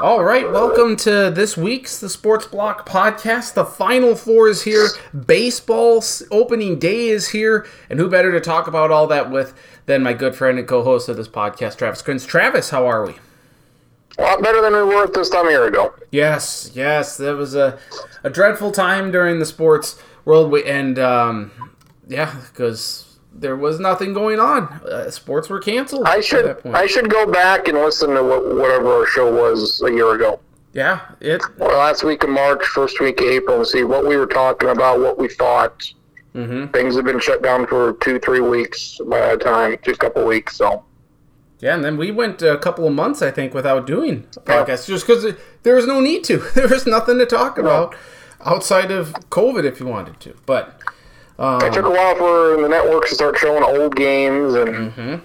All right, welcome to this week's the Sports Block podcast. The Final Four is here. baseball opening day is here, and who better to talk about all that with than my good friend and co-host of this podcast, Travis Quinn. Travis, how are we? A lot better than we were at this time a year ago. Yes, yes, that was a a dreadful time during the sports world, We and um, yeah, because there was nothing going on. Uh, sports were canceled. I should I should go back and listen to what, whatever our show was a year ago. Yeah, it. Well, last week of March, first week of April, and see what we were talking about, what we thought. Mm-hmm. Things have been shut down for two, three weeks by that time, just a couple weeks. So. Yeah, and then we went a couple of months, I think, without doing a podcast, yeah. just because there was no need to. There was nothing to talk about outside of COVID if you wanted to. But um, it took a while for the networks to start showing old games, and mm-hmm.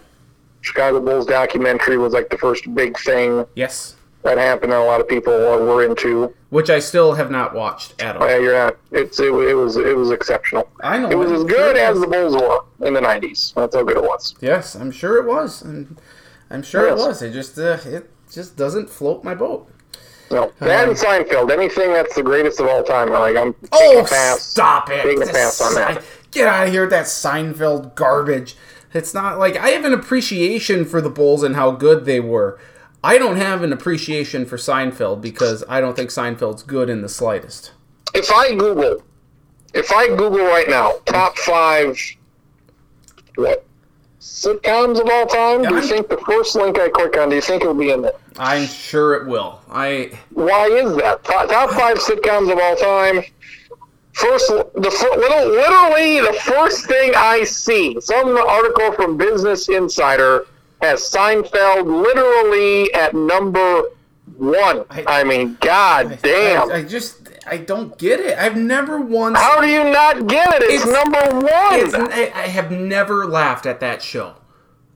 Chicago Bulls documentary was like the first big thing. Yes. That happened, and a lot of people were into. Which I still have not watched at all. Yeah, you're not. It's it, it was it was exceptional. I know it was as good as the Bulls were in the '90s. That's how good it was. Yes, I'm sure it was, and I'm sure yes. it was. It just uh, it just doesn't float my boat. No, that um, and Seinfeld. Anything that's the greatest of all time. Like I'm. Oh, pass, stop it! Taking a pass on that. Get out of here with that Seinfeld garbage. It's not like I have an appreciation for the Bulls and how good they were. I don't have an appreciation for Seinfeld because I don't think Seinfeld's good in the slightest. If I Google, if I Google right now, top five, what sitcoms of all time? Do you think the first link I click on, do you think it'll be in there? I'm sure it will. I. Why is that? Top, top five sitcoms of all time. First, the little, literally the first thing I see, some article from Business Insider has Seinfeld literally at number one. I, I mean, god I, damn! I, I, just I don't get it. I've never once. How do you not get it? It's, it's number one. It's, I have never laughed at that show.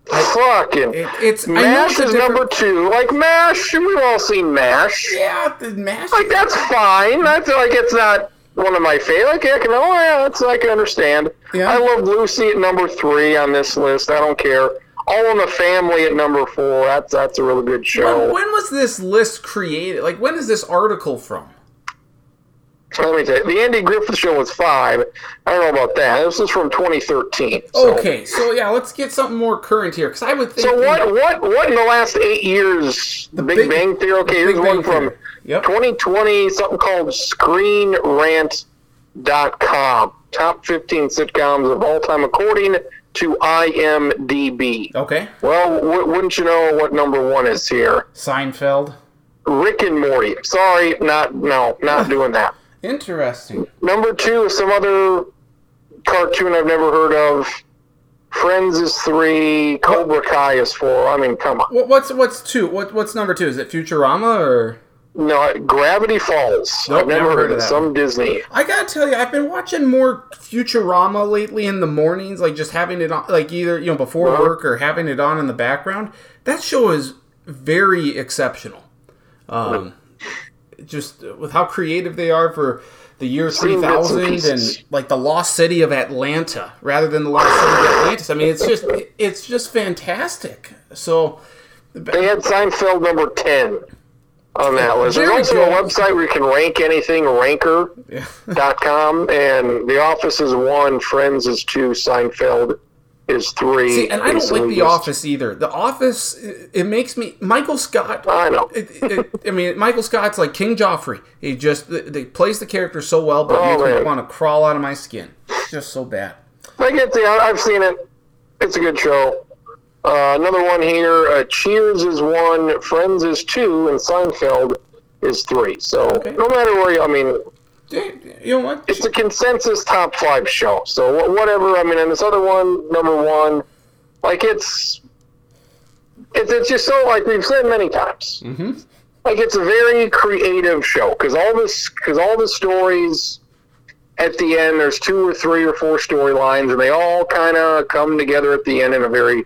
Fucking. It, it's Mash is number two. Like Mash, we've all seen Mash. Yeah, the Mash. Like that's fine. That's like it's not one of my favorite. Like, I can, oh yeah, that's I can understand. Yeah. I love Lucy at number three on this list. I don't care. All in the Family at number four. That's that's a really good show. When, when was this list created? Like, when is this article from? Let me tell you, the Andy Griffith Show was five. I don't know about that. This is from 2013. So. Okay, so yeah, let's get something more current here, because I would think. So what? What? What in the last eight years? The Big, Big Bang Theory. Okay, here's one from yep. 2020. Something called ScreenRant.com. Top 15 sitcoms of all time, according to IMDb. Okay. Well, w- wouldn't you know what number one is here? Seinfeld. Rick and Morty. Sorry, not no, not doing that. Interesting. Number two is some other cartoon I've never heard of. Friends is three. Cobra Kai is four. I mean, come on. What's what's two? What what's number two? Is it Futurama or? No, Gravity Falls. Nope, I've never, never heard of that. Some Disney. I gotta tell you, I've been watching more Futurama lately in the mornings, like just having it on, like either you know before uh-huh. work or having it on in the background. That show is very exceptional. Um, just uh, with how creative they are for the year 3000 and like the lost city of Atlanta rather than the lost city of Atlantis. I mean, it's just it's just fantastic. So they had Seinfeld number 10 on that list. There's also a website where you can rank anything, ranker.com, and The Office is one, Friends is two, Seinfeld is three. See, and I don't like The Office either. The Office, it, makes me Michael Scott. I know. It, it, I mean, Michael Scott's like King Joffrey. He just they plays the character so well, but oh, you want to crawl out of my skin. It's just so bad. I get the. I've seen it. It's a good show. Uh, another one here. Uh, Cheers is one. Friends is two, and Seinfeld is three. So okay. no matter where you, I mean, you know what? It's a consensus top five show. So whatever. I mean, and this other one, number one, like it's it's it's just so like we've said many times. Mm-hmm. Like it's a very creative show because all this because all the stories at the end there's two or three or four storylines and they all kind of come together at the end in a very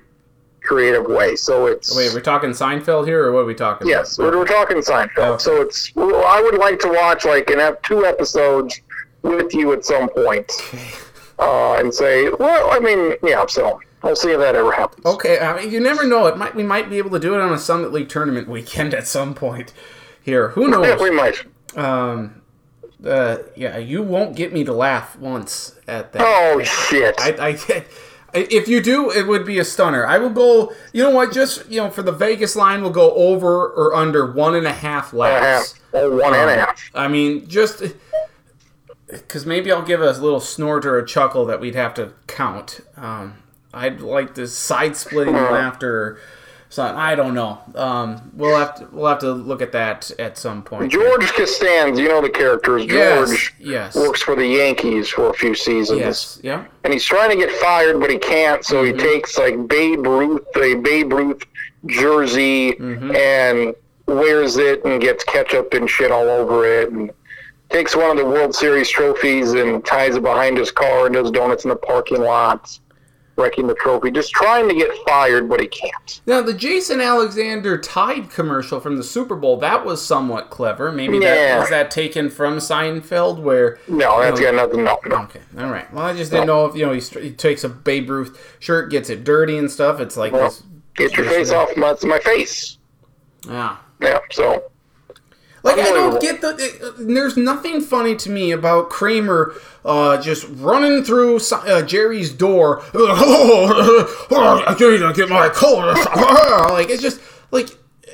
creative way. So it's wait, we're talking Seinfeld here, or what are we talking? Yes, about? we're, we're talking Seinfeld. Okay. So it's I would like to watch like and have two episodes with you at some point, uh, and say, well, I mean, yeah. So I'll see if that ever happens. Okay, I mean, you never know. It might we might be able to do it on a Summit League tournament weekend at some point. here. Who Yeah, knows? we might. Um, uh, yeah, you won't get me to laugh once at that. Oh shit! I, I, if you do, it would be a stunner. I will go. You know what? Just you know, for the Vegas line, we'll go over or under one and a half and a half One and a laps. half. Oh, one and a half. I mean, just because maybe I'll give a little snort or a chuckle that we'd have to count. Um, I'd like this side-splitting laughter. So I don't know. Um, we'll have to we'll have to look at that at some point. George Costanza, you know the character Yes. George Yes. works for the Yankees for a few seasons. Yes. Yeah. and he's trying to get fired, but he can't. So Mm-hmm. he takes like Babe Ruth, a Babe Ruth jersey, Mm-hmm. and wears it and gets ketchup and shit all over it, and takes one of the World Series trophies and ties it behind his car and does donuts in the parking lot, wrecking the trophy. Just trying to get fired, but he can't. Now the Jason Alexander Tide commercial from the Super Bowl that was somewhat clever. Maybe that was that taken from Seinfeld, where No, that's got nothing. No, no. Okay, all right. Well, I just didn't know if you know he, he takes a Babe Ruth shirt, gets it dirty and stuff. It's like Well, this. Get your face off my, my face. Yeah. Yeah, so Like I don't get the. It, there's nothing funny to me about Kramer uh, just running through uh, Jerry's door. I need to get my coat. like it's just like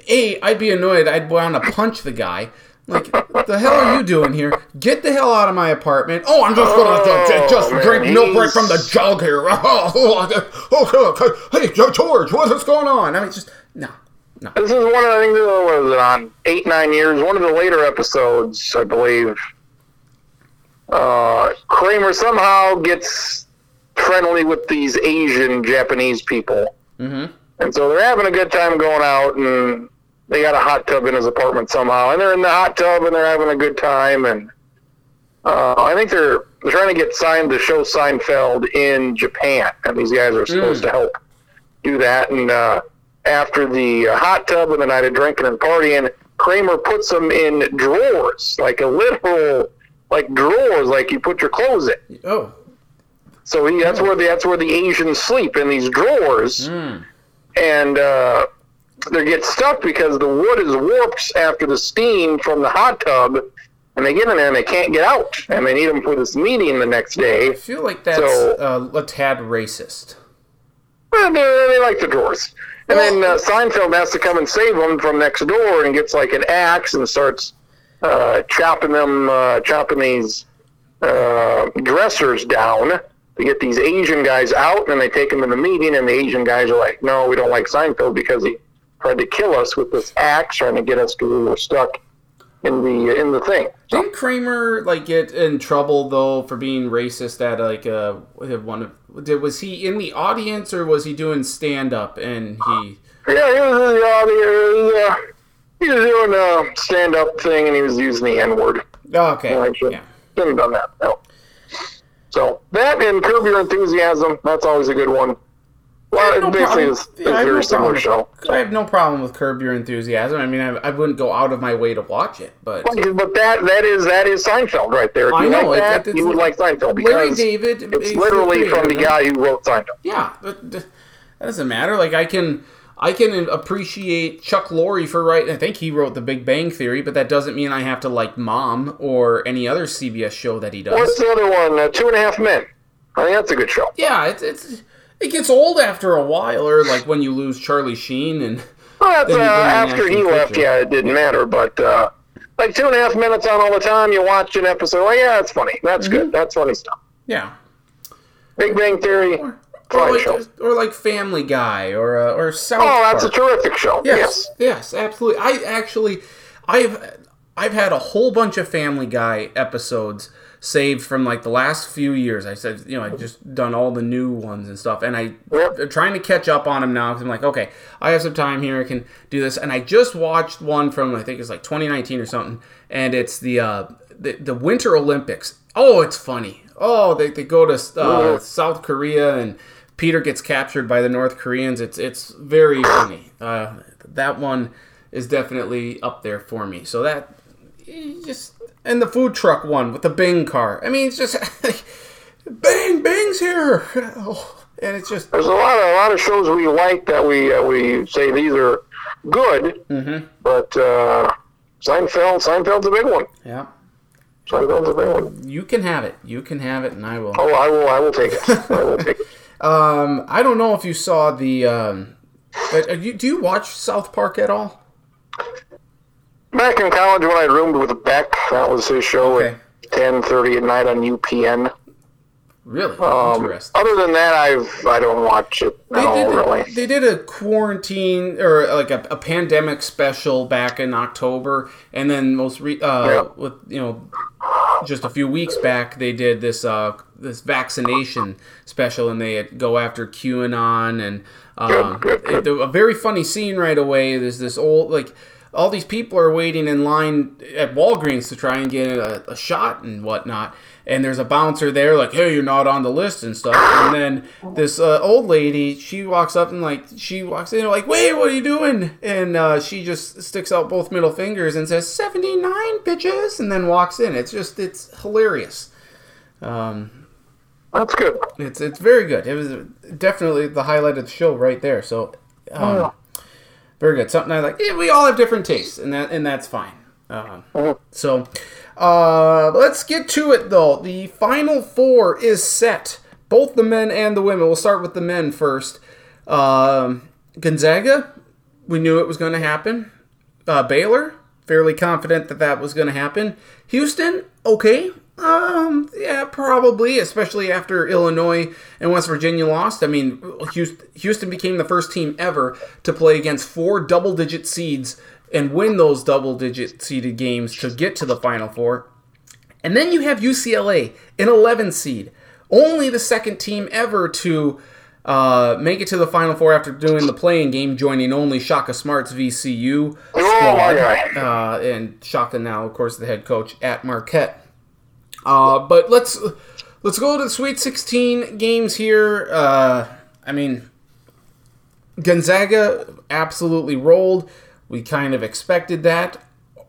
a. I'd be annoyed. I'd want to punch the guy. Like the hell are you doing here? Get the hell out of my apartment! Oh, I'm just gonna Oh, just drink milk right from the jug here. Oh, hey, George, what is going on? I mean, just no, no. This is one of I think what was it on eight nine years. One of the later episodes, I believe. Uh, Kramer somehow gets friendly with these Asian Japanese people, Mm-hmm. and so they're having a good time going out, and they got a hot tub in his apartment somehow, and they're in the hot tub and they're having a good time, and uh, I think they're they're trying to get signed to show Seinfeld in Japan, and these guys are supposed to help do that. And uh, after the hot tub and the night of drinking and partying, Kramer puts them in drawers, like a literal, like drawers, like you put your clothes in. Oh, So he, that's where the, that's where the Asians sleep in these drawers, mm. and uh, they get stuck because the wood is warped after the steam from the hot tub, and they get in there and they can't get out, and they need them for this meeting the next day. I feel like that's So- uh, a tad racist. Well, they, they like the drawers. And then uh, Seinfeld has to come and save them from next door and gets like an axe and starts uh, chopping them, uh, chopping these uh, dressers down to get these Asian guys out. And then they take them to the meeting, and the Asian guys are like, "No, we don't like Seinfeld because he tried to kill us with this axe, trying to get us to we were stuck in the in the thing." So, Didn't Kramer like get in trouble though for being racist at like uh one of did was he in the audience or was he doing stand up and he yeah, he was in the audience. Uh, he was doing a stand-up thing, and he was using the N word. oh, okay should- yeah Shouldn't have done that. No. So that and Curb Your Enthusiasm, that's always a good one. Well, No it basically problem. is, is Yeah, have very no similar show. I have no problem with Curb Your Enthusiasm. I mean, I, I wouldn't go out of my way to watch it, but But that that is that is Seinfeld right there. If I you know, like that, it's- you would like Seinfeld Larry David, it's literally from the guy who wrote Seinfeld. Yeah, but that doesn't matter. Like I can, I can appreciate Chuck Lorre for writing. I think he wrote The Big Bang Theory, but that doesn't mean I have to like Mom or any other CBS show that he does. What's the other one? Uh, Two and a Half Men. I think that's a good show. Yeah, it's it's it gets old after a while, or like when you lose Charlie Sheen and Well, uh, you bring in after he left, yeah, it didn't matter. But uh, like two and a half minutes on all the time, you watch an episode. Like, yeah, that's funny. That's Mm-hmm. good. That's funny stuff. yeah, Big Bang Theory. or, or like or like Family Guy or uh, or South Oh, that's a terrific show. Yes, yes, absolutely. I actually, I've I've had a whole bunch of Family Guy episodes saved from like the last few years. I said, you know, I just done all the new ones and stuff, and I Yep. I'm trying to catch up on them now because I'm like, okay, I have some time here, I can do this. And I just watched one from I think it's like 2019 or something, and it's the uh, the, the Winter Olympics. Oh, it's funny. Oh, they, they go to uh, South Korea and Peter gets captured by the North Koreans. It's it's very funny. Uh, that one is definitely up there for me. So that just and the food truck one with the Bing car. I mean, it's just Bing Bing's here, and it's just There's a lot of a lot of shows we like that we uh, we say these are good, Mm-hmm. but uh, Seinfeld. Seinfeld's a big one. Yeah. Seinfeld's a big one. You can have it. You can have it, and I will. Oh, I will. I will take it. I will take it. Um, I don't know if you saw the. Um, but uh, you, do you watch South Park at all? Back in college when I roomed with Beck, that was his show Okay. at ten thirty at night on UPN. Really Um, interesting. other than that, I've I don't watch it at They all did, really. they did a quarantine or like a, a pandemic special back in October, and then most re, uh, Yeah. with you know just a few weeks back they did this uh, this vaccination special, and they go after QAnon and um, Good, good, good. it- a very funny scene right away. There's this old like. All these people are waiting in line at Walgreens to try and get a, a shot and whatnot. And there's a bouncer there, like, "Hey, you're not on the list and stuff." And then this uh, old lady, she walks up and like, she walks in like, "Wait, what are you doing?" And uh, she just sticks out both middle fingers and says, "79 bitches," and then walks in. It's just, it's hilarious. Um, That's good. it's it's very good. It was definitely the highlight of the show right there. So, um, very good. Something I like. Yeah, we all have different tastes, and that and that's fine. Uh, Mhm. so, uh, let's get to it though. The final four is set. Both the men and the women. We'll start with the men first. Um, Gonzaga, we knew it was going to happen. Uh, Baylor, fairly confident that that was going to happen. Houston, okay. Um, yeah, probably, especially after Illinois and West Virginia lost. I mean, Houston, became the first team ever to play against four double digit seeds and win those double digit seeded games to get to the Final Four. And then you have UCLA, an 11 seed, only the second team ever to uh, make it to the Final Four after doing the play-in game, joining only Shaka Smart's VCU Oh squad. Uh, and Shaka now, of course, the head coach at Marquette. Uh, but let's let's go to the Sweet 16 games here. Uh, I mean, Gonzaga absolutely rolled. We kind of expected that.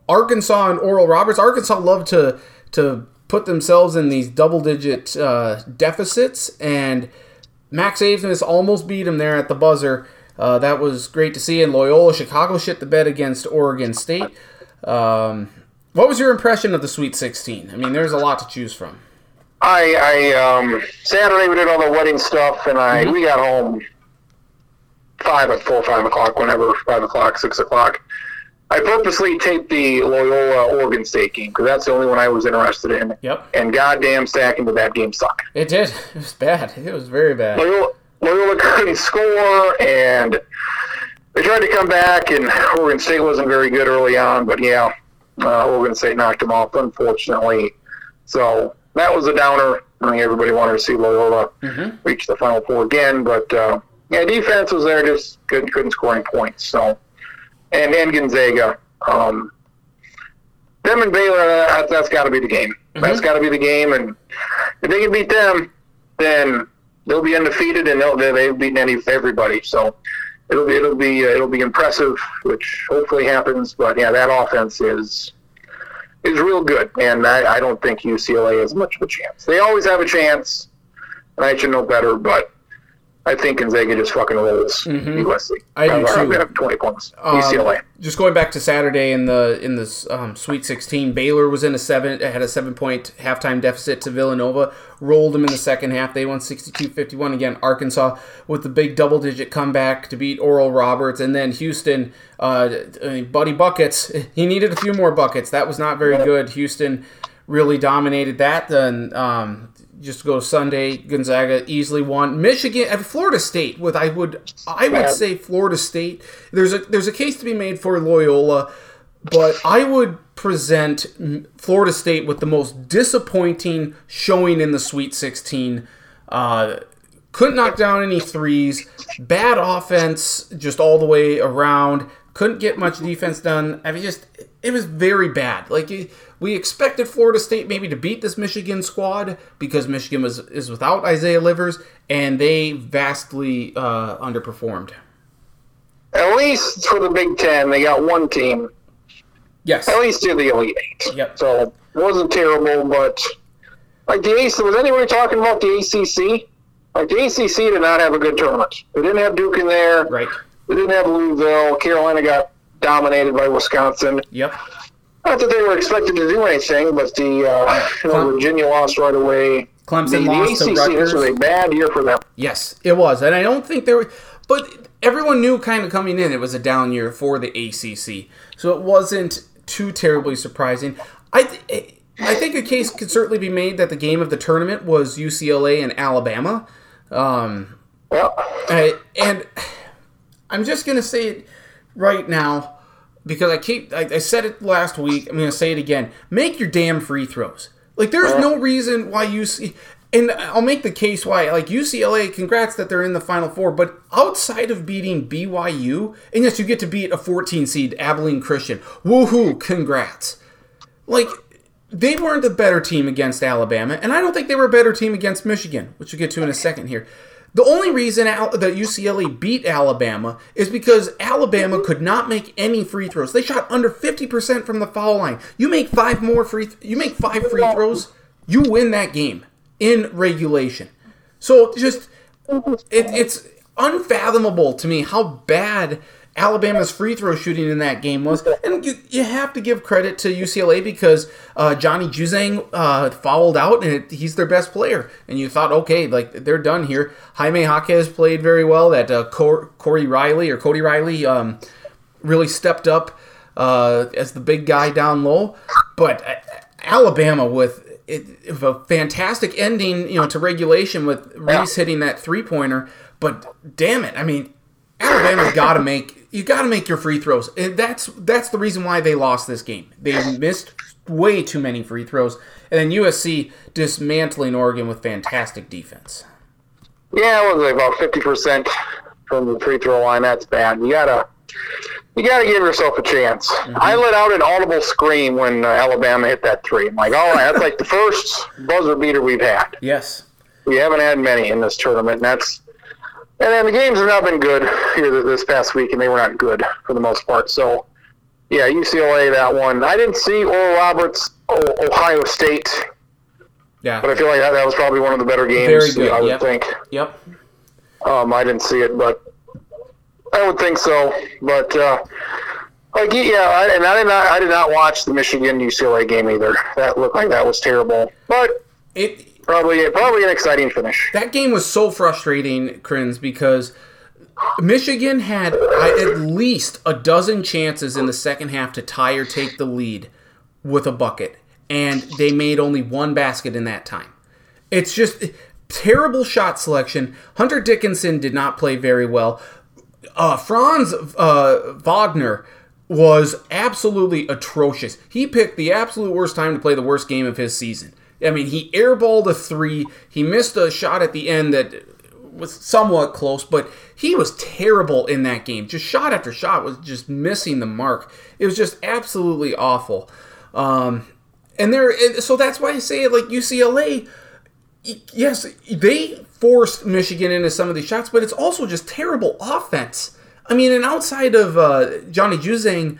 Arkansas and Oral Roberts. Arkansas love to to put themselves in these double digit uh, deficits, and Max Abmas almost beat him there at the buzzer. Uh, that was great to see. And Loyola Chicago shit the bed against Oregon State. Um, what was your impression of the Sweet 16? I mean, there's a lot to choose from. I, I um, Saturday we did all the wedding stuff, and I we got home five at four, five o'clock, whenever five o'clock, six o'clock. I purposely taped the Loyola Oregon State game because that's the only one I was interested in. Yep, And goddamn, stacking did that game suck. it did. It was bad. It was very bad. Loyola, Loyola couldn't score, and they tried to come back, and Oregon State wasn't very good early on. But yeah, uh, Oregon State knocked them off, unfortunately. So that was a downer. I think everybody wanted to see Loyola Mhm. reach the Final Four again, but uh, yeah, defense was there, just couldn't, couldn't score any points. So, and and Gonzaga, um, them and Baylor, that, that's got to be the game. That's got to be the game, and if they can beat them, then they'll be undefeated and they'll, they've beaten any everybody. So it'll be it'll be uh, it'll be impressive, which hopefully happens. But yeah, that offense is is real good, and I, I don't think UCLA has much of a chance. They always have a chance, and I should know better, but. I think Gonzaga just fucking rolls Mhm. USC. I do I'm too. gonna have twenty points. Um, UCLA. Just going back to Saturday in the in this um, Sweet 16, Baylor was in a seven had a seven point halftime deficit to Villanova, rolled them in the second half. They won 62-51 again. Arkansas with the big double digit comeback to beat Oral Roberts, and then Houston, uh, Buddy buckets. He needed a few more buckets. That was not very good. Houston really dominated that. Then um, just go Sunday, Gonzaga easily won. Michigan and Florida State with I would I would say Florida State. There's a there's a case to be made for Loyola, but I would present Florida State with the most disappointing showing in the Sweet 16. Uh, couldn't knock down any threes. Bad offense just all the way around. Couldn't get much defense done. I mean, just it was very bad. Like we expected Florida State maybe to beat this Michigan squad because Michigan was is without Isaiah Livers, and they vastly uh, underperformed. At least for the Big Ten, they got one team Yes. at least to the Elite Eight. Yep. So it wasn't terrible, but like the AC, was anybody talking about the ACC? Like the ACC did not have a good tournament. They didn't have Duke in there. Right. They didn't have Louisville. Carolina got dominated by Wisconsin. Yep. Not that they were expected to do anything, but the uh, you know, Virginia lost right away. Clemson the, the lost to ACC, Rutgers. this was a bad year for them. Yes, it was, and I don't think there were. But everyone knew kind of coming in it was a down year for the ACC, so it wasn't too terribly surprising. I th- I think a case could certainly be made that the game of the tournament was UCLA and Alabama, um. I- and I'm just gonna say it right now because I keep I, I said it last week. I'm gonna say it again. Make your damn free throws. Like there's no reason why you see. And I'll make the case why, like UCLA, congrats that they're in the Final Four, but outside of beating BYU, and yes, you get to beat a 14 seed Abilene Christian. Woohoo! Congrats. Like they weren't a better team against Alabama, and I don't think they were a better team against Michigan, which we'll get to in a second here. The only reason Al- that UCLA beat Alabama is because Alabama could not make any free throws. They shot under 50% from the foul line. You make five more free th- you make five free throws, you win that game in regulation. So just it, it's unfathomable to me how bad Alabama's free throw shooting in that game was, and you, you have to give credit to UCLA because uh, Johnny Juzang uh, fouled out, and it, he's their best player. And you thought, okay, like they're done here. Jaime Jaquez played very well. That uh, Cor- Corey Riley or Cody Riley um, really stepped up uh, as the big guy down low. But uh, Alabama with it, it- a fantastic ending, you know, to regulation with Reese hitting that three pointer. But damn it, I mean, Alabama's got to make you got to make your free throws. And that's that's the reason why they lost this game. They missed way too many free throws, and then USC dismantling Oregon with fantastic defense. Yeah, it was about fifty percent from the free throw line. That's bad. You gotta, you gotta give yourself a chance. I let out an audible scream when uh, Alabama hit that three. I'm like, all right, that's like the first buzzer beater we've had. Yes. We haven't had many in this tournament, and that's. And then the games have not been good here this past week, and they were not good for the most part. So, yeah, UCLA that one. I didn't see Oral Roberts, Ohio State, Yeah. but I feel like that, that was probably one of the better games. Very good, I would yep. think. Yep. Um, I didn't see it, but I would think so. But uh, like, yeah, I, and I did not, I did not watch the Michigan UCLA game either. That looked like that was terrible, but It probably probably an exciting finish. That game was so frustrating, Crins, because Michigan had uh, at least a dozen chances in the second half to tie or take the lead with a bucket, and they made only one basket in that time. It's just terrible shot selection. Hunter Dickinson did not play very well. Uh, Franz uh, Wagner was absolutely atrocious. He picked the absolute worst time to play the worst game of his season. I mean, he airballed a three. He missed a shot at the end that was somewhat close, but he was terrible in that game. Just shot after shot was just missing the mark. It was just absolutely awful. Um, and there, so that's why I say it like UCLA. Yes, they forced Michigan into some of these shots, but it's also just terrible offense. I mean, and outside of uh, Johnny Juzang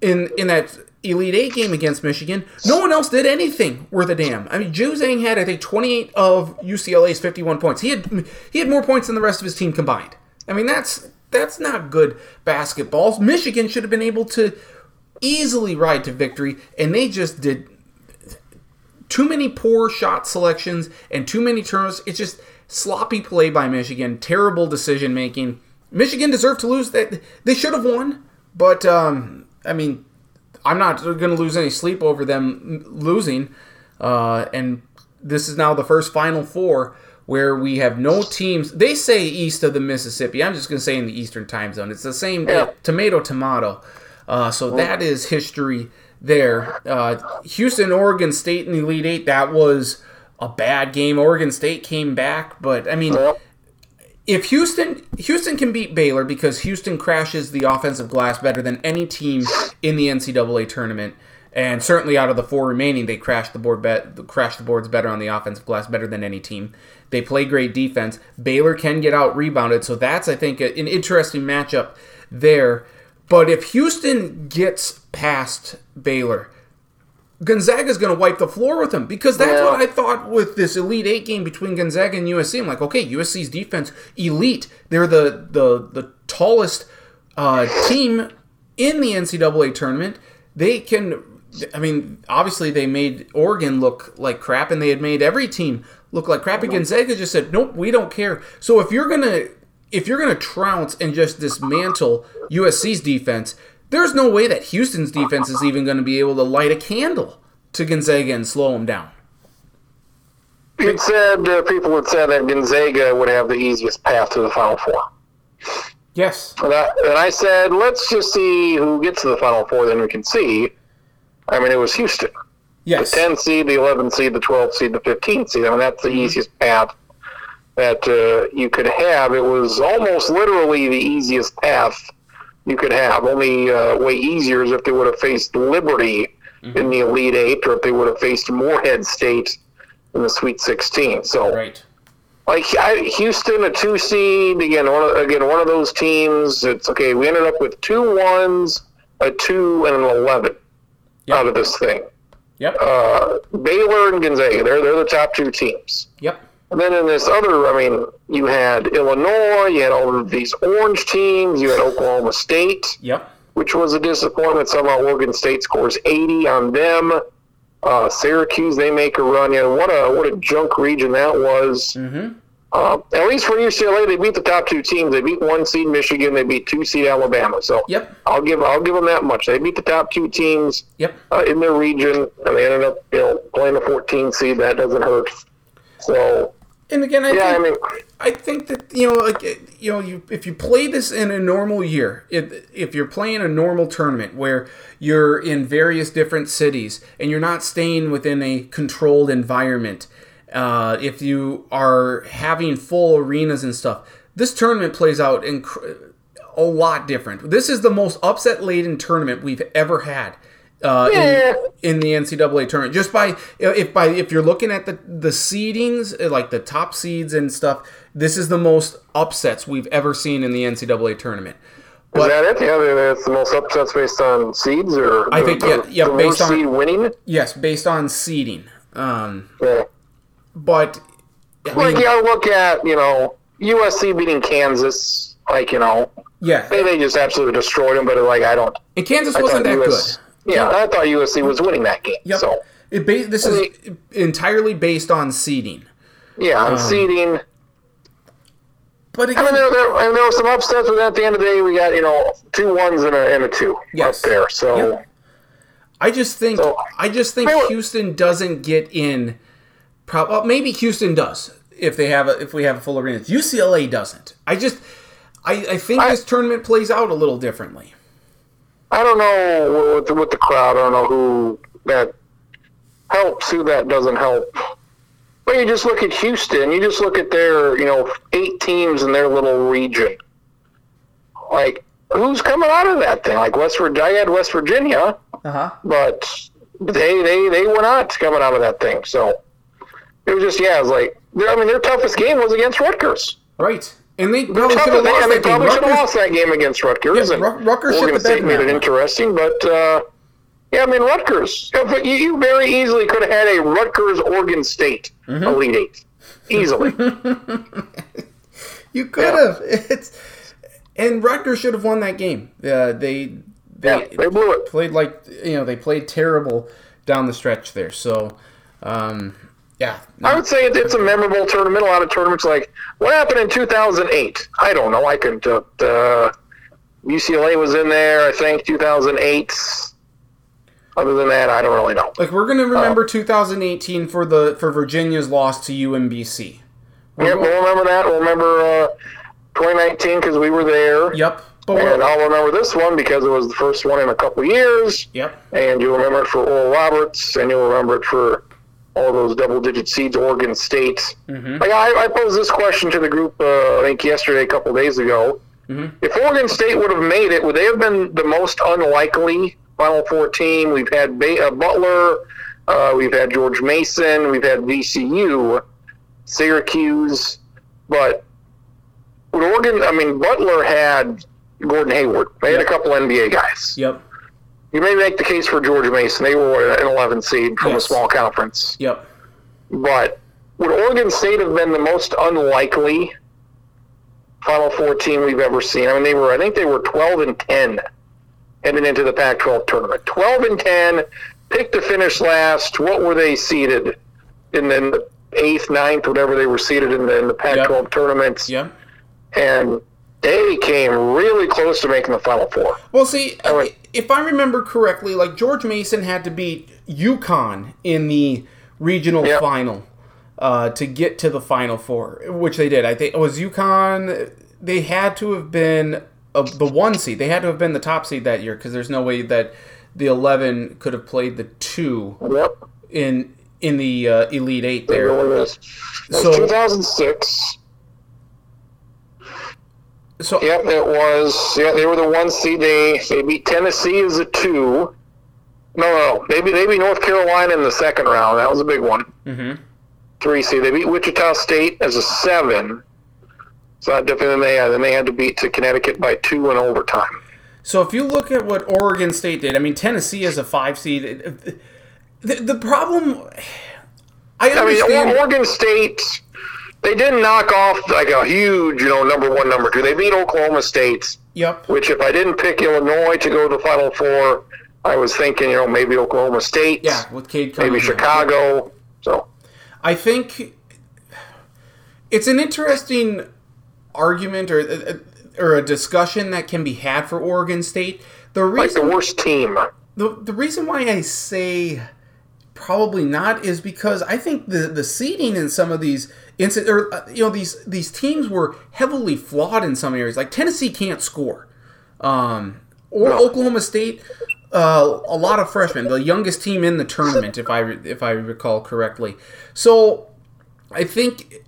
in in that Elite Eight game against Michigan, no one else did anything worth a damn. I mean, Juzang had I think 28 of UCLA's 51 points. He had he had more points than the rest of his team combined. I mean, that's that's not good basketball. Michigan should have been able to easily ride to victory, and they just did too many poor shot selections and too many turnovers. It's just sloppy play by Michigan, terrible decision making. Michigan deserved to lose. They, they should have won, but um, I mean, I'm not going to lose any sleep over them losing. Uh, and this is now the first Final Four where we have no teams. They say east of the Mississippi. I'm just going to say in the Eastern Time Zone. It's the same Yeah. tomato tomato. Uh, so that is history there. Uh, Houston, Oregon State in the Elite Eight. That was a bad game. Oregon State came back, but I mean, if Houston Houston can beat Baylor because Houston crashes the offensive glass better than any team in the NCAA tournament, and certainly out of the four remaining, they crash the board bet crash the boards better on the offensive glass better than any team. They play great defense. Baylor can get out rebounded, so that's I think an interesting matchup there. But if Houston gets past Baylor, Gonzaga's going to wipe the floor with them because that's Yeah. what I thought with this Elite Eight game between Gonzaga and USC. I'm like, okay, USC's defense elite. They're the the the tallest uh, team in the NCAA tournament. They can I mean, obviously they made Oregon look like crap, and they had made every team look like crap. And Gonzaga just said, "Nope, we don't care." So if you're gonna if you're gonna trounce and just dismantle USC's defense, there's no way that Houston's defense is even going to be able to light a candle to Gonzaga and slow them down. It said uh, people had said that Gonzaga would have the easiest path to the Final Four. Yes. And I, and I said, let's just see who gets to the Final Four, then we can see. I mean, it was Houston. Yes. The 10 seed, the 11 seed, the 12 seed, the 15 seed. I mean, that's the easiest path that uh, you could have. It was almost literally the easiest path you could have. Only uh, way easier is if they would have faced Liberty in the Elite Eight or if they would have faced Morehead State in the Sweet 16. So, Right. like I, Houston, a two seed again. One of, again, one of those teams. It's okay. We ended up with two ones, a two, and an eleven Yep. out of this thing. Yep. Uh, Baylor and Gonzaga. They're they're the top two teams. Yep. And then in this other, I mean, you had Illinois. You had all of these orange teams. You had Oklahoma State, Yep. which was a disappointment. Somehow Oregon State scores 80 on them. Uh, Syracuse, they make a run. You know, what a what a junk region that was. Mm-hmm. Uh, at least for UCLA, they beat the top two teams. They beat one seed Michigan. They beat two seed Alabama. So Yep. I'll give I'll give them that much. They beat the top two teams Yep. uh, in their region, and they ended up you know playing a 14 seed. That doesn't hurt. So And again, I yeah, I think mean, I think that you know, like you know, you if you play this in a normal year, if if you're playing a normal tournament where you're in various different cities and you're not staying within a controlled environment, uh, if you are having full arenas and stuff, this tournament plays out inc- a lot different. This is the most upset laden tournament we've ever had. Uh, Yeah. in, in the NCAA tournament. Just by if by if you're looking at the the seedings, uh, like the top seeds and stuff, this is the most upsets we've ever seen in the NCAA tournament. is that it? Yeah, that's the most upsets based on seeds, or I the- think, the, yeah, yeah, the based worst on- seed winning. Yes, based on seeding. Um, Yeah. but I Like mean, you gotta look at you know USC beating Kansas. Like you know yeah, they, they just absolutely destroyed them. But like I don't. and Kansas I wasn't that US good. Yeah, I thought USC was winning that game. Yep. So It ba- this is entirely based on seeding. yeah, Um, on seeding. But I again, mean, there, there, and there were some upsets, but at the end of the day, we got you know two ones and a, and a two Yes. up there. So Yep. I just think So- I just think Houston doesn't get in. Pro- well, maybe Houston does if they have a, if we have a full arena. UCLA doesn't. I just I, I think I- this tournament plays out a little differently. I don't know with the, with the crowd. I don't know who that helps, who that doesn't help. But you just look at Houston. You just look at their you know eight teams in their little region. Like who's coming out of that thing? Like West Virginia, I had West Virginia, Uh huh. but they they they were not coming out of that thing. So it was just yeah, it was like I mean their toughest game was against Rutgers. Right. And they probably should have lost and they that game. probably should have Rutgers- lost that game against Rutgers. Yeah, and Ru- Rutgers Oregon State made it interesting, but uh, yeah, I mean Rutgers. You, you you very easily could have had a Rutgers Oregon State Mm-hmm. Elite Eight easily. You could Yeah. have. It's and Rutgers should have won that game. Uh, they they, yeah, they blew it. played like you know they played terrible down the stretch there. So um, yeah, I would say it, it's a memorable tournament. A lot of tournaments like what happened in 2008. I don't know. I couldn't. Uh, uh, UCLA was in there. I think 2008. Other than that, I don't really know. like we're gonna remember 2018 for the for Virginia's loss to UMBC. Yeah, we'll remember that. We'll remember uh, 2019 because we were there. Yep. But And I'll remember this one because it was the first one in a couple years. yep. And you'll remember it for Oral Roberts, and you'll remember it for all those double-digit seeds, Oregon State. Mm-hmm. Like I, I posed this question to the group, uh, I think yesterday, a couple days ago. Mhm. If Oregon State would have made it, would they have been the most unlikely Final Four team? We've had ba- uh, Butler, uh, we've had George Mason, we've had VCU, Syracuse, but would Oregon? I mean, Butler had Gordon Hayward. They had a couple NBA guys. Yep. You may make the case for George Mason. They were an 11 seed from Yes. a small conference. Yep. But would Oregon State have been the most unlikely Final Four team we've ever seen? I mean, they were. I think they were 12 and 10 heading into the Pac-12 tournament. 12 and 10. picked to finish last. What were they seeded? In the eighth, ninth, whatever they were seeded in the, in the Pac-12 Yep. tournaments, Yep. and they came really close to making the Final Four. Well, see, if I remember correctly, like George Mason had to beat UConn in the regional final uh, to get to the Final Four, which they did. I think it was UConn. They had to have been uh, the one seed. They had to have been the top seed that year because there's no way that the eleven could have played the two Yep. in in the uh, Elite Eight there. It is. So- 2006. So Yep, it was. Yeah, they were the one seed. They they beat Tennessee as a two. No, no, no. They beat, they beat North Carolina in the second round. That was a big one. Mhm. Three seed. They beat Wichita State as a seven. So not different than they had. Then they had to beat to Connecticut by two in overtime. So if you look at what Oregon State did, I mean Tennessee is a five seed. The, the problem, I I mean, Oregon State. They didn't knock off like a huge, you know, number one, number two. They beat Oklahoma State. yep. which if I didn't pick Illinois to go to the Final Four, I was thinking, you know, maybe Oklahoma State, Yeah, with Cade maybe Chicago. So I think it's an interesting argument or uh, or a discussion that can be had for Oregon State. The like the worst team. the, the reason why I say probably not is because I think the the seeding in some of these or uh, you know these these teams were heavily flawed in some areas. Like Tennessee can't score, um, or No. Oklahoma State. Uh, a lot of freshmen, the youngest team in the tournament, if I if I recall correctly. So, I think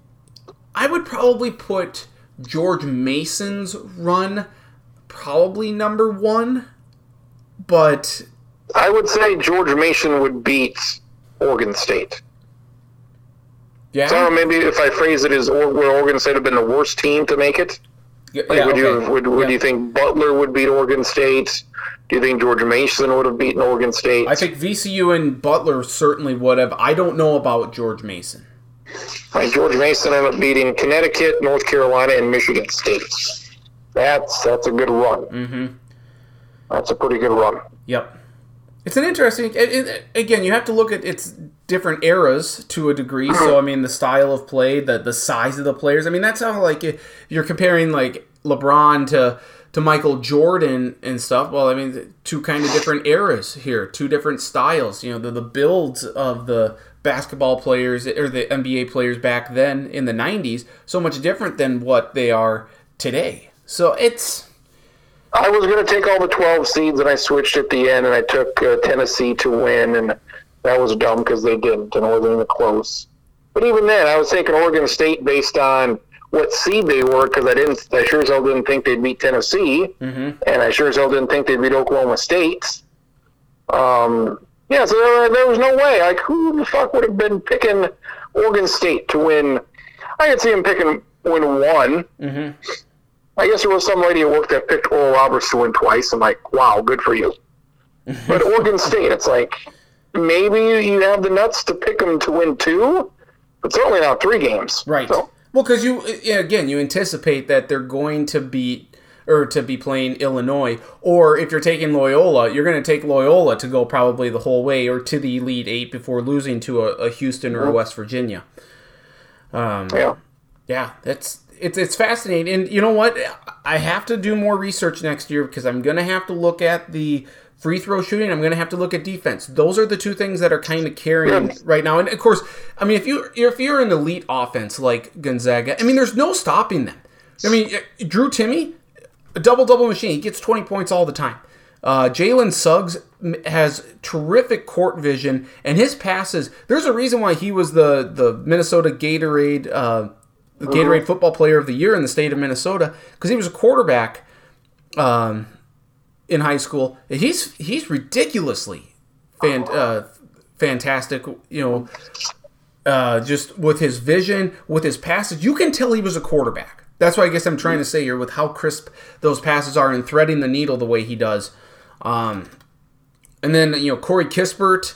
I would probably put George Mason's run probably number one, but I would say George Mason would beat Oregon State. Yeah, So I don't know, maybe if I phrase it as or, would Oregon State have been the worst team to make it? yeah, Like, would you would, would Yeah. you think Butler would beat Oregon State? Do you think George Mason would have beaten Oregon State? I think VCU and Butler certainly would have. I don't know about George Mason. Like George Mason ended up beating Connecticut, North Carolina, and Michigan State. That's that's a good run. Mm-hmm. That's a pretty good run. Yep. It's an interesting. It, it, again, you have to look at its different eras to a degree. So, I mean, the style of play, the the size of the players. I mean, that's how like you're comparing like LeBron to to Michael Jordan and stuff. Well, I mean, two kind of different eras here, two different styles. You know, the the builds of the basketball players or the NBA players back then in the '90s so much different than what they are today. So it's. I was going to take all the 12 seeds and I switched at the end and I took uh, Tennessee to win, and that was dumb because they didn't and it wasn't even close. But even then, I was taking Oregon State based on what seed they were because I didn't, I sure as hell didn't think they'd beat Tennessee, Mhm. and I sure as hell didn't think they'd beat Oklahoma State. Um, yeah, so there, there was no way. Like, who the fuck would have been picking Oregon State to win? I could see him picking win one. mhm. I guess there was some lady at work that picked Oral Roberts to win twice. I'm like, wow, good for you. But Oregon State, it's like maybe you have the nuts to pick them to win two, but certainly not three games. Right. So, Well, because you yeah, again you anticipate that they're going to beat or to be playing Illinois, or if you're taking Loyola, you're going to take Loyola to go probably the whole way or to the Elite Eight before losing to a, a Houston or a West Virginia. Um, yeah. yeah, that's it's it's fascinating, and you know what? I have to do more research next year because I'm going to have to look at the free throw shooting. I'm going to have to look at defense. Those are the two things that are kind of carrying right now. And of course, I mean, if you if you're an elite offense like Gonzaga, I mean, there's no stopping them. I mean, Drew Timme, a double double machine. He gets 20 points all the time. Uh, Jalen Suggs has terrific court vision, and his passes. There's a reason why he was the the Minnesota Gatorade uh, Gatorade Football Player of the Year in the state of Minnesota because he was a quarterback um, in high school. He's he's ridiculously fan, uh, fantastic. You know, uh, just with his vision, with his passes, you can tell he was a quarterback. That's what I guess I'm trying to say here with how crisp those passes are and threading the needle the way he does. Um, and then you know Corey Kispert.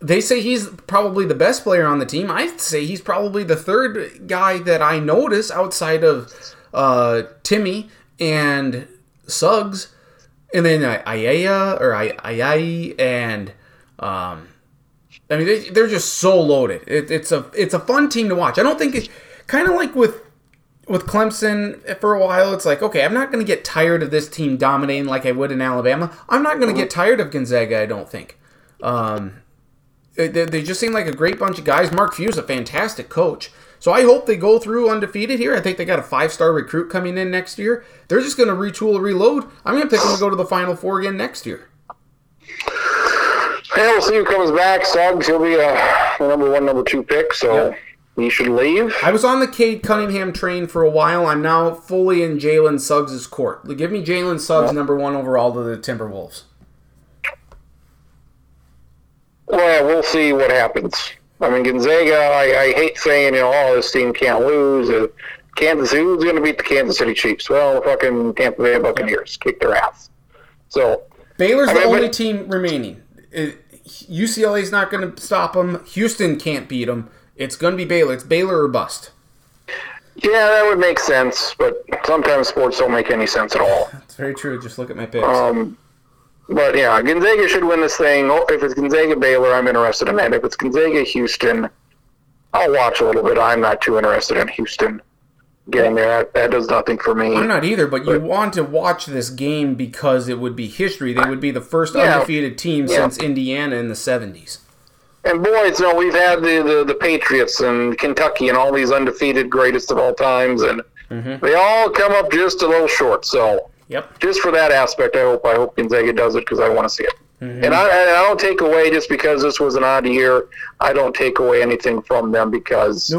They say he's probably the best player on the team. I'd say he's probably the third guy that I notice outside of uh, Timme and Suggs, and then uh, Ayaya or I- Ayai and Um, I mean, they, they're just so loaded. It, it's a it's a fun team to watch. I don't think it's kind of like with with Clemson for a while. It's like okay, I'm not going to get tired of this team dominating like I would in Alabama. I'm not going to get tired of Gonzaga. I don't think. Um, they, they just seem like a great bunch of guys. Mark Few is a fantastic coach. So I hope they go through undefeated here. I think they got a five star recruit coming in next year. They're just going to retool, reload. I'm going to pick them to go to the Final Four again next year. Yeah, we'll see who comes back. Suggs, he'll be uh, a number one, number two pick, so Yep. he should leave. I was on the Cade Cunningham train for a while. I'm now fully in Jalen Suggs' court. Give me Jalen Suggs number one overall to the Timberwolves. Well, we'll see what happens. I mean, Gonzaga, I, I hate saying, you know, oh, this team can't lose. Uh, Kansas, who's going to beat the Kansas City Chiefs? Well, the fucking Tampa Bay Buccaneers kick their ass. So, Baylor's I the only but- team remaining. UCLA's not going to stop them. Houston can't beat them. It's going to be Baylor. It's Baylor or bust. yeah, that would make sense, but sometimes sports don't make any sense at all. It's very true. Just look at my picks. Um, but yeah, Gonzaga should win this thing. Oh, If it's Gonzaga Baylor, I'm interested in that. If it's Gonzaga Houston, I'll watch a little bit. I'm not too interested in Houston getting there. That, that does nothing for me. I'm not either, but you want to watch this game because it would be history. They would be the first Yeah. undefeated team Yeah. since Indiana in the 70s. And boys, you know, we've had the, the, the Patriots and Kentucky and all these undefeated greatest of all times, and mm-hmm. they all come up just a little short. So Yep. just for that aspect, I hope I hope Gonzaga does it because I want to see it. And I, I don't take away just because this was an odd year. I don't take away anything from them because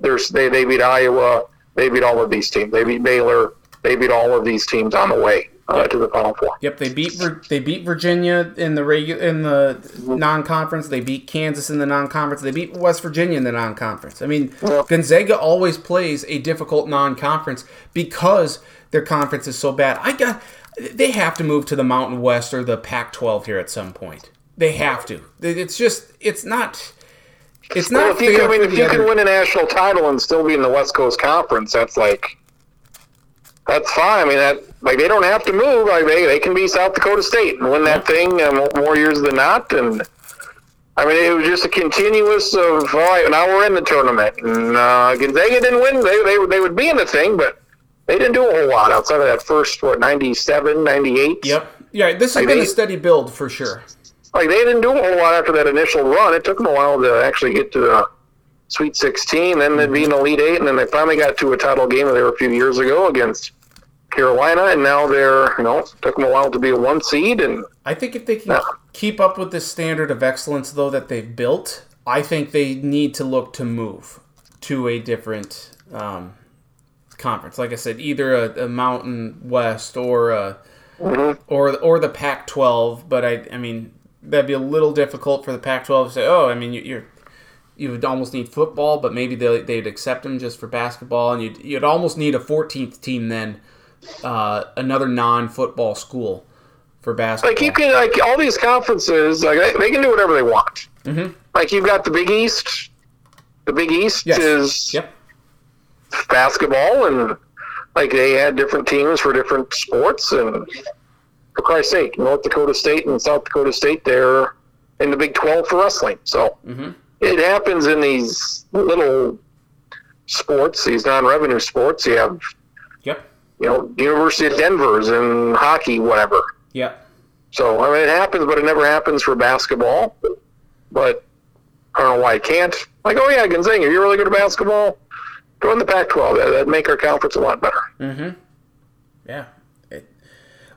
there's they, they beat Iowa, they beat all of these teams, they beat Baylor, they beat all of these teams on the way uh, to the Final Four. Yep, they beat they beat Virginia in the regu- in the non-conference. They beat Kansas in the non-conference. They beat West Virginia in the non-conference. I mean, Yep. Gonzaga always plays a difficult non-conference because their conference is so bad. I got they have to move to the Mountain West or the Pac-12 here at some point. They have to. It's just it's not it's Well, not if you, can, I mean, if you can win a national title and still be in the West Coast Conference, that's like that's fine. I mean, that like they don't have to move. Like they, they can be South Dakota State and win that thing uh, more years than not. And I mean, it was just a continuous of all right. Now we're in the tournament, and uh, Gonzaga didn't win. They, they they would be in the thing, but they didn't do a whole lot outside of that first what 97, 98. Yep. Yeah, this has Like been a steady build for sure. like they didn't do a whole lot after that initial run. It took them a while to actually get to the Sweet 16, then they'd be in the Elite Eight, and then they finally got to a title game there a few years ago against Carolina, and now they're you know it took them a while to be a one seed, and I think if they can Yeah. keep up with this standard of excellence, though, that they've built, I think they need to look to move to a different um, conference. Like I said, either a, a Mountain West or a, or or the Pac-12. But I, I mean, that'd be a little difficult for the Pac-12 to say, oh, I mean, you, you're you would almost need football, but maybe they, they'd accept them just for basketball, and you'd, you'd almost need a 14th team then, uh, another non-football school for basketball. like you can like all these conferences, like they, they can do whatever they want. Mm-hmm. Like you've got the Big East. The Big East Yes. is Yep. Basketball, and like they had different teams for different sports, and for Christ's sake, North Dakota State and South Dakota State, they're in the Big 12 for wrestling. So mm-hmm. it happens in these little sports, these non-revenue sports. You have, Yep. you know, University of Denver's and hockey, whatever. Yep. So I mean, it happens, but it never happens for basketball. But I don't know why it can't. Like, oh yeah, Gonzaga, you're really good at basketball. Go in the Pac-12. That, that'd make our conference a lot better. Mm-hmm. Yeah. It-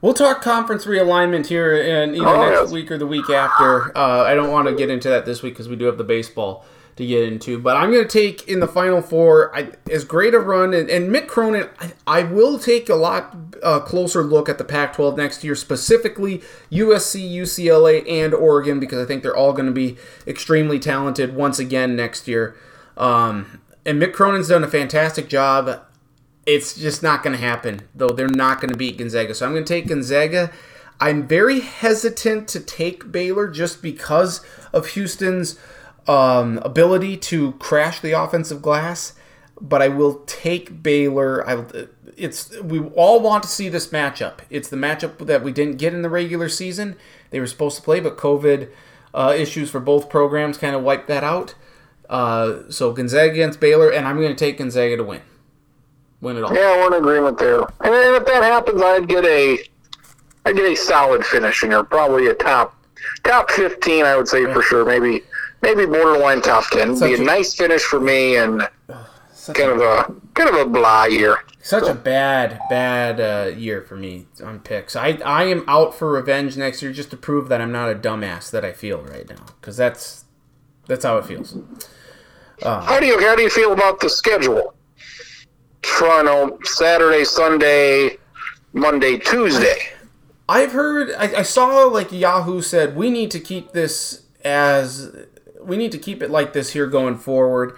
we'll talk conference realignment here in either Oh, next yes. week or the week after. Uh, I don't want to get into that this week because we do have the baseball to get into. But I'm going to take in the final four I, as great a run. And, and Mick Cronin, I, I will take a lot uh, closer look at the Pac 12 next year, specifically USC, UCLA, and Oregon, because I think they're all going to be extremely talented once again next year. Um, and Mick Cronin's done a fantastic job it's just not going to happen, though. They're not going to beat Gonzaga. So I'm going to take Gonzaga. I'm very hesitant to take Baylor just because of Houston's um, ability to crash the offensive glass. But I will take Baylor. I it's we all want to see this matchup. It's the matchup that we didn't get in the regular season. They were supposed to play, but COVID uh, issues for both programs kind of wiped that out. Uh, so Gonzaga against Baylor, and I'm going to take Gonzaga to win. Win it all. Yeah, we're in agreement there. And if that happens, I'd get a, I'd get a solid finishing or probably a top, top fifteen. I would say for sure. Maybe, maybe borderline top ten. Be a a- nice finish for me and Such kind a, of a kind of a blah year. such a bad, bad uh, year for me on picks. I I am out for revenge next year just to prove that I'm not a dumbass that I feel right now because that's that's how it feels. How do you how do you feel about the schedule? Toronto Saturday, Sunday, Monday, Tuesday. I've heard, I, I saw like Yahoo said we need to keep this as we need to keep it like this here going forward.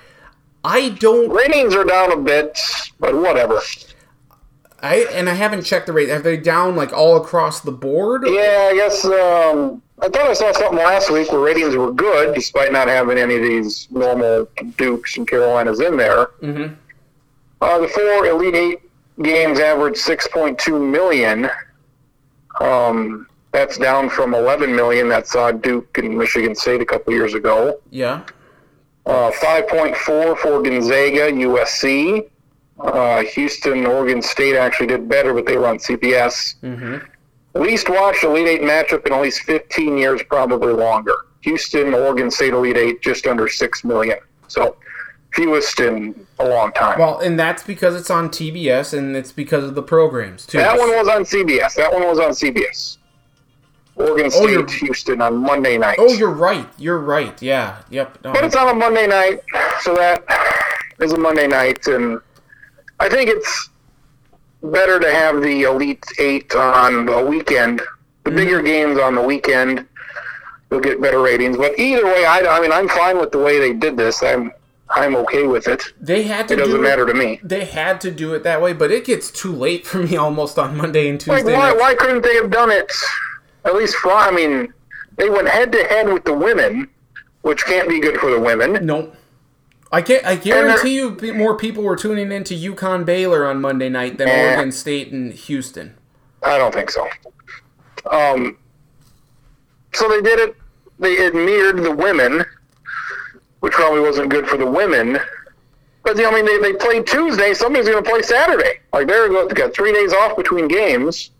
I don't, Ratings are down a bit, but whatever. I and I haven't checked the rate. Are they down like all across the board? Yeah, I guess um, I thought I saw something last week where ratings were good, despite not having any of these normal Dukes and Carolinas in there. Mm-hmm. Uh, the four Elite Eight games averaged 6.2 million. Um, that's down from 11 million that saw Duke and Michigan State a couple years ago. Yeah. Uh, 5.4 for Gonzaga, USC. Uh, Houston, Oregon State actually did better, but they were on CBS. Mm-hmm. Least watched Elite Eight matchup in at least 15 years, probably longer. Houston, Oregon State Elite Eight, just under 6 million. So, fewest in a long time. Well, and that's because it's on TBS and it's because of the programs too. that one was on CBS. That one was on CBS. Oregon Oh, State, Houston on Monday night. Oh, you're right. You're right. Yeah. Yep. No, But it's on a Monday night, so that is a Monday night, and I think it's better to have the Elite Eight on a weekend. The mm-hmm. bigger games on the weekend, you'll get better ratings. But either way, I, I mean, I'm fine with the way they did this. I'm I'm okay with it. they had to It doesn't do matter to me. They had to do it that way, but it gets too late for me almost on Monday and Like, Tuesday. why, why couldn't they have done it? At least, Fri- I mean, they went head to head with the women, which can't be good for the women. Nope. I can't. I guarantee you more people were tuning into UConn Baylor on Monday night than Eh. Oregon State and Houston. I don't think so. Um, so they did it. They it mirrored the women, which probably wasn't good for the women. But you know, I mean, they, they played Tuesday. Somebody's going to play Saturday. Like they're go- they got three days off between games.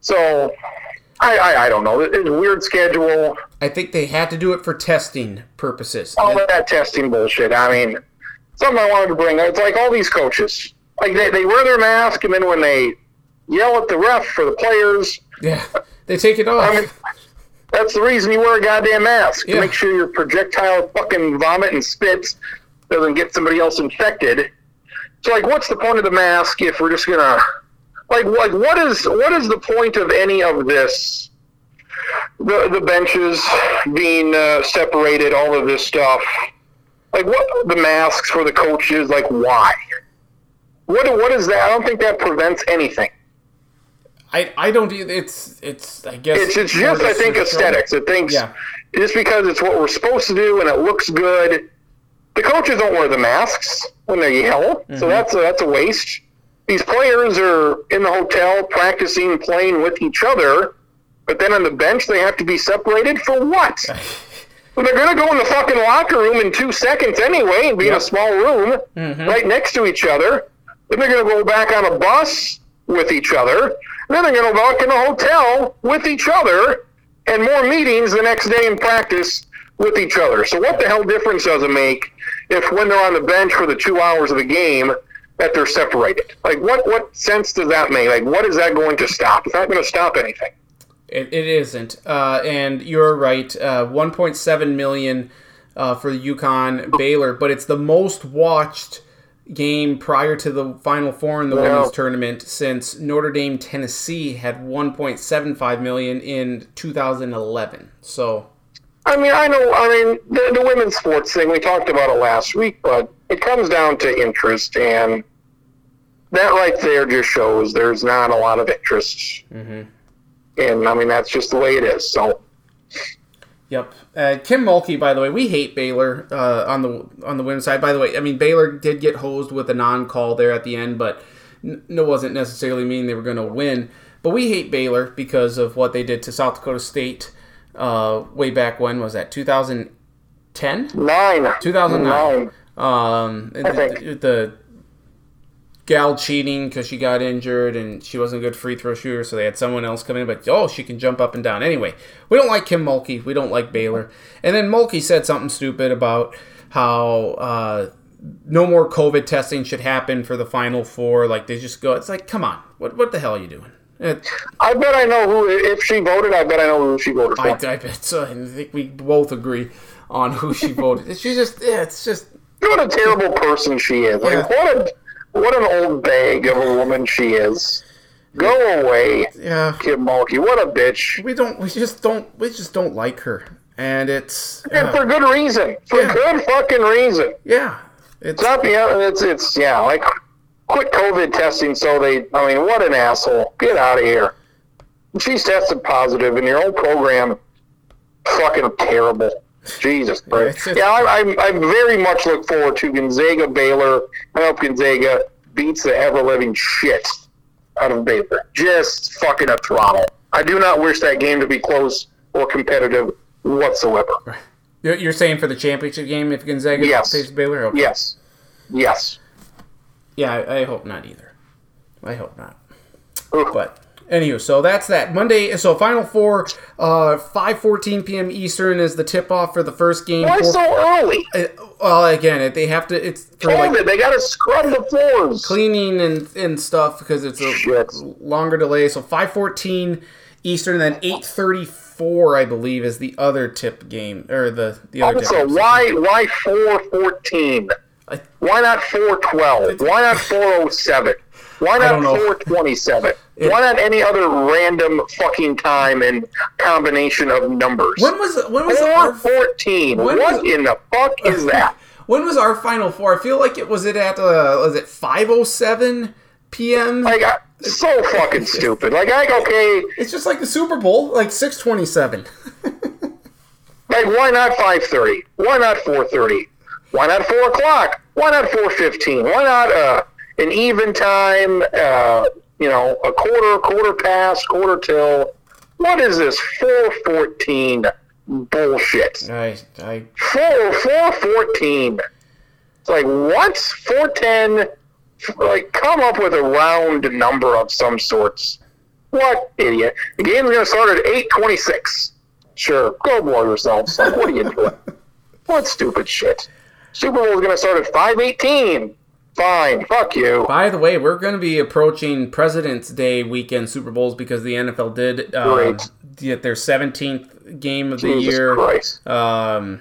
So I I, I don't know. It- It's a weird schedule. I think they had to do it for testing purposes. All that testing bullshit. I mean, something I wanted to bring. up. It's like all these coaches. Like they, they wear their mask, and then when they yell at the ref for the players, Yeah, they take it off. I mean, that's the reason you wear a goddamn mask Yeah. to make sure your projectile fucking vomit and spits doesn't get somebody else infected. So, like, what's the point of the mask if we're just gonna, like, like what is what is the point of any of this? The the benches being uh, separated, all of this stuff. Like, what the masks for the coaches? Like, why? What what is that? I don't think that prevents anything. I, I don't either. It's it's I guess It's, it's just, I think, aesthetics. It thinks Yeah. just because it's what we're supposed to do and it looks good. The coaches don't wear the masks when they yell, Mm-hmm. so that's a, that's a waste. These players are in the hotel practicing playing with each other, but then on the bench they have to be separated for what? well, they're going to go in the fucking locker room in two seconds anyway and be in a small room Mhm. right next to each other. Then they're going to go back on a bus with each other. Then they're going to walk in a hotel with each other and more meetings the next day in practice with each other. So what the hell difference does it make if when they're on the bench for the two hours of the game that they're separated? Like what what sense does that make? Like what is that going to stop? It's not going to stop anything. It, it isn't. Uh, and you're right. Uh, 1.7 million uh, for the UConn Baylor, but it's the most watched game prior to the Final Four in the Yeah. women's tournament since Notre Dame Tennessee had 1.75 million in 2011. So I mean, I know. I mean, the, the women's sports thing we talked about it last week, but it comes down to interest, and that right there just shows there's not a lot of interest. Mhm. And I mean, that's just the way it is. So Yep. Uh, Kim Mulkey, by the way, we hate Baylor uh, on the on the women's side. By the way, I mean Baylor did get hosed with a non-call there at the end, but n- it wasn't necessarily meaning they were going to win. But we hate Baylor because of what they did to South Dakota State uh, way back when was that 2010 Nine. 2009 Nine. um I the, think. the, the gal cheating because she got injured and she wasn't a good free throw shooter so they had someone else come in but oh she can jump up and down anyway we don't like kim mulkey we don't like baylor and then mulkey said something stupid about how uh no more covid testing should happen for the final four like they just go it's like come on what, what the hell are you doing it, I bet I know who. If she voted, I bet I know who she voted for. I, I bet so i think we both agree on who she voted she's just yeah it's just what a terrible person she is. Like Yeah. what a what an old bag of a woman she is. Go away, yeah Kim Mulkey. What a bitch. we don't we just don't we just don't like her and it's And uh, for good reason. For Yeah. good fucking reason. yeah it's It's not the it's it's yeah, like quit COVID testing so they I mean, what an asshole. Get out of here. She's tested positive and your whole program fucking terrible. Jesus Christ. it's- Yeah, I, I, I very much look forward to Gonzaga Baylor. I hope Gonzaga beats the ever living shit out of Baylor. Just fucking a throttle. I do not wish that game to be close or competitive whatsoever. You're, saying for the championship game if Gonzaga Yes. plays Baylor? Okay. Yes. Yes. Yeah, I, I hope not either. I hope not. But Anywho, so that's that. Monday, so Final Four, uh, 5.14 p.m. Eastern is the tip-off for the first game. Why Four, so early? Uh, well, again, they have to, it's for Damn like, it, they got to scrub the floors. Cleaning and, and stuff because it's a Shit. longer delay. So 5.14 Eastern, then 8.34, I believe, is the other tip game, or the, the other Also, why, why 4.14? Why not 4.12? Why not 4.07? Why not 4.27? It- Why not any other random fucking time and combination of numbers? When was when was Four our fourteen. What was- in the fuck is that? When was our final four? I feel like it was it at uh, was it five oh seven p.m. Like I, so fucking stupid. Like I okay. it's just like the Super Bowl, like six twenty seven. Like why not five thirty? Why not four thirty? Why not four o'clock? Why not four fifteen? Why not uh, an even time? Uh, you know, a quarter, quarter past, quarter till. What is this four fourteen bullshit? I I Four four fourteen. It's like what? Four ten. Like come up with a round number of some sorts. What idiot? The game's gonna start at eight twenty six. Sure, go blow yourselves. Like, what are you doing? What stupid shit? Super Bowl's gonna start at five eighteen. Fine, fuck you. By the way, we're going to be approaching President's Day weekend Super Bowls because the NFL did um, get their 17th game of the year. Um,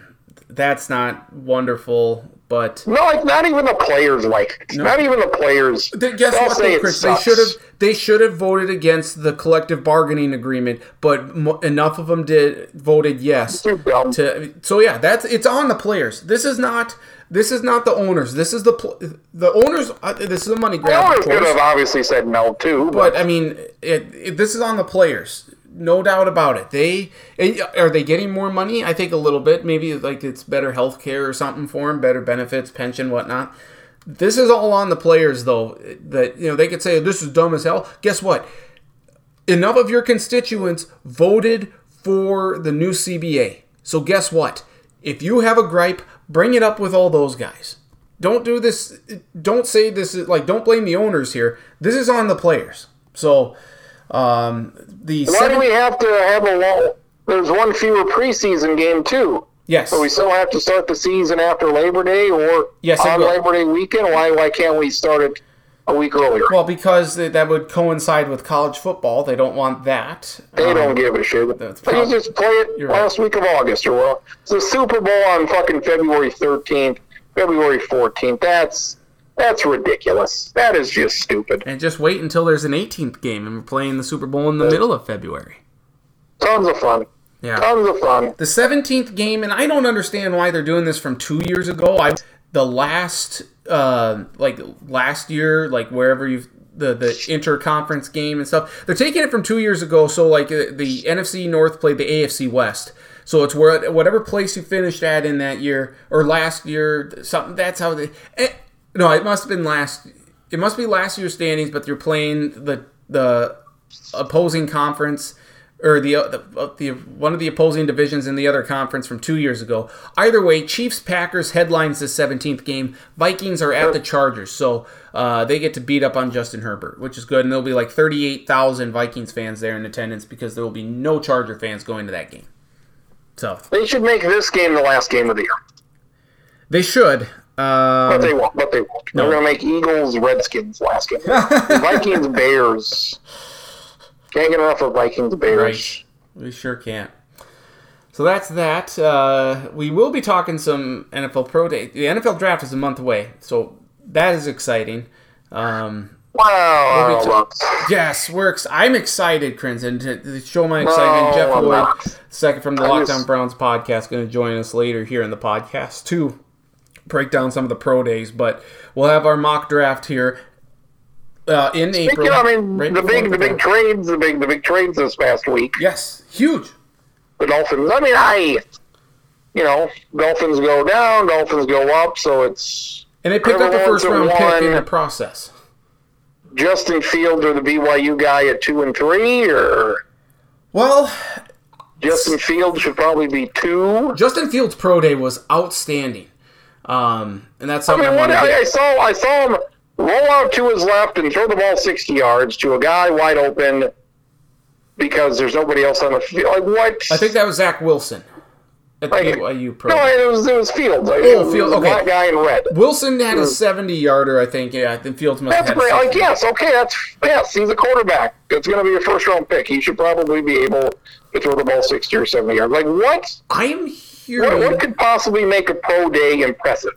that's not wonderful, but No, like not even the players like it. Not even the players. Guess They'll what, though, Chris? They should have they should have voted against the collective bargaining agreement, but mo- enough of them did voted yes. To so yeah, that's it's on the players. This is not this is not the owners. This is the pl- the owners. Uh, this is a money The grab, of owners could have obviously said no too, but, But I mean, it, it, this is on the players, no doubt about it. They are they getting more money? I think a little bit. Maybe like it's better health care or something for them, better benefits, pension, whatnot. This is all on the players, though. That you know they could say this is dumb as hell. Guess what? Enough of your constituents voted for the new CBA. So guess what? If you have a gripe, bring it up with all those guys. Don't do this. Don't say this is like. Don't blame the owners here. This is on the players. So, um, the why do we have to have a long? There's one fewer preseason game too. yes, So we still have to start the season after Labor Day or Yes, on. Labor Day weekend. Why why can't we start it a week earlier? well because that would coincide with college football. They don't want that. They Um, don't give a shit. that's They prob- just play it You're right. last week of August or well, it's the Super Bowl on fucking February 13th, February 14th. That's that's ridiculous. That is just stupid. and just wait until there's an 18th game and we're playing the Super Bowl in the middle of February. Tons of fun. Yeah. Tons of fun. The 17th game, and I don't understand why they're doing this from two years ago. I the last, uh, like last year, like wherever you've the the interconference game and stuff, they're taking it from two years ago. So like uh, the NFC North played the AFC West. So it's where whatever place you finished at in that year or last year, something. That's how they. No, it must have been last. It must be last year's standings, but you're playing the the opposing conference or the, uh, the, uh, the one of the opposing divisions in the other conference from two years ago. Either way, Chiefs Packers headlines the 17th game. Vikings are at the Chargers, so uh, they get to beat up on Justin Herbert, which is good. And there'll be like 38,000 Vikings fans there in attendance because there will be no Charger fans going to that game. So They should make this game the last game of the year. they should. But Um, they won't. But they won't. No. They're going to make Eagles Redskins last game. Vikings Bears. Can't get enough of Vikings Bears. Right. We sure can't. So that's that. Uh, we will be talking some NFL Pro Day. The NFL Draft is a month away, so that is exciting. Um, Wow. Maybe look. yes, ex- I'm excited, Crimson, to, to show my excitement. No, Jeff Lloyd, second from the I Lockdown just- Browns podcast, going to join us later here in the podcast to break down some of the pro days. But we'll have our mock draft here uh, in April. You know, I mean, right the big, the big draft. trades, the big, the big trades this past week. Yes, huge. The Dolphins. I mean, I, you know, Dolphins go down, Dolphins go up, so it's And they picked up Everyone's first round pick in the process. Justin Fields or the BYU guy at two and three, or Well, Justin Fields should probably be two. Justin Fields' pro day was outstanding, um, and that's something I, mean, what want I, I saw, I saw him roll out to his left and throw the ball sixty yards to a guy wide open because there's nobody else on the field. Like what? I think that was Zach Wilson at the Like, BYU pro. no, it was it was Fields. Like, Oh, Fields, okay. black guy in red. Wilson had a 70 yarder, I think. Yeah, I think Fields must That's have great. Like, yes, okay, that's yes. He's a quarterback. It's going to be a first round pick. He should probably be able to throw the ball sixty or seventy yards. Like, what? I am hearing. what could possibly make a pro day impressive?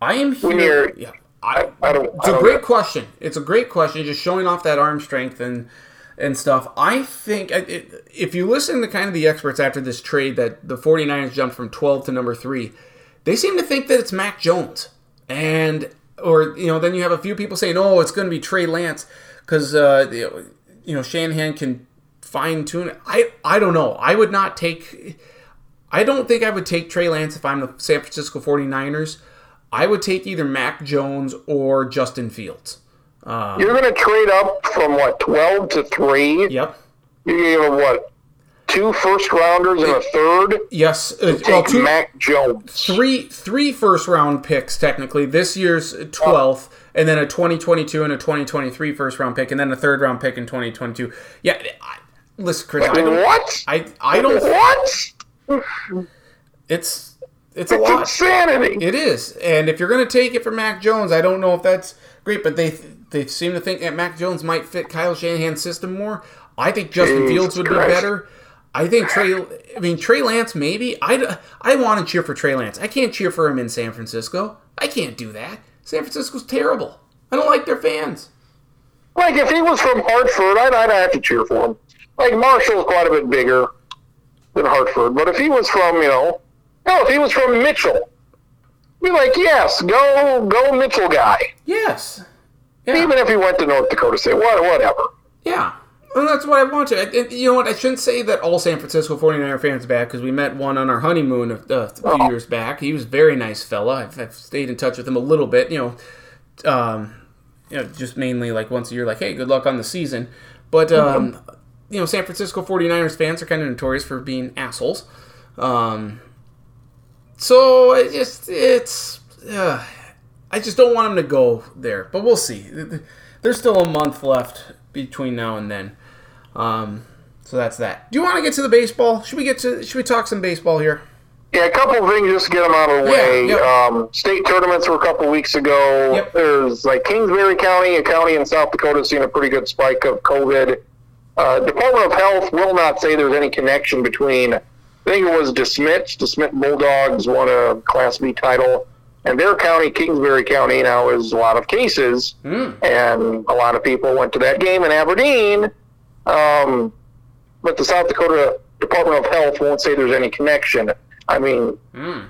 I am hearing. Yeah, I, I don't. it's I a don't great know. question. It's a great question. Just showing off that arm strength and and stuff. I think it, if you listen to kind of the experts after this trade that the 49ers jumped from 12 to number three, they seem to think that it's Mac Jones. And or you know then you have a few people saying, oh, it's going to be Trey Lance because uh, you know, you know Shanahan can fine tune it. I I don't know. I would not take. I don't think I would take Trey Lance if I'm the San Francisco 49ers. I would take either Mac Jones or Justin Fields. Um, You're going to trade up from what twelve to three. yep. You give him what two first rounders and a third. Yes. Uh, well, two, Mac Jones. three, three first round picks technically. This year's 12th, and then a 2022 and a 2023 first round pick, and then a third round pick in 2022. Yeah. I, listen, Chris. I don't. What? I I don't. What? It's it's a It's lot. insanity. It is, and if you're going to take it for Mac Jones, I don't know if that's great, but they they seem to think that Mac Jones might fit Kyle Shanahan's system more. I think Justin Fields would be better. I think Trey. I mean Trey Lance maybe. I I want to cheer for Trey Lance. I can't cheer for him in San Francisco. I can't do that. San Francisco's terrible. I don't like their fans. Like if he was from Hartford, I'd, I'd have to cheer for him. Like Marshall's quite a bit bigger than Hartford, but if he was from, you know, no, if he was from Mitchell, be like, yes, go, go Mitchell guy. Yes. Yeah. Even if he went to North Dakota State, what, whatever. Yeah. And that's what I want to. You know what? I shouldn't say that all San Francisco 49er fans are bad because we met one on our honeymoon a, a few Oh. years back. He was a very nice fella. I've, I've stayed in touch with him a little bit, you know, um, you know, just mainly like once a year, like, hey, good luck on the season. But, um, you know, San Francisco 49ers fans are kind of notorious for being assholes. Um, so it just, it's, uh, I just don't want them to go there, but we'll see. There's still a month left between now and then. Um, so that's that. Do you want to get to the baseball? Should we get to? Should we talk some baseball here? Yeah, a couple of things just to get them out of the way. yeah. Um, state tournaments were a couple weeks ago. Yep. There's like Kingsbury County, a county in South Dakota, seen a pretty good spike of COVID. Uh, Department of Health will not say there's any connection between. I think it was De Smet. DeSmit Bulldogs won a Class B title, and their county, Kingsbury County, now is a lot of cases, Mm. and a lot of people went to that game in Aberdeen. Um, but the South Dakota Department of Health won't say there's any connection. I mean, Mm.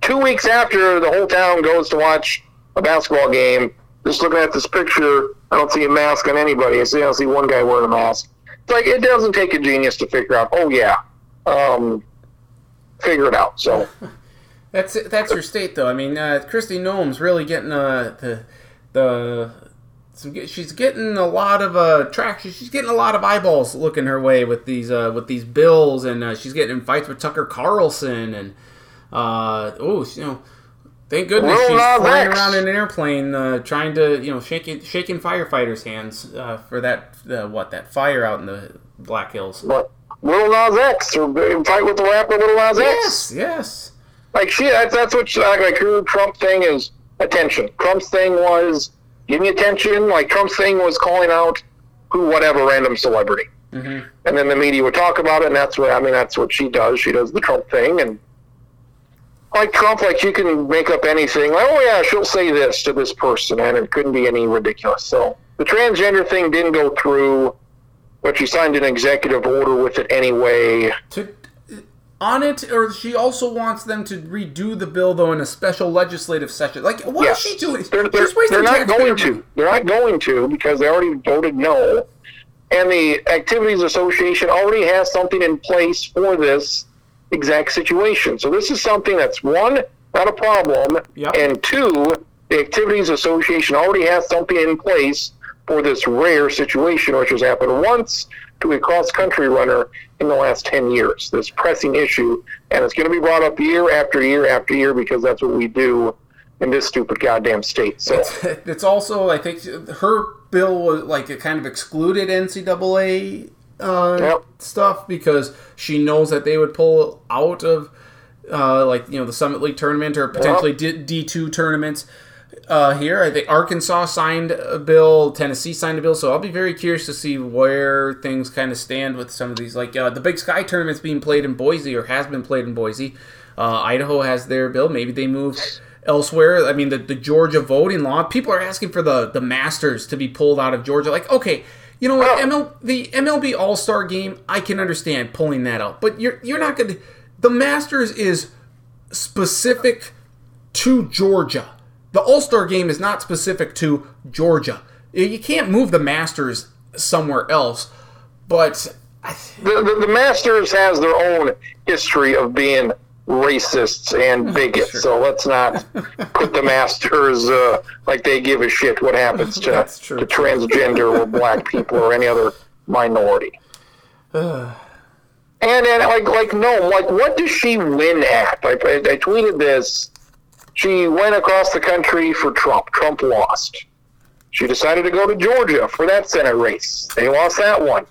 two weeks after the whole town goes to watch a basketball game, just looking at this picture, I don't see a mask on anybody. I see, I don't see one guy wearing a mask. Like it doesn't take a genius to figure out. Oh yeah, um, figure it out. So That's it- that's your state though. I mean, uh, Kristi Noem's really getting uh, the the some, she's getting a lot of uh, traction. She's getting a lot of eyeballs looking her way with these uh, with these bills, and uh, she's getting in fights with Tucker Carlson, and uh, oh, you know, thank goodness she's flying around in an airplane, uh, trying to you know shaking shaking firefighters' hands uh, for that uh, what that fire out in the Black Hills. But Lil Nas X, or fight with the rapper Lil Nas X. Yes, yes. Like she, that's, that's what she, like, like her Trump thing is attention. Trump's thing was give me attention. Like Trump's thing was calling out who, whatever, random celebrity, hmm and then the media would talk about it, and that's what I mean. That's what she does. She does the Trump thing, and like Trump, like you can make up anything. Like, oh yeah, she'll say this to this person, and it couldn't be any ridiculous. So the transgender thing didn't go through, but she signed an executive order with it anyway. to on it, or she also wants them to redo the bill though in a special legislative session. Like, what is Yes. she doing? They're, they're, they're not going to. They're not going to because they already voted no. And the Activities Association already has something in place for this exact situation. So this is something that's one, not a problem, Yep. and two, the Activities Association already has something in place for this rare situation, which has happened once to a cross country runner in the last 10 years. This pressing issue, and it's going to be brought up year after year after year because that's what we do in this stupid goddamn state. So, It's also, I think, her bill was like it kind of excluded NCAA uh, Yep. stuff because she knows that they would pull out of uh, like you know the Summit League tournament or potentially D two tournaments. Uh, here, I think Arkansas signed a bill, Tennessee signed a bill, so I'll be very curious to see where things kind of stand with some of these. Like uh, the Big Sky tournament's being played in Boise or has been played in Boise. Uh, Idaho has their bill. Maybe they move elsewhere. I mean, the, the Georgia voting law. People are asking for the the Masters to be pulled out of Georgia. Like, okay, you know what? Oh. ML, the MLB All Star Game, I can understand pulling that out, but you're you're not going to. The Masters is specific to Georgia. The All Star Game is not specific to Georgia. You can't move the Masters somewhere else. But the, the, the Masters has their own history of being racists and bigots. Sure. So let's not put the Masters uh, like they give a shit what happens to, to transgender or black people or any other minority. and and like like no, like what does she win at? I, I, I tweeted this. She went across the country for Trump. Trump lost. She decided to go to Georgia for that Senate race. They lost that one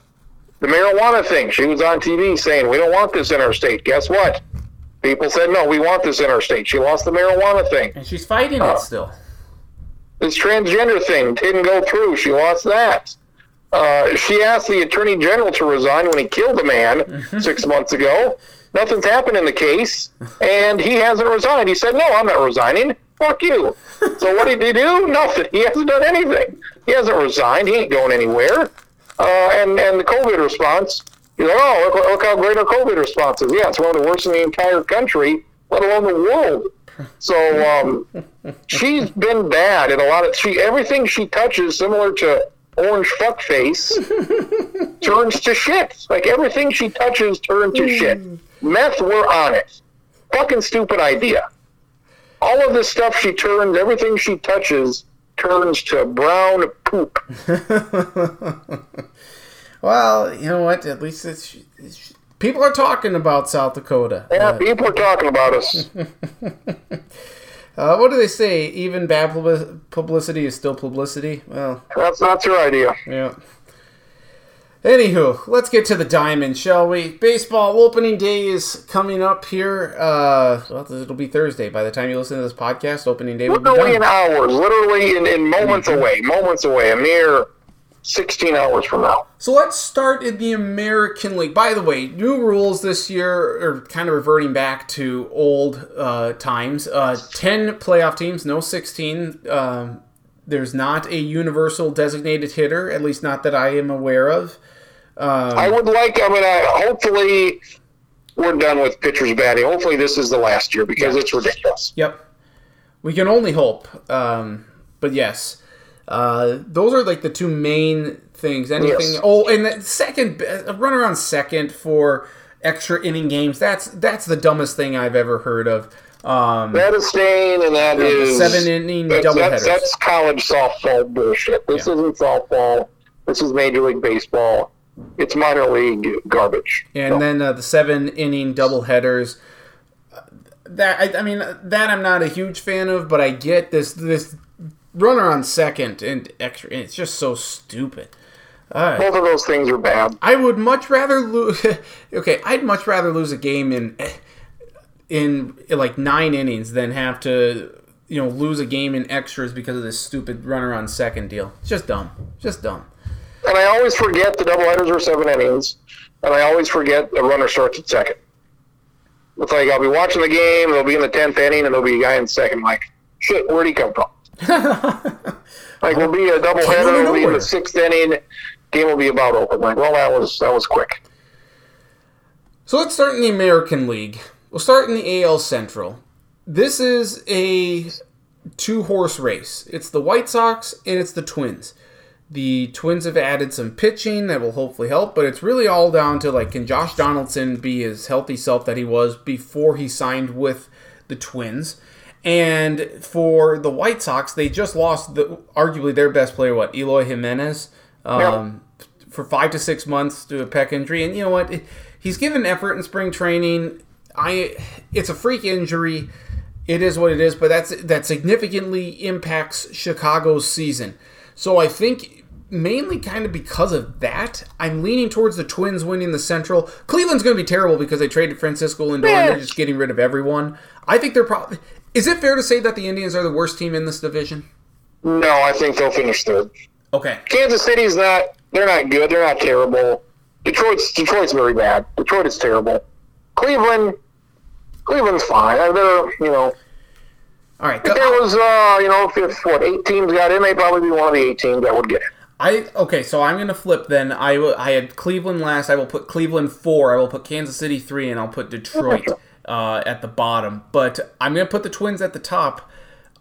the marijuana thing. She was on TV saying, We don't want this in our state. Guess what? People said, No, we want this in our state. She lost the marijuana thing. and she's fighting it still. This transgender thing didn't go through. She lost that. Uh, she asked the attorney general to resign when he killed a man six months ago. Nothing's happened in the case, and he hasn't resigned. He said, No, I'm not resigning. Fuck you. So what did he do? Nothing. He hasn't done anything. He hasn't resigned. He ain't going anywhere. Uh, and, and the COVID response, like, oh, look, look how great our COVID response is. Yeah, it's one of the worst in the entire country, let alone the world. So um, she's been bad at a lot of she everything she touches, similar to orange fuckface, turns to shit. Like everything she touches turns to shit. Meth, we're on it. Fucking stupid idea. All of this stuff she turns, everything she touches turns to brown poop. Well, you know what? At least it's, it's people are talking about South Dakota. Yeah, Uh, people are talking about us. uh, what do they say? Even bad publicity is still publicity. Well, That's that's her idea. yeah. Anywho, let's get to the diamond, shall we? Baseball opening day is coming up here. Uh, well, it'll be Thursday by the time you listen to this podcast. Opening day will be Literally in hours, literally in, in moments away, moments away, a mere 16 hours from now. So let's start in the American League. By the way, new rules this year are kind of reverting back to old uh, times. Uh, 10 playoff teams, no 16. Um, there's not a universal designated hitter, at least not that I am aware of. Um, I would like, I mean, I, hopefully we're done with pitchers batting. Hopefully this is the last year because it's ridiculous. Yep. We can only hope. Um, but yes, uh, those are like the two main things. Anything? Yes. Oh, and the second, a run around second for extra inning games. That's that's the dumbest thing I've ever heard of. Um, That is staying, and that is seven inning that's, doubleheaders. that's, that's college softball bullshit. This Yeah. isn't softball. This is Major League Baseball. It's minor league garbage. and So, then uh, the seven inning double headers. Uh, That I, I mean that I'm not a huge fan of, but I get this this runner on second and extra. It's just so stupid. Uh, both of those things are bad. I would much rather lose. okay, I'd much rather lose a game in in like nine innings than have to you know lose a game in extras because of this stupid runner on second deal. It's just dumb. Just dumb. And I always forget the double headers are seven innings, and I always forget the runner starts at second. It's like I'll be watching the game, they'll be in the tenth inning, and there'll be a guy in second. Like, shit, where'd he come from? Like, we'll be a doubleheader, we'll be in the sixth inning, game will be about over. Like, well, that was that was quick. So let's start in the American League. We'll start in the AL Central. This is a two horse race. It's the White Sox and it's the Twins. The Twins have added some pitching that will hopefully help, but it's really all down to like can Josh Donaldson be his healthy self that he was before he signed with the Twins? And for the White Sox, they just lost the arguably their best player, what Eloy Jimenez, um, for five to six months to a pec injury. And you know what? He's given effort in spring training. I it's a freak injury. It is what it is, but that's that significantly impacts Chicago's season. So I think mainly kind of because of that, I'm leaning towards the Twins winning the Central. Cleveland's going to be terrible because they traded Francisco Lindor and they're just getting rid of everyone. I think they're probably. Is it fair to say that the Indians are the worst team in this division? No, I think they'll finish third. Okay. Kansas City's not. They're not good. They're not terrible. Detroit's Detroit's very bad. Detroit is terrible. Cleveland, Cleveland's fine. Uh, They're you know All right. if there was uh you know if, if what eight teams got in, they'd probably be one of the eight teams that would get in. I okay, so I'm gonna flip then. I I had Cleveland last. I will put Cleveland four. I will put Kansas City three, and I'll put Detroit uh, at the bottom. But I'm gonna put the Twins at the top.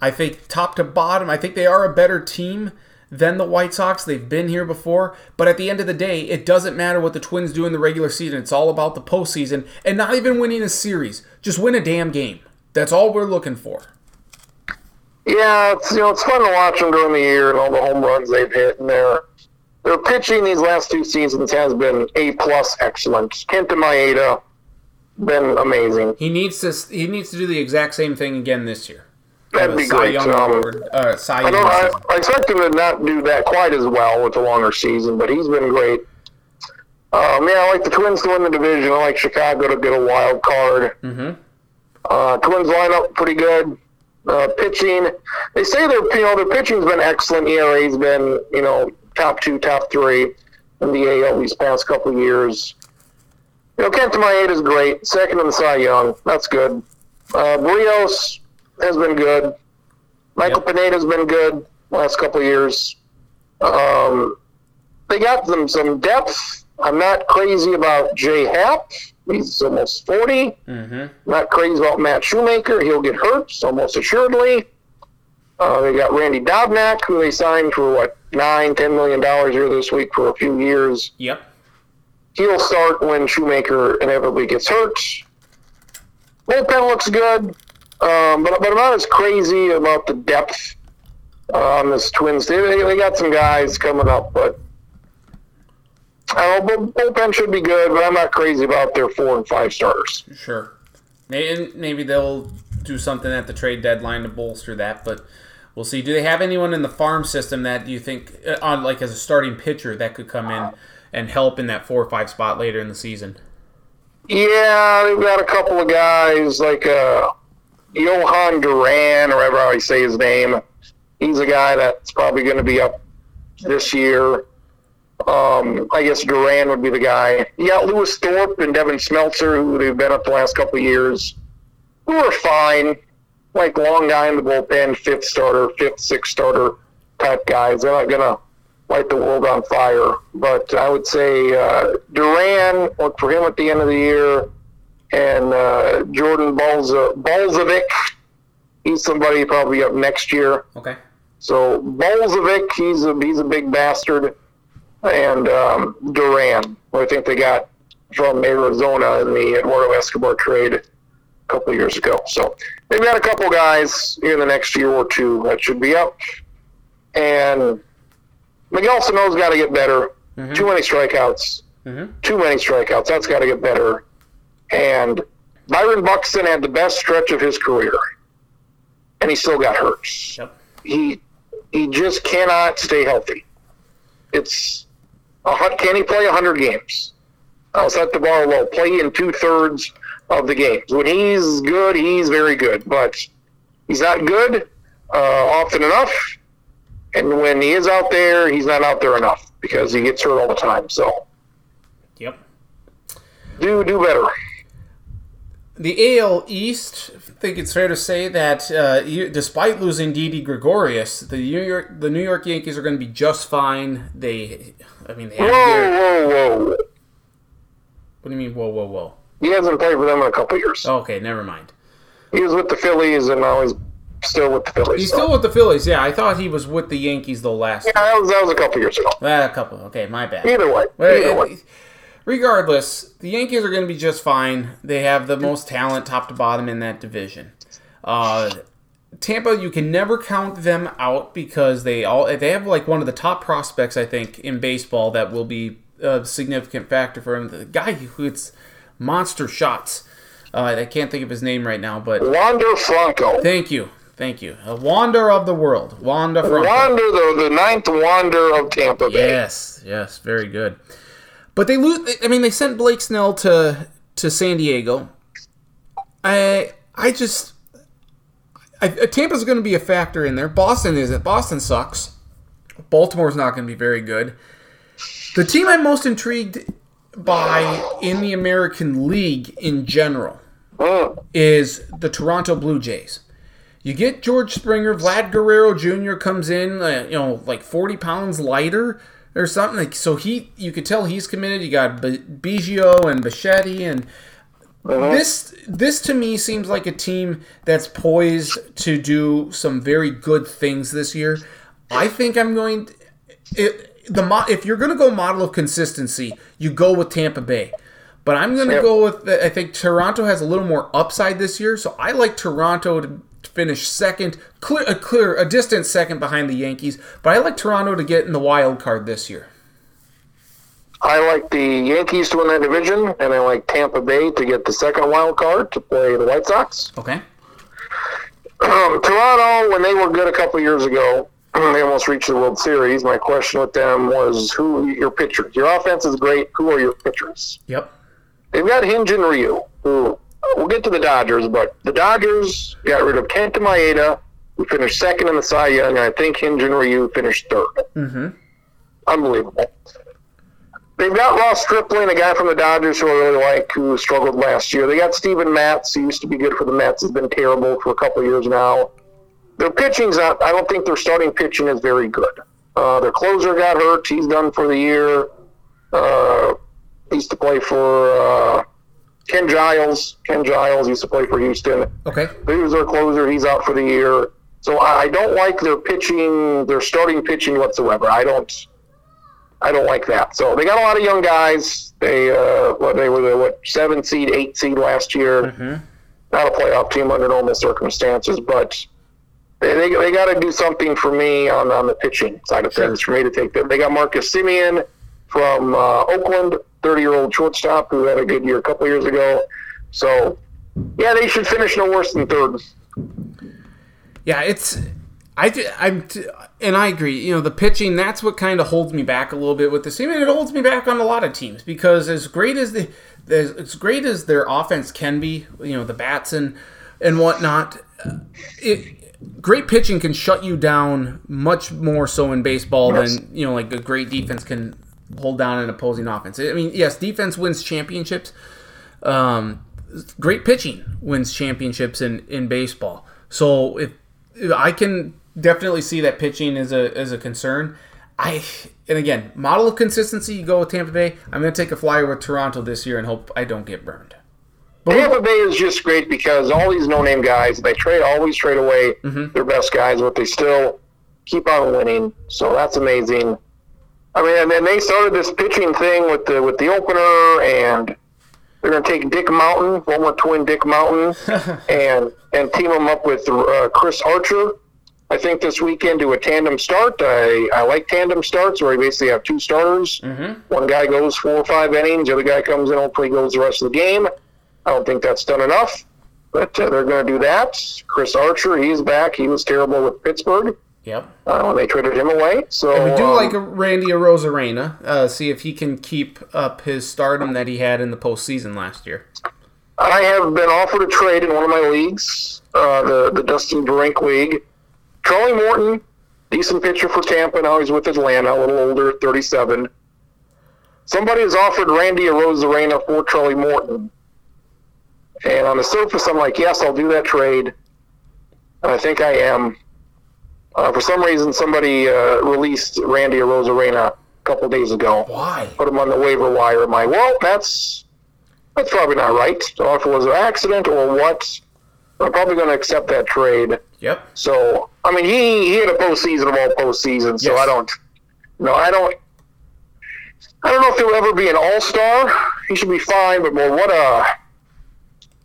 I think top to bottom. I think they are a better team than the White Sox. They've been here before, but at the end of the day, it doesn't matter what the Twins do in the regular season. It's all about the postseason, and not even winning a series. Just win a damn game. That's all we're looking for. Yeah, it's you know it's fun to watch them during the year and all the home runs they've hit, and their their pitching these last two seasons has been a plus excellent. Kenta Maeda been amazing. He needs to. He needs to do the exact same thing again this year. That'd be great. Young Um, award, uh, Cy I Young don't. I. I expect him to not do that quite as well with the longer season, but he's been great. Um, yeah, I like the Twins to win the division. I like Chicago to get a wild card. Mm-hmm. Uh, Twins lineup pretty good. Uh, pitching, they say their you know their pitching's been excellent. ERA's been you know top two, top three in the AL these past couple of years. You know, Kent to my Kenta is great. Second in the Cy Young, that's good. Uh, Berrios has been good. Michael Yep. Pineda's been good last couple of years. Um, they got them some depth. I'm not crazy about Jay Happ. He's almost 40. Mm-hmm. Not crazy about Matt Shoemaker. He'll get hurt almost assuredly. Uh, they got Randy Dobnak, who they signed for what nine, ten million dollars here this week for a few years. Yep. He'll start when Shoemaker inevitably gets hurt. Bullpen looks good, um, but but I'm not as crazy about the depth uh, on this Twins. They, they they got some guys coming up, but bullpen should be good. But I'm not crazy about their four and five starters. Sure. Maybe, maybe they'll do something at the trade deadline to bolster that, but we'll see. Do they have anyone in the farm system that you think, uh, on like as a starting pitcher, that could come in and help in that four or five spot later in the season? Yeah, they've got a couple of guys like uh, Jhoan Duran, or whatever you say his name. He's a guy that's probably going to be up this year. Um, I guess Duran would be the guy. You got Lewis Thorpe and Devin Smeltzer, who they've been up the last couple of years, who are fine. Like long guy in the bullpen, fifth starter, fifth, sixth starter type guys. They're not going to light the world on fire. But I would say uh, Duran, look for him at the end of the year, and uh, Jordan Balza- Balazovic. He's somebody probably up next year. Okay. So Balazovic, he's a he's a big bastard, and um, Duran, who I think they got from Arizona in the Eduardo Escobar trade. a couple of years ago. So they've got a couple guys in the next year or two that should be up. And Miguel Sano's got to get better. Too many strikeouts. Too many strikeouts. That's got to get better. And Byron Buxton had the best stretch of his career, and he still got hurt. Yep. He he just cannot stay healthy. It's a can he play hundred games? I'll set the bar low. Play in two thirds of the games. When he's good, he's very good, but he's not good uh, often enough. And when he is out there, he's not out there enough because he gets hurt all the time. So Yep. do do better. The AL East, I think it's fair to say that uh, you- despite losing Didi Gregorius, the New York the New York Yankees are going to be just fine. They, I mean, they their, Whoa, whoa, whoa! what do you mean? Whoa, whoa, whoa! He hasn't played for them in a couple years. Okay, never mind. He was with the Phillies, and now he's still with the Phillies. He's so- still with the Phillies. Yeah, I thought he was with the Yankees the last. Yeah, that was that was a couple years ago. Ah, a couple. Okay, my bad. Either way, either uh, way. Regardless, the Yankees are going to be just fine. They have the most talent, top to bottom, in that division. Uh, Tampa, you can never count them out because they all they have like one of the top prospects I think in baseball that will be a significant factor for him. The guy who hits monster shots. Uh, I can't think of his name right now, but Wander Franco. thank you, thank you. A wander of the world, Wanda Franco. Wander, the, the ninth Wander of Tampa Bay. Yes, yes, very good. But they lose. I mean, they sent Blake Snell to to San Diego. I I just I, Tampa's going to be a factor in there. Boston isn't. Boston sucks. Baltimore's not going to be very good. The team I'm most intrigued by in the American League in general Mm. is the Toronto Blue Jays. You get George Springer, Vlad Guerrero Jr. comes in, uh, you know, like 40 pounds lighter or something. Like, so he, you could tell he's committed. You got B- Biggio and Bichetti, and this, this to me seems like a team that's poised to do some very good things this year. I think I'm going. To, it, the mo- if you're going to go model of consistency, you go with Tampa Bay. But I'm going to go with. I think Toronto has a little more upside this year, so I like Toronto to finish second, clear a clear a distant second behind the Yankees. But I like Toronto to get in the wild card this year. I like the Yankees to win that division, and I like Tampa Bay to get the second wild card to play the White Sox. Okay. Um, Toronto, when they were good a couple years ago, they almost reached the World Series. My question with them was, who are your pitchers? Your offense is great. Who are your pitchers? Yep. They've got Hyun-jin Ryu, who we'll get to the Dodgers, but the Dodgers got rid of Kenta Maeda, who finished second in the Cy Young, and I think Hyun-jin Ryu finished third. Mm-hmm. Unbelievable. They've got Ross Stripling, a guy from the Dodgers who I really like, who struggled last year. They got Steven Matz, who used to be good for the Mets, has been terrible for a couple of years now. Their pitching's not, I don't think their starting pitching is very good. Uh, their closer got hurt. He's done for the year. Uh, he used to play for uh, Ken Giles. Ken Giles used to play for Houston. Okay. He was their closer. He's out for the year. So I don't like their pitching, their starting pitching whatsoever. I don't, I don't like that. So they got a lot of young guys. They, uh, what they were the what seven seed, eight seed last year. Mm-hmm. Not a playoff team under normal circumstances, but they they, they got to do something for me on on the pitching side of Sure. things for me to take them. They got Marcus Semien from uh, Oakland, thirty year old shortstop who had a good year a couple years ago. So yeah, they should finish no worse than third. Yeah, it's I I'm and I agree. You know, the pitching that's what kind of holds me back a little bit with this team, and it holds me back on a lot of teams because as great as the as, as great as their offense can be, you know, the bats and and whatnot, uh, it great pitching can shut you down much more so in baseball Yes. than you know like a great defense can hold down an opposing offense. I mean, yes, defense wins championships. Um, great pitching wins championships in, in baseball. So if, if I can definitely see that pitching is a is a concern. I and again, model of consistency. You go with Tampa Bay. I'm going to take a flyer with Toronto this year and hope I don't get burned. Tampa Bay is just great because all these no-name guys they trade always trade away their best guys, but they still keep on winning. So that's amazing. I mean, and then they started this pitching thing with the with the opener, and they're going to take Dick Mountain, one former twin Dick Mountain, and and team him up with uh, Chris Archer. I think this weekend do a tandem start. I, I like tandem starts where you basically have two starters. Mm-hmm. One guy goes four or five innings, the other guy comes in, hopefully goes the rest of the game. I don't think that's done enough, but uh, they're going to do that. Chris Archer, he's back. He was terrible with Pittsburgh Yep. uh, they traded him away. So And we do um, like Randy Arozarena. Uh, see if he can keep up his stardom that he had in the postseason last year. I have been offered a trade in one of my leagues, uh, the the Dustin Brink League. Charlie Morton, decent pitcher for Tampa. Now he's with Atlanta, a little older, 37. Somebody has offered Randy Arozarena for Charlie Morton. And on the surface, I'm like, yes, I'll do that trade. And I think I am. Uh, for some reason, somebody uh, released Randy Arozarena a couple days ago Why? put him on the waiver wire. I'm like, well, that's that's probably not right. So if it was an accident or what, I'm probably going to accept that trade. Yep. So I mean, he he had a postseason of all postseasons. So Yes. I don't, no, I don't. I don't know if he'll ever be an all star. He should be fine, but more what a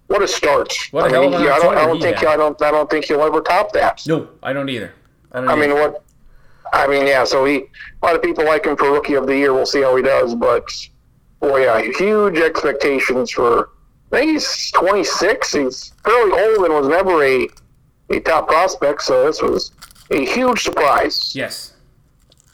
what a start. What I mean, he- I don't, I don't think. I don't I don't think he'll ever top that. No, I don't either. I. I mean, what? I mean, yeah. So he, a lot of people like him for rookie of the year. We'll see how he does, but boy, yeah, huge expectations for. I think he's 26. He's fairly old and was never a a top prospect. So this was a huge surprise. Yes.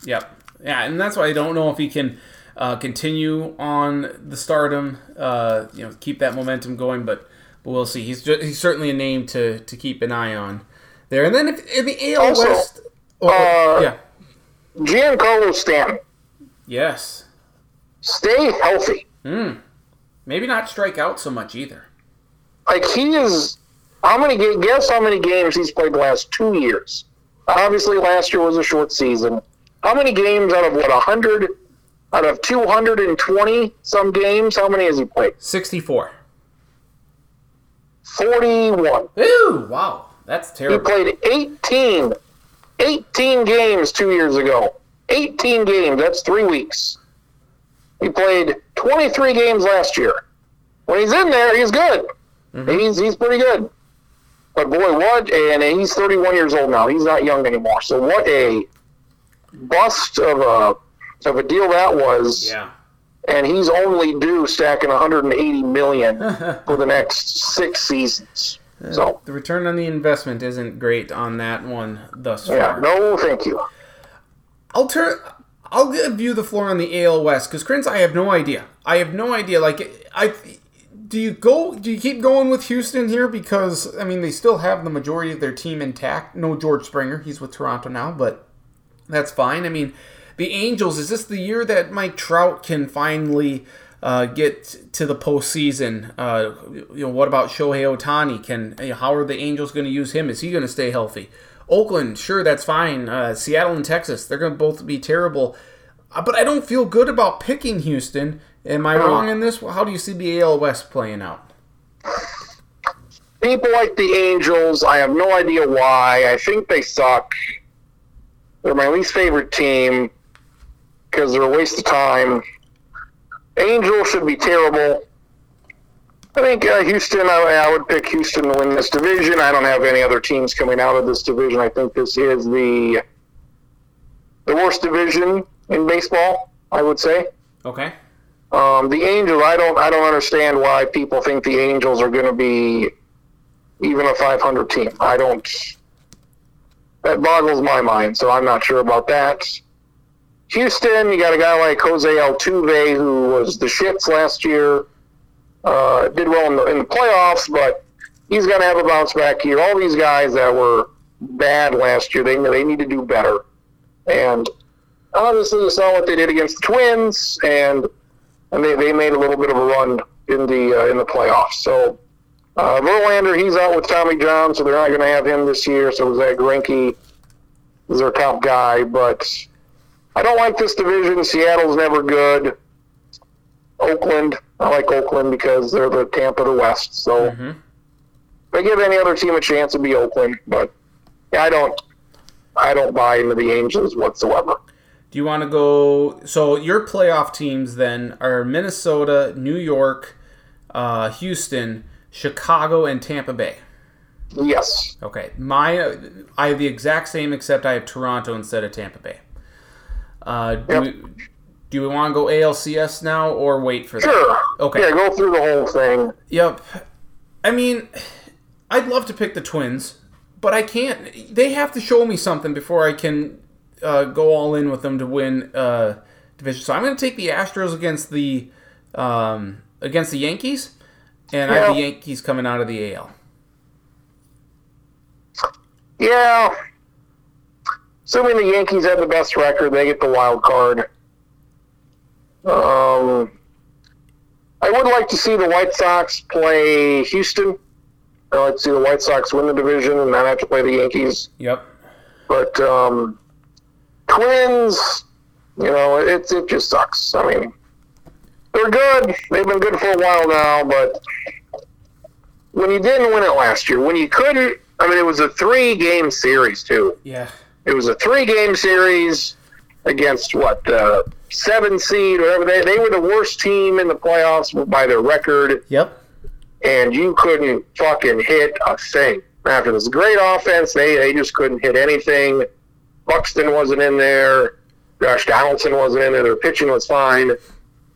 Yep. Yeah, and that's why I don't know if he can uh, continue on the stardom. Uh, you know, keep that momentum going, but but we'll see. He's ju- he's certainly a name to to keep an eye on there. And then if, in the AL Also, West, oh, uh, yeah, Giancarlo Stanton, yes, stay healthy. mm. maybe not strike out so much either. Like he is. How many? Guess how many games he's played the last two years? Obviously, last year was a short season. How many games out of what hundred? Out of two hundred and twenty some games, how many has he played? Sixty-four. Forty-one. Ooh, wow, that's terrible. He played 18, 18 games two years ago. 18 games. That's three weeks. He played 23 games last year. When he's in there, he's good. Mm-hmm. He's he's pretty good. But boy, what? And he's 31 years old now. He's not young anymore. So what a bust of a of a deal that was. Yeah. And he's only due stacking 180 million for the next six seasons. Uh, so The return on the investment isn't great on that one thus yeah, far. no, thank you. I'll turn. I'll give you the floor on the AL West because Prince, I have no idea. I have no idea. Like, I do you go? Do you keep going with Houston here because I mean they still have the majority of their team intact. No George Springer, he's with Toronto now, but that's fine. I mean, the Angels. Is this the year that Mike Trout can finally? Uh, get to the postseason. Uh, you know, what about Shohei Otani? Can how are the Angels going to use him? Is he going to stay healthy? Oakland, sure, that's fine. Uh, Seattle and Texas, they're going to both be terrible. Uh, but I don't feel good about picking Houston. Am I wrong in this? How do you see the AL West playing out? People like the Angels. I have no idea why. I think they suck. They're my least favorite team because they're a waste of time. Angels should be terrible. I think uh, Houston. I, I would pick Houston to win this division. I don't have any other teams coming out of this division. I think this is the the worst division in baseball. I would say. Okay. Um, the Angels, I don't, I don't understand why people think the Angels are going to be even a 500 team. I don't. That boggles my mind, so I'm not sure about that. Houston, you got a guy like Jose Altuve who was the shits last year. Uh, did well in the, in the playoffs, but he's going to have a bounce back year. All these guys that were bad last year, they they need to do better. And obviously, you saw what they did against the Twins, and and they, they made a little bit of a run in the uh, in the playoffs. So uh, Verlander, he's out with Tommy John, so they're not going to have him this year. So Zack Greinke is their top guy, but I don't like this division. Seattle's never good. Oakland, I like Oakland because they're the Tampa of the West. So Mhm. if I give any other team a chance, it'd be Oakland. But yeah, I don't, I don't buy into the Angels whatsoever. Do you want to go? So your playoff teams then are Minnesota, New York, uh, Houston, Chicago, and Tampa Bay. Yes. Okay, my I have the exact same except I have Toronto instead of Tampa Bay. Uh, do, Yep. we, do we want to go ALCS now or wait for that? Sure. Okay. Yeah, go through the whole thing. Yep. I mean, I'd love to pick the Twins, but I can't. They have to show me something before I can uh, go all in with them to win uh, division. So I'm going to take the Astros against the um, against the Yankees, and I have the Yankees coming out of the AL. Yeah. Assuming the Yankees have the best record, they get the wild card. Um, I would like to see the White Sox play Houston. I'd like to see the White Sox win the division and not have to play the Yankees. Yep. But um, Twins, you know, it it just sucks. I mean, they're good. They've been good for a while now, but when you didn't win it last year, when you couldn't, I mean, it was a three-game series too. Yeah. It was a three-game series against what the seven seed, whatever they they were the worst team in the playoffs by their record Yep. and you couldn't fucking hit a thing. After this great offense, they, they just couldn't hit anything. Buxton wasn't in there. Josh Donaldson wasn't in there. Their pitching was fine.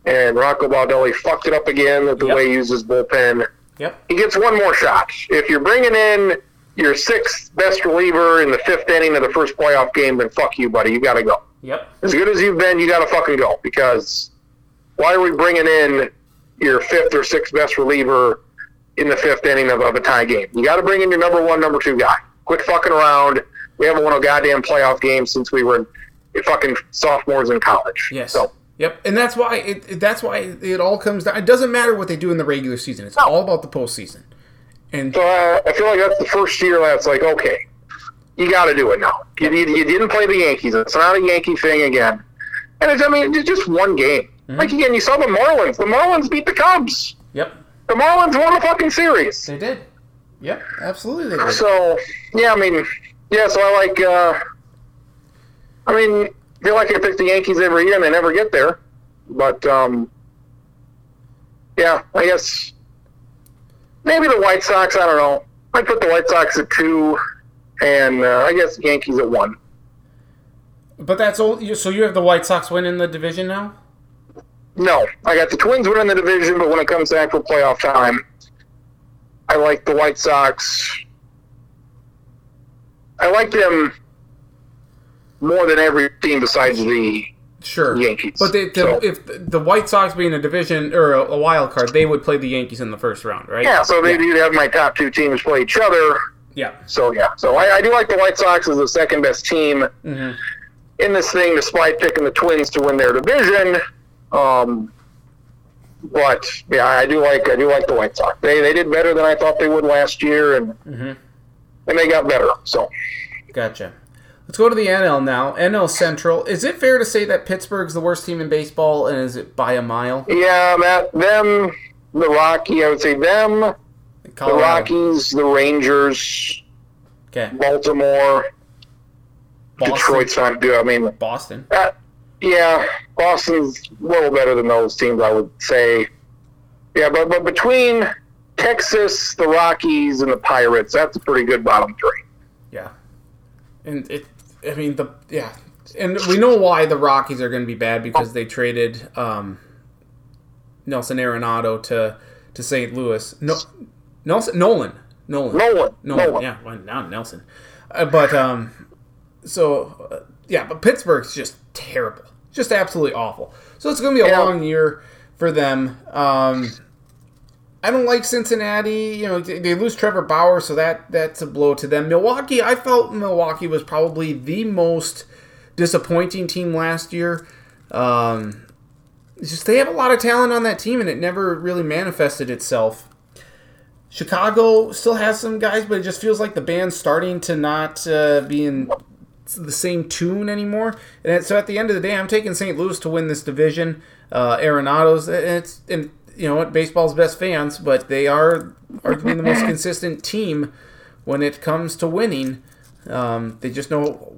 And Rocco Baldelli fucked it up again with the Yep. way he uses bullpen. Yep. He gets one more shot. If you're bringing in your sixth best reliever in the fifth inning of the first playoff game, then fuck you, buddy. You got to go Yep. as good as you've been, you got to fucking go because why are we bringing in your fifth or sixth best reliever in the fifth inning of, of a tie game? You got to bring in your number one, number two guy. Quit fucking around. We haven't won a goddamn playoff game since we were fucking sophomores in college. Yes. So Yep, and that's why it, that's why it all comes down. It doesn't matter what they do in the regular season; it's all about the postseason. And So uh, I feel like that's the first year that's like, okay, you got to do it now. You, you, you didn't play the Yankees. It's not a Yankee thing again. And it's, I mean, it's just one game. Like, again, you saw the Marlins. The Marlins beat the Cubs. yep, The Marlins won the fucking series. they did. Yep, absolutely they did. So, yeah, I mean, yeah, so I like, uh, I mean, I feel like I pick the Yankees every year and they never get there. But, um, yeah, I guess maybe the White Sox, I don't know. I'd put the White Sox at two and uh, I guess the Yankees at one. But that's all. So you have the White Sox winning the division now. No, I got the Twins winning the division, but when it comes to actual playoff time, I like the White Sox. I like them more than every team besides the Sure, Yankees. But they, the, So- if the White Sox being a division or a, a wild card, they would play the Yankees in the first round, right? yeah. So they yeah. do have my top two teams play each other. Yeah. So yeah, so I, I do like the White Sox as the second best team hmm in this thing, despite picking the Twins to win their division. Um, but yeah, I do like I do like the White Sox. They they did better than I thought they would last year, and hmm and they got better. So Gotcha. Let's go to the NL now. NL Central. Is it fair to say that Pittsburgh's the worst team in baseball, and is it by a mile? yeah, Matt, them, the Rocky, I would say them, the Rockies, the Rangers, Okay. Baltimore, Boston. Detroit's not good. I mean, Boston. uh, yeah, Boston's a little better than those teams, I would say. Yeah, but but between Texas, the Rockies, and the Pirates, that's a pretty good bottom three. Yeah. And it. I mean the yeah. And we know why the Rockies are going to be bad because they traded um, Nelson Arenado to to St. Louis. No, Nelson Nolan. Nolan. Nolan, Nolan. Nolan. Yeah, well, not Nelson. Uh, but um, so uh, yeah, but Pittsburgh's just terrible, just absolutely awful. So it's going to be a Yeah. long year for them. Um, I don't like Cincinnati. You know, they lose Trevor Bauer, so that that's a blow to them. Milwaukee, I felt Milwaukee was probably the most disappointing team last year. Um, just they have a lot of talent on that team, and it never really manifested itself. Chicago still has some guys, but it just feels like the band's starting to not uh, be in the same tune anymore. And so at the end of the day, I'm taking St. Louis to win this division. Uh, Arenado's, and it's and you know what, baseball's best fans, but they are arguably the most consistent team when it comes to winning. Um, they just know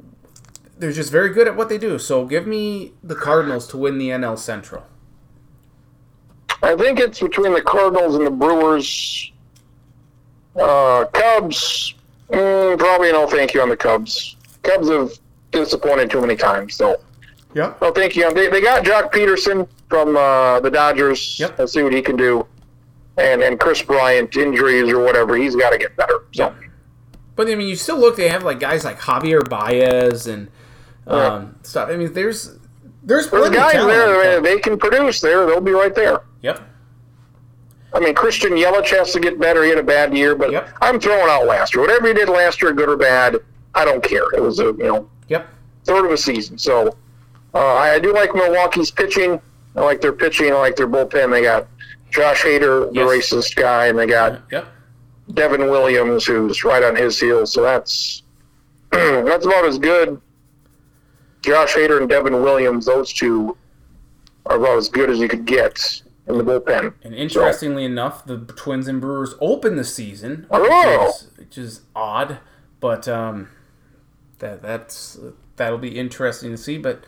they're just very good at what they do. So give me the Cardinals to win the NL Central. I think it's between the Cardinals and the Brewers. Uh, Cubs, mm, probably no thank you on the Cubs. Cubs have disappointed too many times, so Yeah. no thank you. They, they got Joc Pederson from uh, the Dodgers. Yep. Let's see what he can do. And and Kris Bryant injuries or whatever, he's got to get better. So But I mean, you still look. They have like guys like Javier Baez and um, Yeah. stuff. I mean, there's there's there's guys there. They, they can produce there. They'll be right there. Yep. I mean, Christian Yelich has to get better. He had a bad year, but Yep. I'm throwing out last year. Whatever he did last year, good or bad, I don't care. It was a you know Yep. third of a season. So uh, I do like Milwaukee's pitching. I like their pitching. I like their bullpen. They got Josh Hader, the Yes. racist guy, and they got Yep. Devin Williams, who's right on his heels. So that's that's about as good. Josh Hader and Devin Williams, those two are about as good as you could get in the bullpen. And interestingly enough, the Twins and Brewers open the season, which, Oh. is, which is odd, but um, that that's that'll be interesting to see. But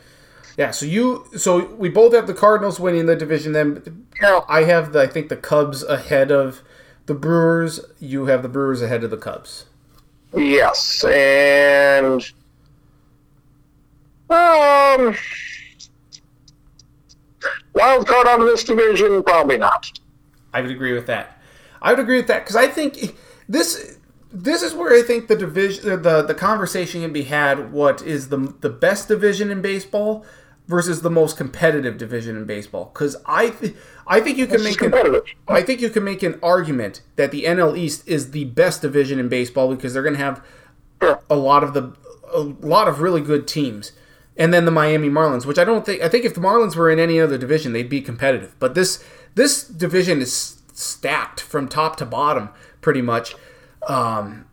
yeah, so you so we both have the Cardinals winning the division. Then Yeah. I have the, I think the Cubs ahead of the Brewers. You have the Brewers ahead of the Cubs. Yes, and um, wild card out of this division, probably not. I would agree with that. I would agree with that because I think this this is where I think the division the the conversation can be had. What is the the best division in baseball versus the most competitive division in baseball? Because I th- I think you can make an. I think you can make an argument that the NL East is the best division in baseball because they're going to have Sure. a lot of the a lot of really good teams. And then the Miami Marlins, which I don't think I think if the Marlins were in any other division, they'd be competitive. But this this division is stacked from top to bottom, pretty much. Um,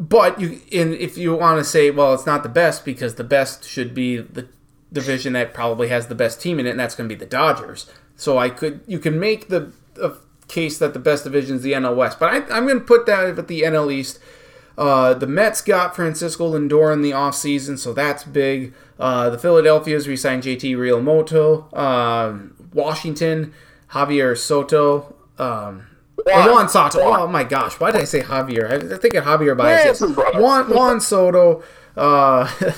but you in if you want to say, well, it's not the best because the best should be the division that probably has the best team in it, and that's going to be the Dodgers. So I could you can make the case that the best division is the NL West, but I, I'm going to put that at the NL East. Uh, the Mets got Francisco Lindor in the offseason, so that's big. Uh, the Philadelphia's re-signed JT Realmuto. Um, Washington, Javier Soto. Um, Juan. Juan Soto. Oh my gosh, why did I say Javier? I, I think of Javier Baez. Yeah, it's his brother. Juan, Juan Soto. Uh,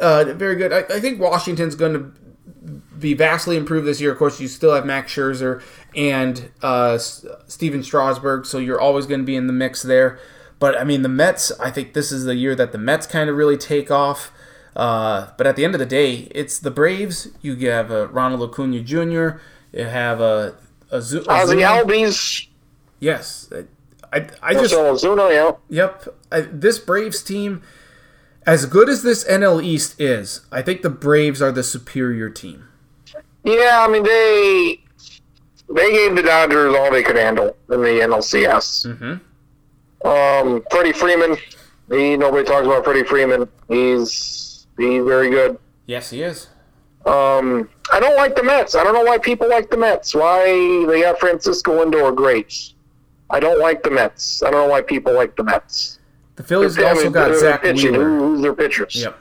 uh, very good. I, I think Washington's going to be vastly improved this year. Of course, you still have Max Scherzer and uh, S- Stephen Strasburg, so you're always going to be in the mix there. But I mean, the Mets. I think this is the year that the Mets kind of really take off. Uh, but at the end of the day, it's the Braves. You have uh, Ronald Acuna Jr. You have a, a, a Ozzie Albies, Yes, I, I, I just Ozuna, yeah. Yep. I, this Braves team, as good as this NL East is, I think the Braves are the superior team. Yeah, I mean they they gave the Dodgers all they could handle in the NLCS. Mm-hmm. Um, Freddie Freeman, he nobody talks about Freddie Freeman. He's he's very good. Yes, he is. Um, I don't like the Mets. I don't know why people like the Mets. Why they got Francisco Lindor, great. I don't like the Mets. I don't know why people like the Mets. The Phillies I also mean, got Zach pitching. Wheeler. Who, who's their pitchers? Yep.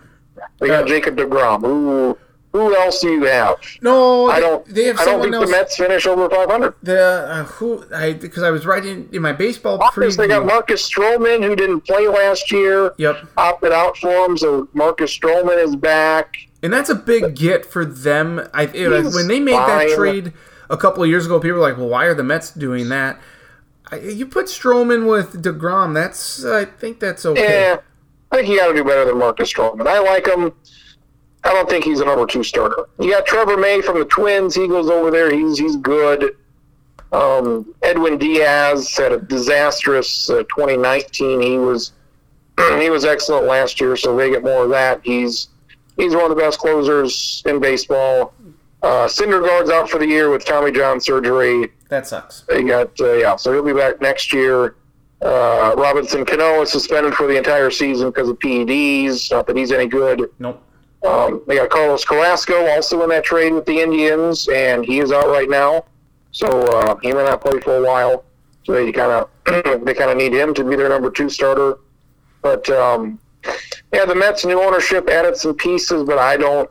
They got Uh, Jacob Degrom. Who who else do you have? No, I don't. They have I don't think else. the Mets finish over 500. The uh, who I because I was writing in my baseball Marcus, they got. Marcus Stroman, who didn't play last year, Yep, opted out for him, so Marcus Stroman is back. and that's a big get for them. I it- when they made that trade a couple of years ago, people were like, "Well, why are the Mets doing that?" I, you put Stroman with Degrom. That's I think that's okay. Yeah, I think you got to do better than Marcus Stroman. I like him. I don't think he's a number two starter. You got Trevor May from the Twins. He goes over there. He's he's good. Um, Edwin Diaz had a disastrous uh, 2019. He was he was excellent last year, so they get more of that. He's he's one of the best closers in baseball. Uh, Guards out for the year with Tommy John surgery. That sucks. They got uh, yeah, so he'll be back next year. Uh, Robinson Cano is suspended for the entire season because of PEDs. Not that he's any good. Nope. Um, they got Carlos Carrasco also in that trade with the Indians, and he is out right now. So uh, he may not play for a while. So they kind of they kind of need him to be their number two starter. But um, yeah, the Mets new ownership added some pieces, but I don't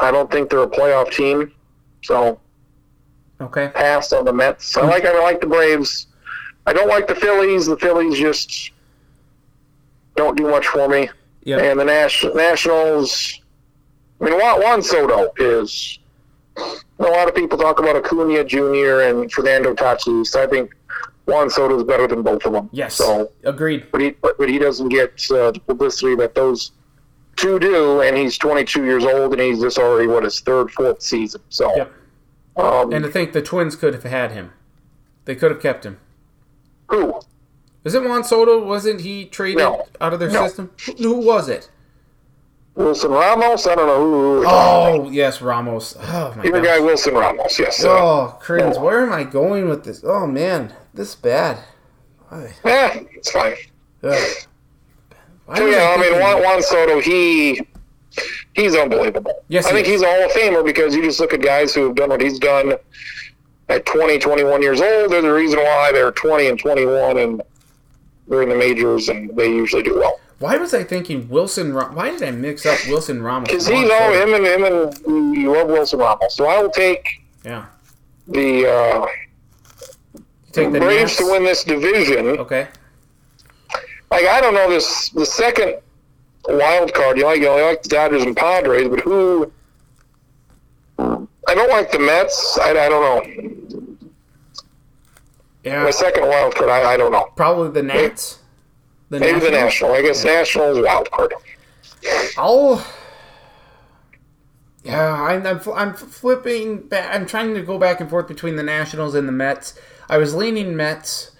I don't think they're a playoff team. So Okay. Passed on the Mets. I like I like the Braves. I don't like the Phillies. The Phillies just don't do much for me. Yeah. And the Nash, Nationals. I mean, Juan, Juan Soto is. A lot of people talk about Acuna Jr. and Fernando Tatis. I think Juan Soto is better than both of them. Yes. So, Agreed. but he but, but he doesn't get uh, the publicity that those two do, and he's 22 years old, and he's just already what his third, fourth season. So, Yep. um, And to think the Twins could have had him. They could have kept him. who? Was it Juan Soto? Wasn't he traded No. out of their No. system? Who- was it? Wilson Ramos? I don't know who. Oh, yes, Ramos. Oh, my God. guy Wilson Ramos. Yes. Oh, Crins, where am I going with this? Oh, man. This is bad. Eh, it's fine. Ugh. So yeah, I mean Juan, Juan Soto, he he's unbelievable. Yes, I think is. he's a Hall of Famer because you just look at guys who have done what he's done at 20, 21 years old. There's a reason why they're 20 and 21 and they're in the majors and they usually do well. Why was I thinking Wilson? Why did I mix up Wilson Ramos? Because he's all him and him and you love Wilson Ramos. So I will take Yeah. the uh, take the Braves Nats. to win this division. Okay. Like I don't know this the second wild card. You like you like the Dodgers and Padres, but who? I don't like the Mets. I, I don't know. Yeah. My second wild card. I, I don't know. Probably the Nats. The Maybe the Nationals? National. I guess Nationals wild card. I'll. Yeah, I'm, I'm, I'm flipping back. I'm trying to go back and forth between the Nationals and the Mets. I was leaning Mets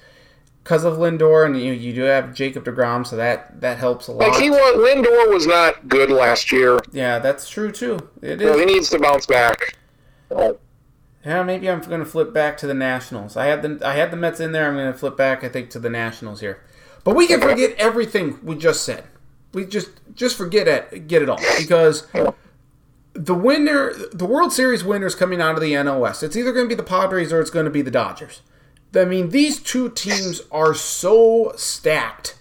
because of Lindor, and you, you do have Jacob DeGrom, so that, that helps a lot. Like he was Lindor was not good last year. yeah, that's true too. It So he needs to bounce back. Yeah, maybe I'm going to flip back to the Nationals. I had the I had the Mets in there. I'm going to flip back, I think, to the Nationals here. But we can forget everything we just said. We just just forget it, get it all because the winner, the World Series winners coming out of the NL West. It's either going to be the Padres or it's going to be the Dodgers. I mean, these two teams are so stacked.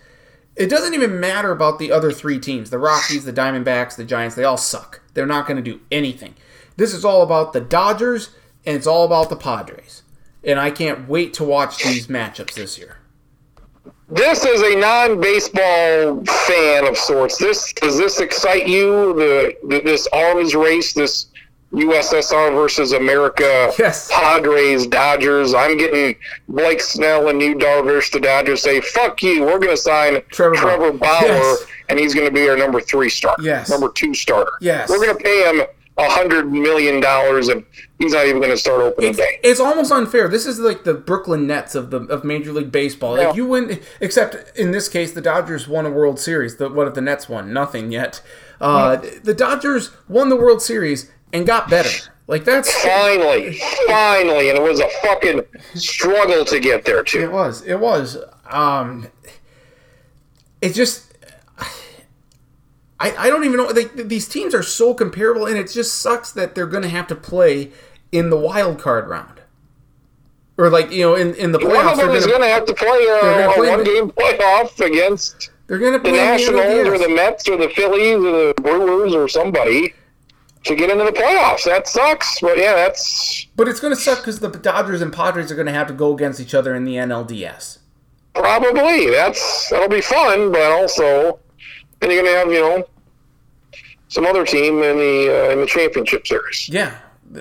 It doesn't even matter about the other three teams the Rockies, the Diamondbacks, the Giants. They all suck. They're not going to do anything. This is all about the Dodgers and it's all about the Padres. And I can't wait to watch these matchups this year. this is a non-baseball fan of sorts. This does this excite you? The, the this arms race, this USSR versus America, Yes. Padres, Dodgers. I'm getting Blake Snell and Yu Darvish. The Dodgers say, "Fuck you, we're going to sign Trevor Trevor, Bauer." Yes. and he's going to be our number three starter, Yes. number two starter. Yes. we're going to pay him a hundred million dollars, and he's not even going to start opening It's, day." it's almost unfair. This is like the Brooklyn Nets of the of Major League Baseball. Like Yeah. you win, except in this case, the Dodgers won a World Series. The, what if the Nets won? Nothing yet. Uh, The Dodgers won the World Series and got better. Like that's Finally, finally, and it was a fucking struggle to get there too. It was. It was. Um, it just. I, I don't even know. Like, these teams are so comparable, and it just sucks that they're going to have to play in the wild card round, or like you know, in, in the playoffs. One of They're them is going going to have to play They're a, play the- one-game playoff against to the play in the Nationals or the Mets or the Phillies or the Brewers or somebody to get into the playoffs. That sucks, but yeah, that's But it's going to suck because the Dodgers and Padres are going to have to go against each other in the NLDS. probably that's that'll be fun, but also then you're going to have you know some other team in the uh, in the championship series. Yeah,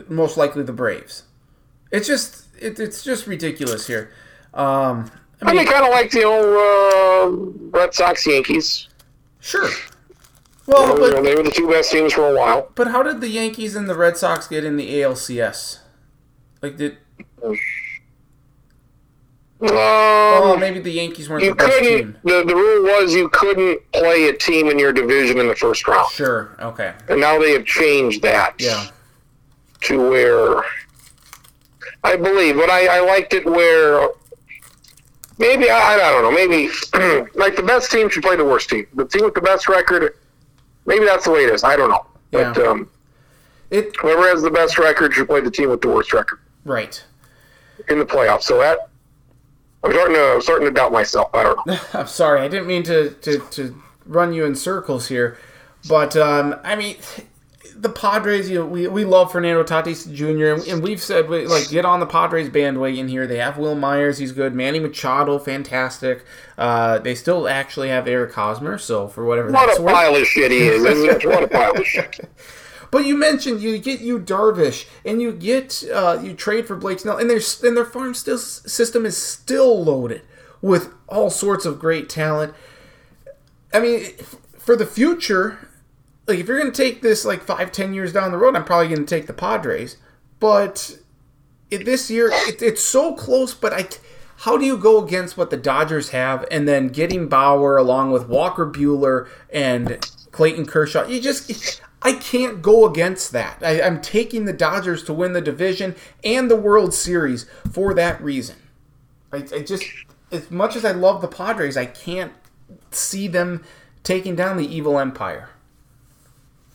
most likely the Braves. It's just it, it's just ridiculous here. Um, I I mean, mean, kind of like the old uh, Red Sox Yankees. sure. Well, You know, but they were the two best teams for a while. But how did the Yankees and the Red Sox get in the ALCS? Like did oh Um, maybe the Yankees weren't you the best couldn't. team. The, the rule was you couldn't play a team in your division in the first round, Sure. Okay. and now they have changed that Yeah. to where I believe. But I, I liked it where maybe I, I don't know. Maybe like the best team should play the worst team. The team with the best record. Maybe that's the way it is. I don't know. But Yeah. um, It whoever has the best record should play the team with the worst record right. in the playoffs. So that I'm starting to I'm starting to doubt myself. I don't know. I'm sorry. I didn't mean to to, to run you in circles here, but um, I mean, the Padres, you know, we, we love Fernando Tatis Jr. and, and we've said we, like get on the Padres bandwagon here. They have Wil Myers, he's good. Manny Machado, fantastic. Uh, they still actually have Eric Hosmer, so for whatever What that's a worth. pile of shit he is. What a pile of shit. But you mentioned you get Yu Darvish and you get uh, you trade for Blake Snell and their and their farm still system is still loaded with all sorts of great talent. I mean, for the future, like if you're going to take this like five ten years down the road, I'm probably going to take the Padres. But it, this year, it, it's so close. But I, how do you go against what the Dodgers have and then getting Bauer along with Walker Buehler and Clayton Kershaw? You just I can't go against that. I, I'm taking the Dodgers to win the division and the World Series for that reason. I, I just, as much as I love the Padres, I can't see them taking down the evil empire.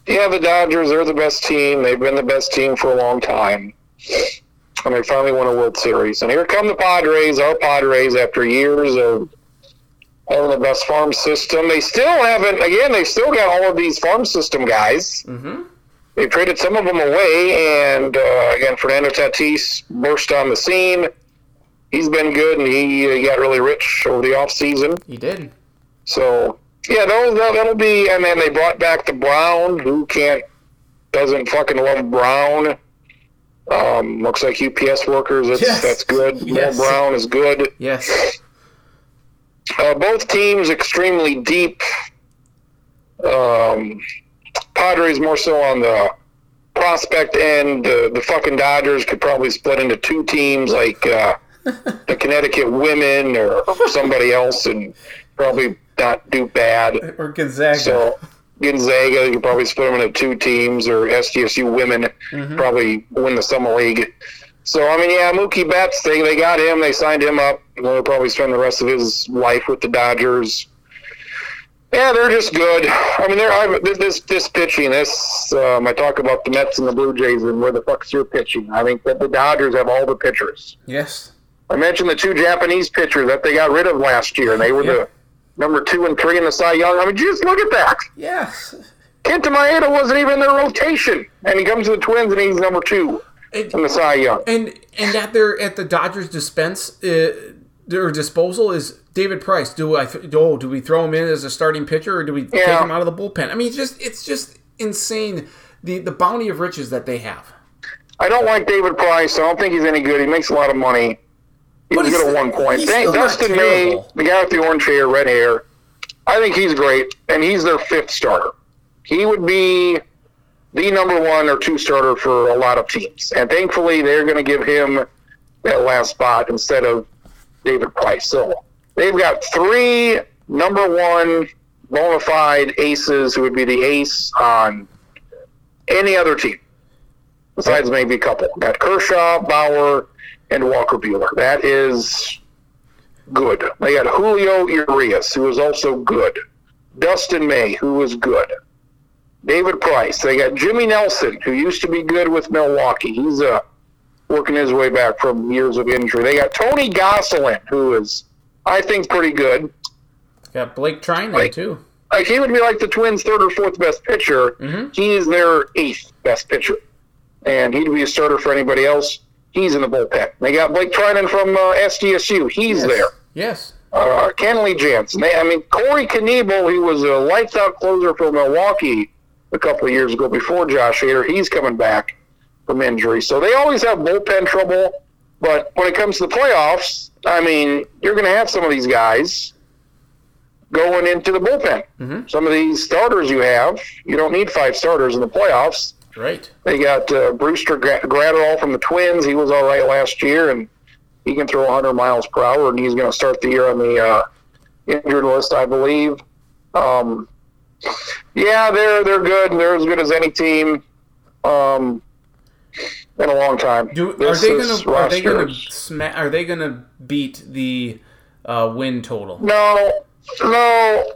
Yeah, the Dodgers are the best team. They've been the best team for a long time. And they finally won a World Series. And here come the Padres, our Padres, after years of having the best farm system. They still haven't, again, they've still got all of these farm system guys. Mm-hmm. They traded some of them away. And uh, again, Fernando Tatis burst on the scene. He's been good, and he uh, got really rich over the offseason. He did. So yeah, those that, that'll be. And then they brought back the Brown. Who can't doesn't fucking love Brown? Um, looks like UPS workers. That's Yes. that's good. Yes. Mo Brown is good. Yes. Uh, both teams extremely deep. Um, Padres more so on the prospect end. Uh, the fucking Dodgers could probably split into two teams, like uh, the Connecticut Women or somebody else, and probably not do bad. Or Gonzaga. So Gonzaga, you probably split them into two teams, or SDSU women probably win the summer league. So I mean, yeah, Mookie Betts, they they got him, they signed him up. He'll probably spend the rest of his life with the Dodgers. Yeah, they're just good. I mean, they're I, this this this pitching. This um, I talk about the Mets and the Blue Jays and where the fuck's your pitching. I think that the Dodgers have all the pitchers. yes. I mentioned the two Japanese pitchers that they got rid of last year, and they were Yeah. the number two and three in the Cy Young. I mean, just look at that. Yes. Kenta Maeda wasn't even in their rotation, and he comes to the Twins and he's number two And, in the Cy Young. and and at their at the Dodgers dispense uh, their disposal is David Price. Do I oh do we throw him in as a starting pitcher or do we take him out of the bullpen? I mean, it's just it's just insane the the bounty of riches that they have. I don't like David Price. I don't think he's any good. He makes a lot of money. He But was he's- good at one point. he's Dang, Dustin May, the guy with the orange hair, red hair, I think he's great, and he's their fifth starter. He would be the number one or two starter for a lot of teams, and thankfully they're going to give him that last spot instead of David Price. So they've got three number one bona fide aces who would be the ace on any other team besides maybe a couple. Got Kershaw, Bauer, and Walker Buehler. That is good. They got Julio Urias, who is also good. Dustin May, who is good. David Price. They got Jimmy Nelson, who used to be good with Milwaukee. He's uh, working his way back from years of injury. They got Tony Gonsolin, who is, I think, pretty good. Got Blake Treinen Like- too. Like he would be like the Twins' third or fourth best pitcher. Mhm. He's their eighth best pitcher, and he'd be a starter for anybody else. He's in the bullpen. They got Blake Treinen from uh, SDSU. He's Yes. there. Yes. Uh, Kenley Jansen. They, I mean, Corey Knebel, he was a lights out closer for Milwaukee a couple of years ago before Josh Hader. He's coming back from injury. So they always have bullpen trouble. But when it comes to the playoffs, I mean, you're going to have some of these guys going into the bullpen. Mhm. Some of these starters you have, you don't need five starters in the playoffs. Right. They got uh, Brusdar Gra- Graterol from the Twins. He was all right last year, and he can throw 100 miles per hour, and he's going to start the year on the uh, injured list, I believe. Um, yeah, they're they're good. They're as good as any team um, in a long time. Do are they gonna are they gonna sma- are they gonna beat the uh, win total? No, no.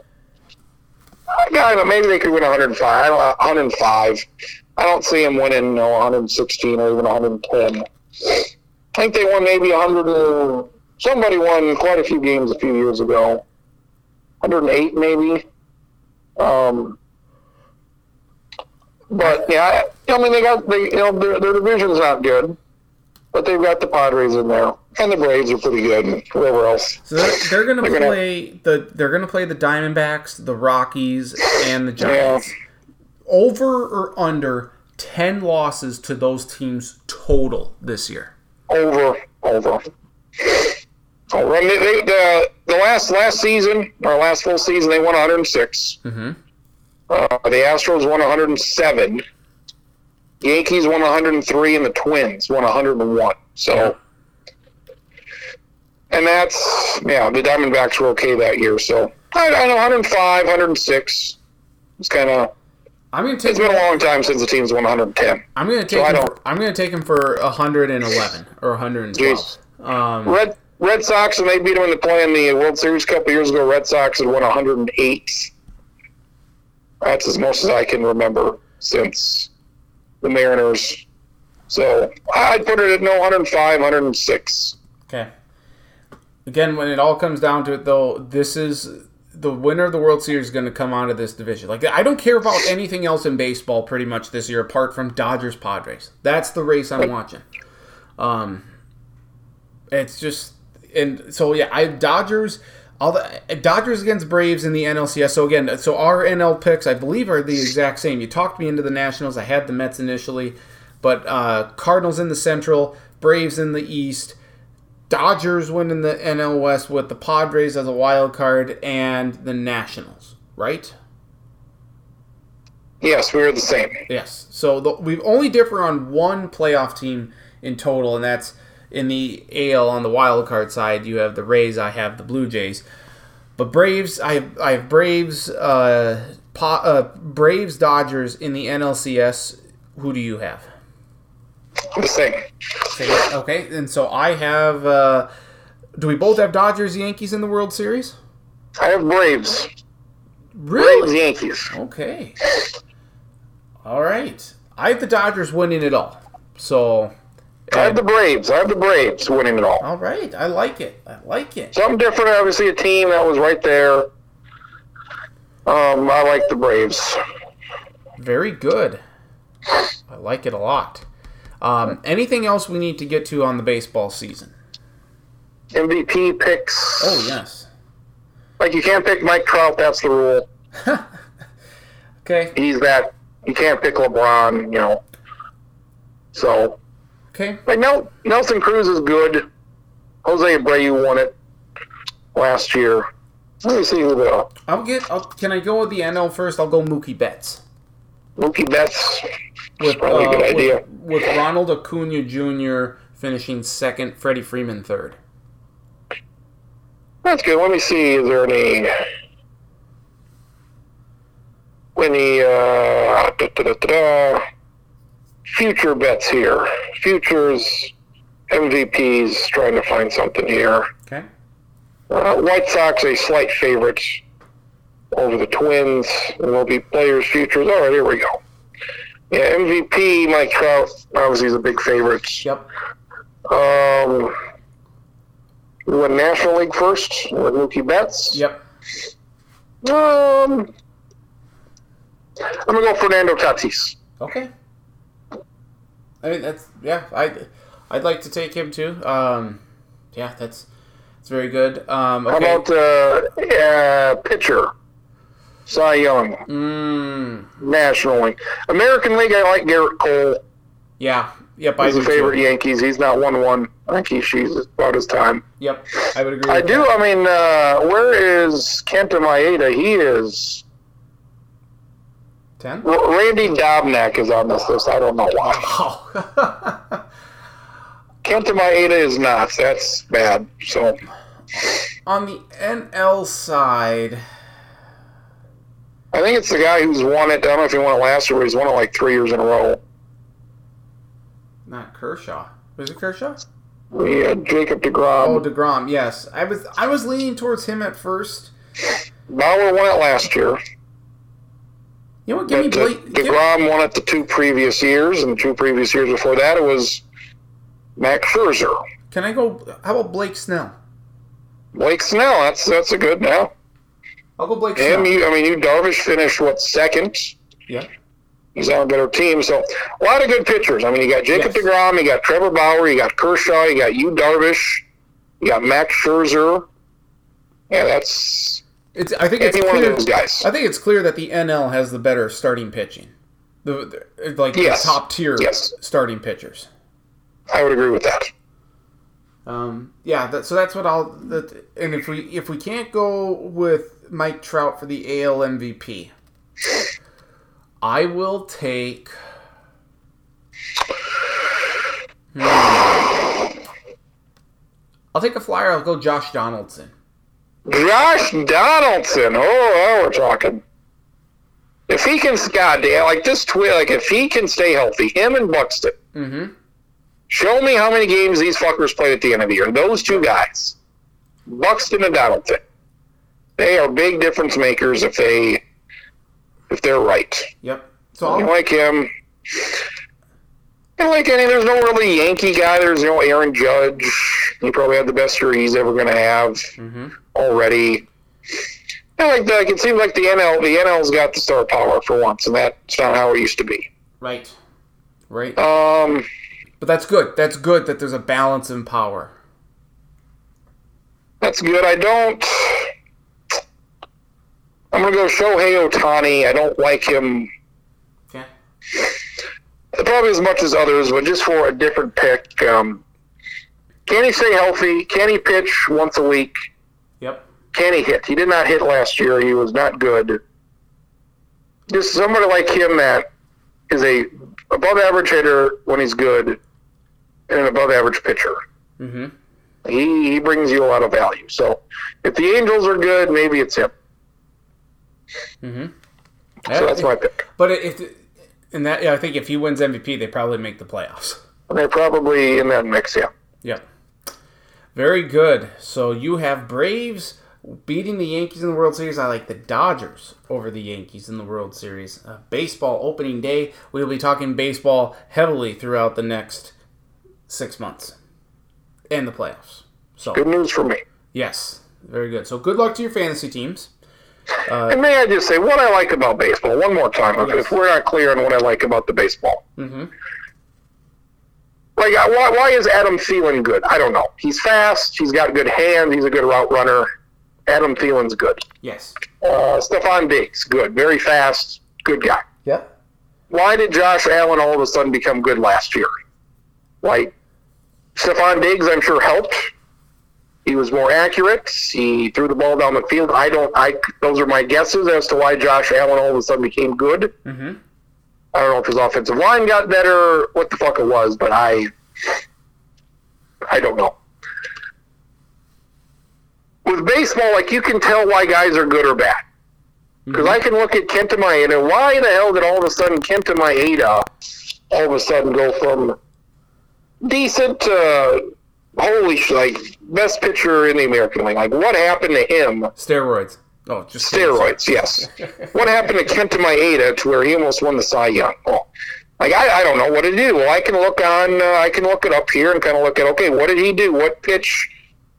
I got it. Maybe they could win 105. I don't know, 105. I don't see them winning no, 116 or even 110. I think they won maybe 100. and- Somebody won quite a few games a few years ago. 108 maybe. Um, But yeah, I, I mean they got they you know their, their division's not good, but they've got the Padres in there, and the Braves are pretty good, whoever else. So they're, they're gonna They're gonna- play the they're gonna play the Diamondbacks, the Rockies, and the Giants. Over or under ten losses to those teams total this year. Over, over. Oh, and they, they, the the last last season, or last full season, they won 106. Mhm. Uh, the Astros won 107. Yankees won 103, and the Twins won 101. So, and that's yeah, the Diamondbacks were okay that year. So I, I know 105, 106. It's kind of I'm gonna take it's been a long time since the team's won 110. I'm gonna take So I him don't- I'm gonna take him for 111 or 112. Um, Red Red Sox, and they beat them in the play in the World Series a couple years ago. Red Sox had won 108. That's as most as I can remember since the Mariners. So I'd put it at no 105, 106. Okay. Again, when it all comes down to it, though, this is the winner of the World Series is going to come out of this division. Like I don't care about anything else in baseball pretty much this year apart from Dodgers Padres. That's the race I'm watching. Um, it's just and so yeah, I Dodgers. All the Dodgers against Braves in the NLCS. So again, so our NL picks, I believe, are the exact same. You talked me into the Nationals. I had the Mets initially, but uh, Cardinals in the Central, Braves in the East. Dodgers win in the NL West with the Padres as a wild card and the Nationals, right? Yes, we are the same. Yes. So the, we only differ on one playoff team in total, and that's in the AL on the wild card side. You have the Rays. I have the Blue Jays. But Braves, I have, I have Braves, uh, po, uh, Braves, Dodgers in the NLCS. Who do you have? Same. Okay, okay, and so I have. Uh, do we both have Dodgers, Yankees in the World Series? I have Braves. Braves, Really? Yankees. Okay. All right. I have the Dodgers winning it all. So. I have the Braves. I have the Braves winning it all. All right. I like it. I like it. Something different, obviously, a team that was right there. Um, I like the Braves. Very good. I like it a lot. Um, anything else we need to get to on the baseball season? MVP picks. Oh yes. Like you can't pick Mike Trout. That's the rule. Okay. He's that. You can't pick LeBron. You know. So Okay. like Nel- Nelson Cruz is good. Jose Abreu won it last year. Let me see who the I'll get. I'll, can I go with the NL first? I'll go Mookie Betts Mookie Betts. with Probably a uh, good idea. with, with Ronald Acuna Jr. finishing second, Freddie Freeman third. That's good. Let me see. Is there any any uh, da, da, da, da, da, future bets here? Futures MVPs. Trying to find something here. Okay. Uh, White Sox a slight favorite over the Twins. And there'll be players' futures. All right, here we go. Yeah, MVP Mike Trout. Obviously, he's a big favorite. Yep. Um, we went National League first with Mookie Betts. Yep. Um, I'm gonna go Fernando Tatis. Okay. I mean that's yeah. I I'd like to take him too. Um, yeah, that's that's very good. Um, How about uh, uh, pitcher? Cy Young, Mm, National League, American League. I like Gerrit Cole. yeah. Yep. I He's do a favorite too. Yankees. He's not one one. I think he she's about his time. Yep. I would agree. I do. that. I mean, uh, where is Kenta Maeda? He is. Ten. R- Randy Dobnak is on this list. I don't know why. Oh. Kenta Maeda is not. That's bad. So On the NL side, I think it's the guy who's won it. I don't know if he won it last year, but he's won it like three years in a row. not Kershaw. Was it Kershaw? Yeah, Jacob DeGrom. Oh, DeGrom. Yes, I was. I was leaning towards him at first. Bauer won it last year. You know what? Give me But, uh, Blake. DeGrom won it the two previous years, and the two previous years before that, it was Max Scherzer. Can I go? How about Blake Snell? Blake Snell, that's that's a good now. I'll go Blake Him, you, I mean, Yu Darvish finished what second? Yeah. He's on a better team. So a lot of good pitchers. I mean, you got Jacob Yes. DeGrom, you got Trevor Bauer, you got Kershaw, you got Yu Darvish, you got Max Scherzer. Yeah, that's It's. I think it's any one of clear. those guys. I think it's clear that the NL has the better starting pitching. The, the like Yes. the top tier Yes. starting pitchers. I would agree with that. Um, yeah, that, so that's what I'll. That, and if we if we can't go with Mike Trout for the AL MVP, I will take. Hmm. I'll take a flyer. I'll go Josh Donaldson. Josh Donaldson. Oh, now we're talking. If he can, goddamn, like this twin, like if he can stay healthy, him and Buxton. Mm-hmm. Show me how many games these fuckers played at the end of the year. Those two guys, Buxton and Donaldson, they are big difference makers if they if they're right. Yep. So I like him. And like any, there's no really Yankee guy. There's no Aaron Judge. He probably had the best year he's ever going to have Mhm. already. And like the, it seems like the NL, the NL's got the star power for once, and that's not how it used to be. right, right. Um, But that's good. That's good that there's a balance in power. that's good. I don't. I'm gonna go Shohei Ohtani. I don't like him Okay. probably as much as others, but just for a different pick. Um, can he stay healthy? Can he pitch once a week? Yep. Can he hit? He did not hit last year. He was not good. Just somebody like him that is a above average hitter when he's good, and an above average pitcher. Mm-hmm. He he brings you a lot of value. So if the Angels are good, maybe it's him. Mm-hmm. So that's my pick. But if and that, yeah, I think if he wins MVP, they probably make the playoffs. They're probably in that mix. Yeah. Yep. Very good. So you have Braves beating the Yankees in the World Series. I like the Dodgers over the Yankees in the World Series. Uh, baseball opening day. We will be talking baseball heavily throughout the next six months and the playoffs. So Good news for me. yes, very good. So good luck to your fantasy teams. And may I just say what I like about baseball one more time, if- Yes. if we're not clear on what I like about the baseball. Mm-hmm. Like, uh, why, why is Adam Thielen good? I don't know. He's fast. He's got good hands. He's a good route runner. Adam Thielen's good. Yes. Uh, Stefon Diggs, good. Very fast. Good guy. Yep. Why did Josh Allen all of a sudden become good last year? Like, Stefon Diggs, I'm sure helped. He was more accurate. He threw the ball down the field. I don't. I those are my guesses as to why Josh Allen all of a sudden became good. Mm-hmm. I don't know if his offensive line got better, what the fuck it was, but I, I don't know. With baseball, like you can tell why guys are good or bad. Because I can look at Kenta Maeda. Why the hell did all of a sudden Kenta Maeda all of a sudden go from decent to holy like best pitcher in the American League? Like what happened to him? Steroids. Oh, just Steroids, yes. what happened to Kenta Maeda to where he almost won the Cy Young? Well, like I, I don't know what to do. Well, I can look on, uh, I can look it up here and kind of look at okay, what did he do? What pitch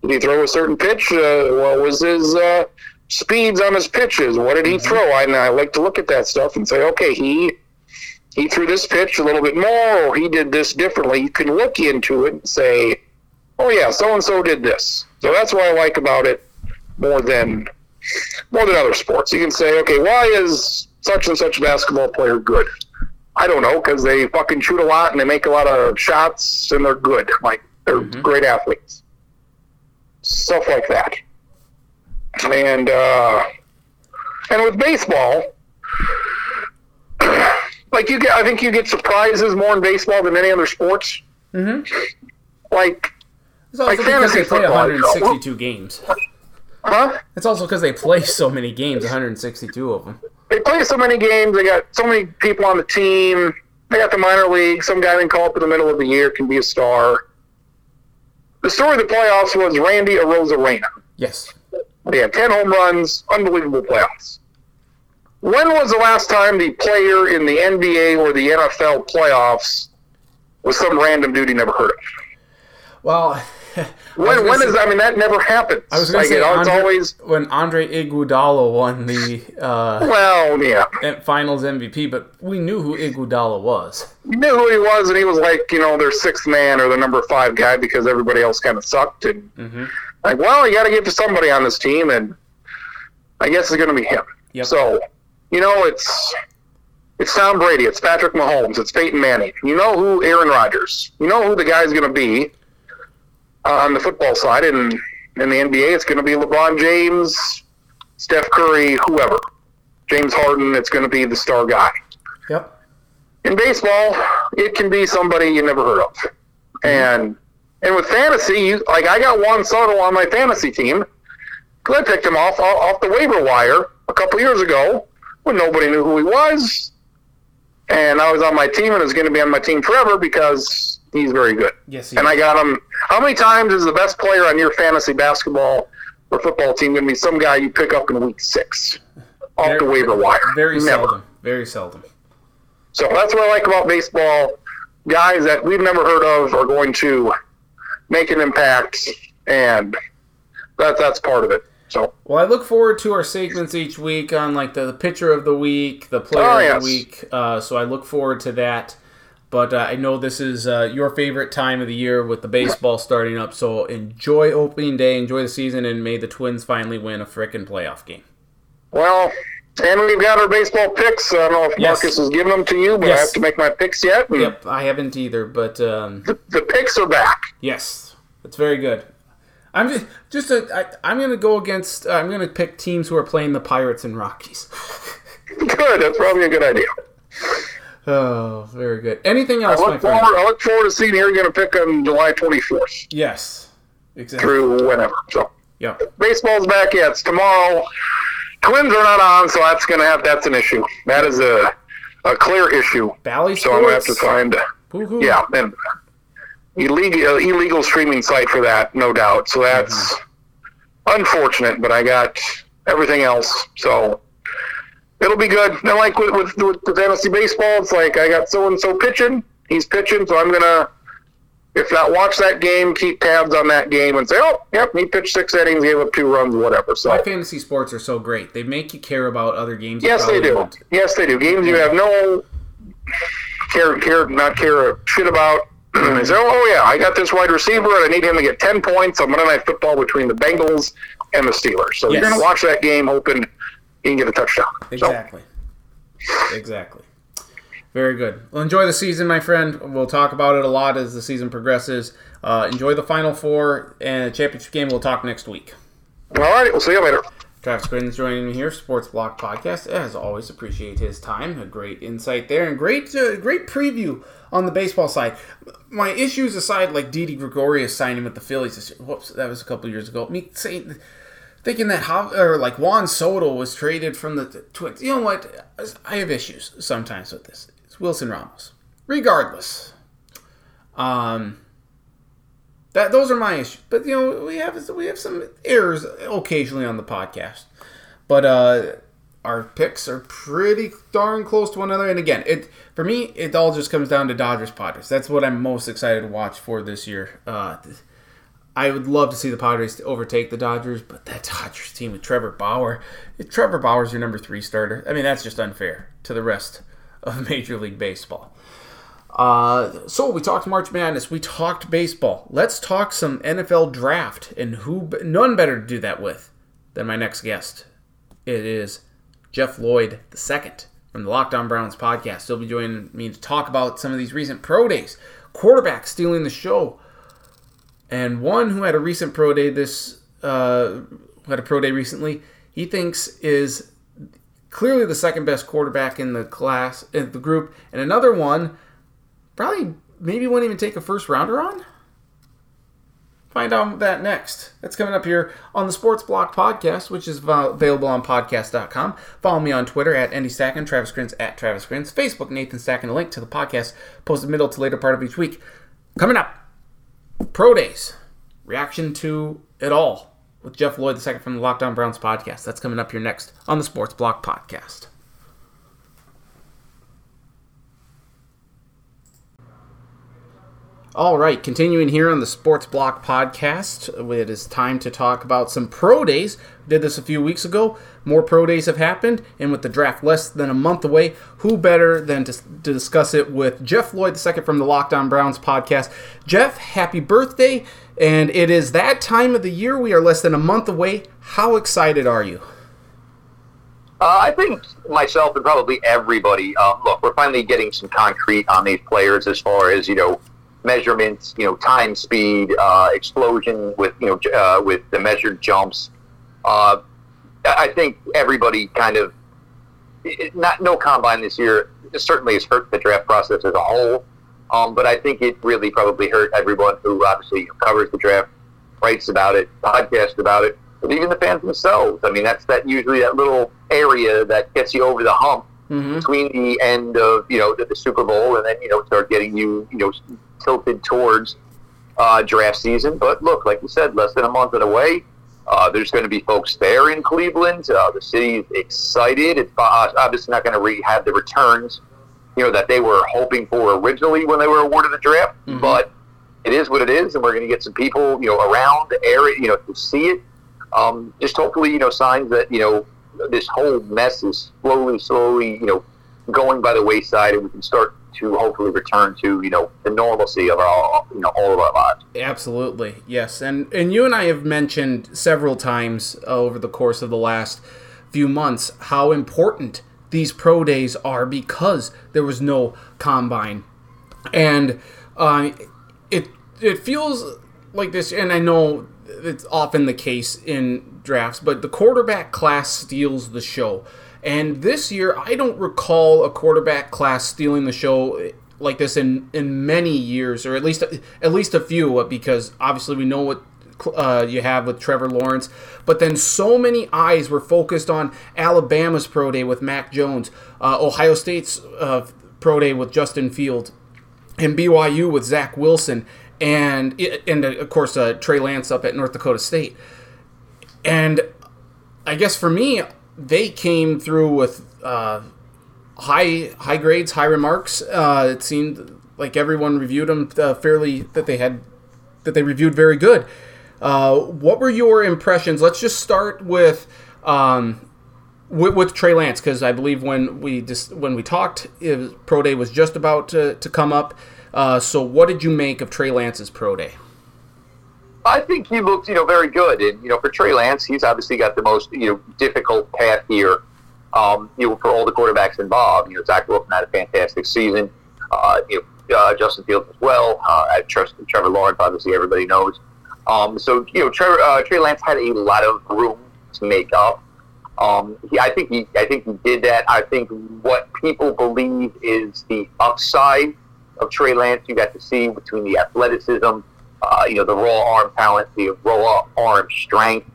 did he throw? A certain pitch? Uh, what was his uh, speeds on his pitches? What did he throw? I, and I like to look at that stuff and say, okay, he he threw this pitch a little bit more, or he did this differently. You can look into it and say, oh yeah, so and so did this. So that's what I like about it more than more than other sports. You can say, okay, why is such and such a basketball player good? I don't know, because they fucking shoot a lot and they make a lot of shots and they're good. Like they're great athletes. Stuff like that. And uh, and with baseball, like you get, I think you get surprises more in baseball than any other sports. Mm-hmm. Like, It's also Like because they play football. 162 games. huh? It's also because they play so many games, 162 of them. they play so many games. They got so many people on the team. They got the minor league. Some guy they call up in the middle of the year can be a star. The story of the playoffs was Randy Arozarena. Yes. They had 10 home runs, unbelievable playoffs. When was the last time the player in the NBA or the NFL playoffs was some random dude you never heard of? Well, when when is I mean that never happens. I was going like, to say it's Andre, always when Andre Iguodala won the uh, well, yeah. Finals MVP, but we knew who Iguodala was. We knew who he was, and he was like you know their sixth man or the number five guy because everybody else kind of sucked. And Mm-hmm. like, well, you got to give to somebody on this team, and I guess it's going to be him. Yep. So, you know, it's it's Tom Brady, it's Patrick Mahomes, it's Peyton Manning. You know who Aaron Rodgers. You know who the guy's going to be Uh, on the football side, and in the NBA, it's going to be LeBron James, Steph Curry, whoever. James Harden, it's going to be the star guy. Yep. In baseball, it can be somebody you never heard of, mm-hmm. and and with fantasy, you, like I got Juan Soto on my fantasy team. I picked him off off the waiver wire a couple years ago when nobody knew who he was, and I was on my team and is going to be on my team forever because he's very good. Yes, he And is. I got him. How many times is the best player on your fantasy basketball or football team going to be some guy you pick up in week six off the waiver wire? Very Never. seldom. Very seldom. So that's what I like about baseball. Guys that we've never heard of are going to make an impact, and that that's part of it. So Well, I look forward to our segments each week on like the, the pitcher of the week, the player Oh, of the week. Uh, so I look forward to that. But uh, I know this is uh, your favorite time of the year with the baseball starting up. So enjoy opening day, enjoy the season, and may the Twins finally win a frickin' playoff game. well, and we've got our baseball picks. I don't know if Yes. Marcus has given them to you, but I have to make my picks yet. Yep, I haven't either, but um, the, the picks are back. yes, it's very good. I'm just just a, I, I'm gonna go against. I'm gonna pick teams who are playing the Pirates and Rockies. Good. That's probably a good idea. Oh, very good. Anything else, I look forward. I look forward to seeing you're going to pick on July 24th Yes, exactly. through whenever. So Yep. baseball's back. Yeah, it's tomorrow. Twins are not on, so that's going to have that's an issue. That is a a clear issue. Bally So I'm going to have to find. Woo-hoo. Yeah, and illegal uh, illegal streaming site for that, no doubt. So that's mm-hmm. unfortunate, but I got everything else, so it'll be good. And like with with, with the fantasy baseball, it's like I got so and so pitching, he's pitching, so I'm gonna. If not, watch that game, keep tabs on that game, and say, "Oh, yep, he pitched six innings, gave up two runs, whatever." So, My fantasy sports are so great. They make you care about other games. yes, they do. won't. Yes, they do. Games you have no care, care, not care a shit about. they say, "Oh yeah, I got this wide receiver, and I need him to get ten points on Monday Night Football between the Bengals and the Steelers." So Yes. you're gonna watch that game, hoping he can get a touchdown. So, Exactly. Exactly. Very good. Well, enjoy the season, my friend. We'll talk about it a lot as the season progresses. Uh, enjoy the Final Four and championship game. We'll talk next week. all right, we'll see you later. Travis Quinn joining me here, Sports Block Podcast. As always, appreciate his time. A great insight there, and great, uh, great preview on the baseball side. My issues aside, like Didi Gregorius signing with the Phillies. This year. Whoops, that was a couple years ago. Me saying, thinking that how or like Juan Soto was traded from the Twins. You know what? I have issues sometimes with this. It's Wilson Ramos. Regardless, um, that those are my issues. But you know, we have we have some errors occasionally on the podcast. But uh our picks are pretty darn close to one another. And again, it for me, it all just comes down to Dodgers Padres. That's what I'm most excited to watch for this year. Uh, I would love to see the Padres overtake the Dodgers, but that Dodgers team with Trevor Bauer, if Trevor Bauer's your number three starter, I mean that's just unfair to the rest of Major League Baseball. Uh, so we talked March Madness, we talked baseball. Let's talk some NFL draft, and who none better to do that with than my next guest. It is Jeff Lloyd II from the Lockdown Browns podcast. He'll be joining me to talk about some of these recent pro days, quarterbacks stealing the show, and one who had a recent pro day this uh, had a pro day recently. He thinks is clearly the second best quarterback in the class in the group, and another one probably maybe wouldn't even take a first rounder on. Find out that next. That's coming up here on the Sports Block Podcast, which is available on podcast.com. Follow me on Twitter at Andy Stacken, Travis Grins at Travis Grins, Facebook Nathan Stacken. A link to the podcast posted middle to later part of each week. Coming up, Pro Days. Reaction to it all with Jeff Lloyd the second from the Lockdown Browns podcast. That's coming up here next on the Sports Block Podcast. All right, continuing here on the Sports Block podcast, it is time to talk about some pro days. Did this a few weeks ago. More pro days have happened, and with the draft less than a month away, who better than to, to discuss it with Jeff Lloyd, the second from the Lockdown Browns podcast. Jeff, happy birthday! And it is that time of the year. We are less than a month away. How excited are you? Uh, I think myself and probably everybody. Uh, look, we're finally getting some concrete on these players as far as you know measurements, you know, time, speed, uh, explosion with you know uh, with the measured jumps. Uh, I think everybody kind of not no combine this year certainly has hurt the draft process as a whole. Um, but I think it really probably hurt everyone who obviously covers the draft, writes about it, podcasts about it, but even the fans themselves. I mean, that's that usually that little area that gets you over the hump mm-hmm. between the end of you know the, the, Super Bowl and then you know start getting you you know tilted towards uh, draft season. But look, like you said, less than a month away. Uh, there's going to be folks there in Cleveland. Uh, the city's excited. It's obviously not going to re- have the returns, you know, that they were hoping for originally when they were awarded the draft. Mm-hmm. But it is what it is, and we're going to get some people, you know, around the area, you know, to see it. Um, just hopefully, you know, signs that you know this whole mess is slowly, slowly, you know, going by the wayside, and we can start to hopefully return to you know the normalcy of our you know all of our lives. Absolutely, yes, and and you and I have mentioned several times over the course of the last few months how important these pro days are because there was no combine, and uh, it it feels like this, and I know it's often the case in drafts, but the quarterback class steals the show. And this year, I don't recall a quarterback class stealing the show like this in, in many years, or at least at least a few, because obviously we know what uh, you have with Trevor Lawrence. But then so many eyes were focused on Alabama's pro day with Mac Jones, uh, Ohio State's uh, pro day with Justin Fields, and BYU with Zach Wilson, and and of course uh, Trey Lance up at North Dakota State. And I guess for me, they came through with uh, high high grades, high remarks. Uh, it seemed like everyone reviewed them uh, fairly that they had that they reviewed very good. Uh, what were your impressions? Let's just start with um, with, with, Trey Lance because I believe when we just when we talked, was, pro day was just about to, to come up. Uh, so, what did you make of Trey Lance's pro day? I think he looked, you know, very good. And you know, for Trey Lance, he's obviously got the most, you know, difficult path here. Um, you know, for all the quarterbacks involved, you know, Zach Wilson had a fantastic season. Uh, you know, uh, Justin Fields as well. Uh, at Trevor Lawrence, obviously, everybody knows. Um, so you know, Trevor, uh, Trey Lance had a lot of room to make up. Um, he, I think he, I think he did that. I think what people believe is the upside of Trey Lance. You got to see between the athleticism uh, you know, the raw arm talent, the raw arm strength.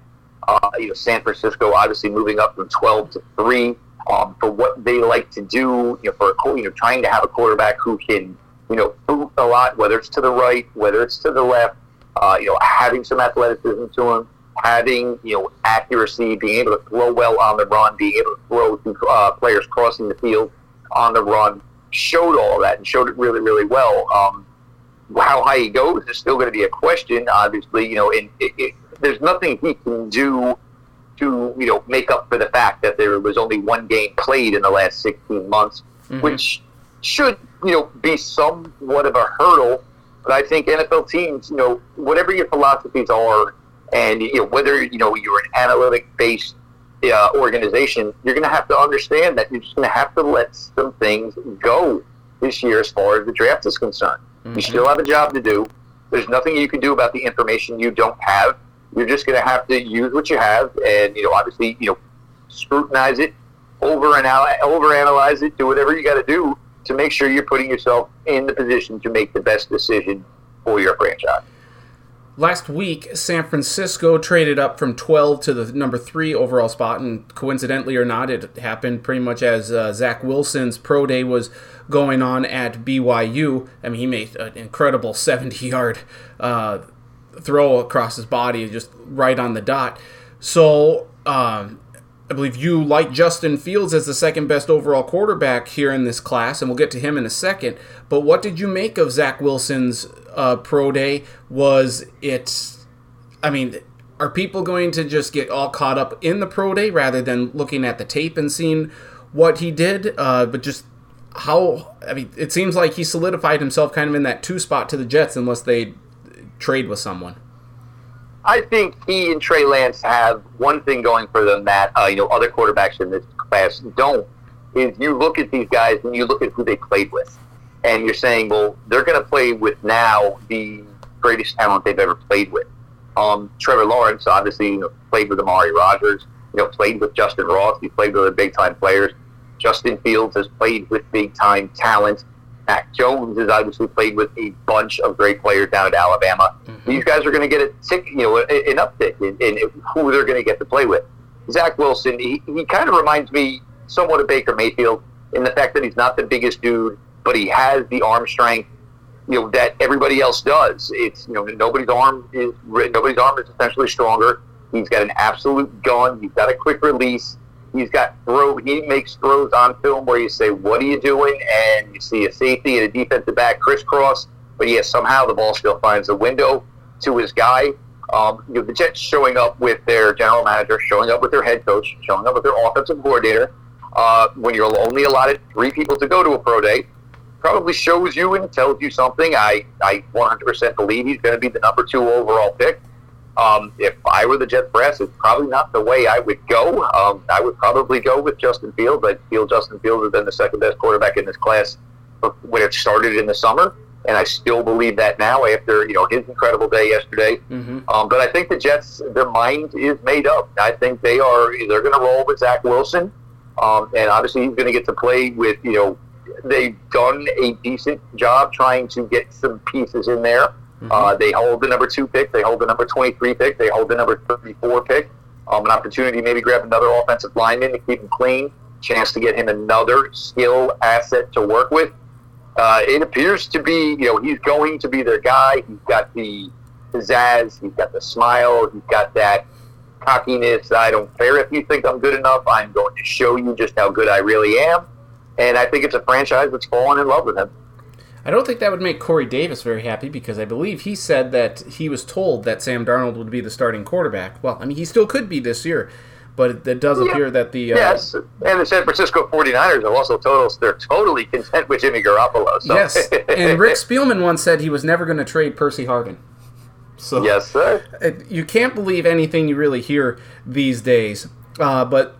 Uh, you know, San Francisco obviously moving up from 12 to 3 um, for what they like to do, you know, for a, you know, trying to have a quarterback who can, you know, boot a lot, whether it's to the right, whether it's to the left, uh, you know, having some athleticism to him, having, you know, accuracy, being able to throw well on the run, being able to throw to uh, players crossing the field on the run, showed all that and showed it really, really well. Um, how high he goes is still going to be a question. Obviously, you know, and it, it, there's nothing he can do to you know make up for the fact that there was only one game played in the last 16 months, mm-hmm. which should you know be somewhat of a hurdle. But I think NFL teams, you know, whatever your philosophies are, and you know whether you know you're an analytic based uh, organization, you're going to have to understand that you're just going to have to let some things go this year as far as the draft is concerned. Mm-hmm. You still have a job to do. There's nothing you can do about the information you don't have. You're just going to have to use what you have, and you know, obviously, you know, scrutinize it, over overanalyze it, do whatever you got to do to make sure you're putting yourself in the position to make the best decision for your franchise. Last week, San Francisco traded up from 12 to the number three overall spot, and coincidentally or not, it happened pretty much as uh, Zach Wilson's pro day was going on at BYU. I mean, he made an incredible 70 yard uh, throw across his body, just right on the dot. So, um, I believe you like Justin Fields as the second best overall quarterback here in this class, and we'll get to him in a second. But what did you make of Zach Wilson's uh, pro day? Was it, I mean, are people going to just get all caught up in the pro day rather than looking at the tape and seeing what he did? Uh, but just how, I mean, it seems like he solidified himself kind of in that two spot to the Jets unless they trade with someone. I think he and Trey Lance have one thing going for them that uh, you know other quarterbacks in this class don't. Is you look at these guys and you look at who they played with, and you're saying, well, they're going to play with now the greatest talent they've ever played with. Um, Trevor Lawrence obviously you know, played with Amari Rodgers, You know, played with Justyn Ross. He played with other big time players. Justin Fields has played with big time talent. Mac Jones has obviously played with a bunch of great players down at Alabama. Mm-hmm. These guys are going to get a tick, you know, an uptick in, in who they're going to get to play with. Zach Wilson, he, he kind of reminds me somewhat of Baker Mayfield in the fact that he's not the biggest dude, but he has the arm strength, you know, that everybody else does. It's you know nobody's arm is nobody's arm is essentially stronger. He's got an absolute gun. He's got a quick release. He's got throw. He makes throws on film where you say, "What are you doing?" and you see a safety and a defensive back crisscross, but yes, somehow the ball still finds a window to his guy. Um, you know, the Jets showing up with their general manager, showing up with their head coach, showing up with their offensive coordinator. Uh, when you're only allotted three people to go to a pro day, probably shows you and tells you something. I, I 100% believe he's going to be the number two overall pick. Um, if I were the Jets brass, it's probably not the way I would go. Um, I would probably go with Justin Fields. I feel Justin Fields has been the second best quarterback in this class when it started in the summer, and I still believe that now after you know his incredible day yesterday. Mm-hmm. Um, but I think the Jets, their mind is made up. I think they are they're going to roll with Zach Wilson, um, and obviously he's going to get to play with you know they've done a decent job trying to get some pieces in there. Mm-hmm. Uh, they hold the number two pick. They hold the number 23 pick. They hold the number 34 pick. Um, an opportunity maybe grab another offensive lineman to keep him clean. Chance to get him another skill asset to work with. Uh, it appears to be, you know, he's going to be their guy. He's got the pizzazz. He's got the smile. He's got that cockiness. I don't care if you think I'm good enough. I'm going to show you just how good I really am. And I think it's a franchise that's fallen in love with him. I don't think that would make Corey Davis very happy because I believe he said that he was told that Sam Darnold would be the starting quarterback. Well, I mean, he still could be this year, but it does yeah. appear that the. Uh, yes, and the San Francisco 49ers are also told us they're totally content with Jimmy Garoppolo. So. Yes, and Rick Spielman once said he was never going to trade Percy Harvin. So yes, sir. You can't believe anything you really hear these days. Uh, but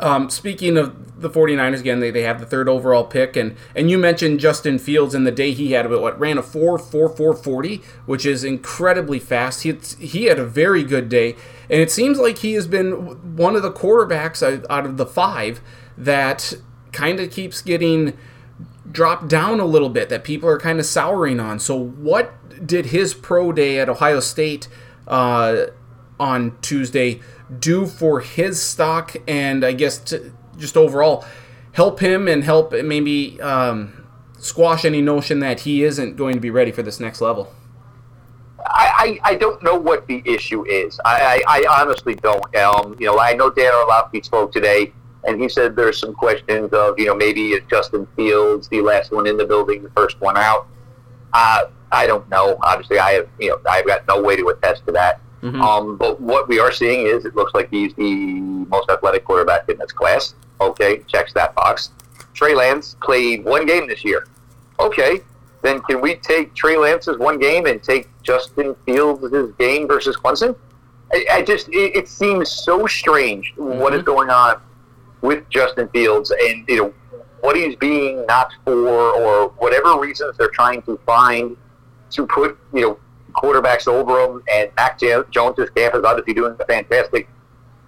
um, speaking of the 49ers, again, they, they have the third overall pick. And, and you mentioned Justin Fields and the day he had, what, ran a 4 4 4 40, which is incredibly fast. He, he had a very good day. And it seems like he has been one of the quarterbacks out of the five that kind of keeps getting dropped down a little bit, that people are kind of souring on. So, what did his pro day at Ohio State uh, on Tuesday? do for his stock and I guess to just overall help him and help maybe um, squash any notion that he isn't going to be ready for this next level? I, I, I don't know what the issue is. I, I, I honestly don't. Um, you know, I know Dan Orlovsky spoke today, and he said there's some questions of, you know, maybe Justin Fields the last one in the building, the first one out. Uh, I don't know. Obviously, I have, you know, I've got no way to attest to that. Mm-hmm. Um, but what we are seeing is it looks like he's the most athletic quarterback in this class. Okay, checks that box. Trey Lance played one game this year. Okay, then can we take Trey Lance's one game and take Justin Fields' game versus Clemson? I, I just it, it, seems so strange mm-hmm. what is mm-hmm. going on with Justin Fields and you know what he's being not for or whatever reasons they're trying to find to put you know quarterbacks over him, and Mac Jones's camp is obviously doing a fantastic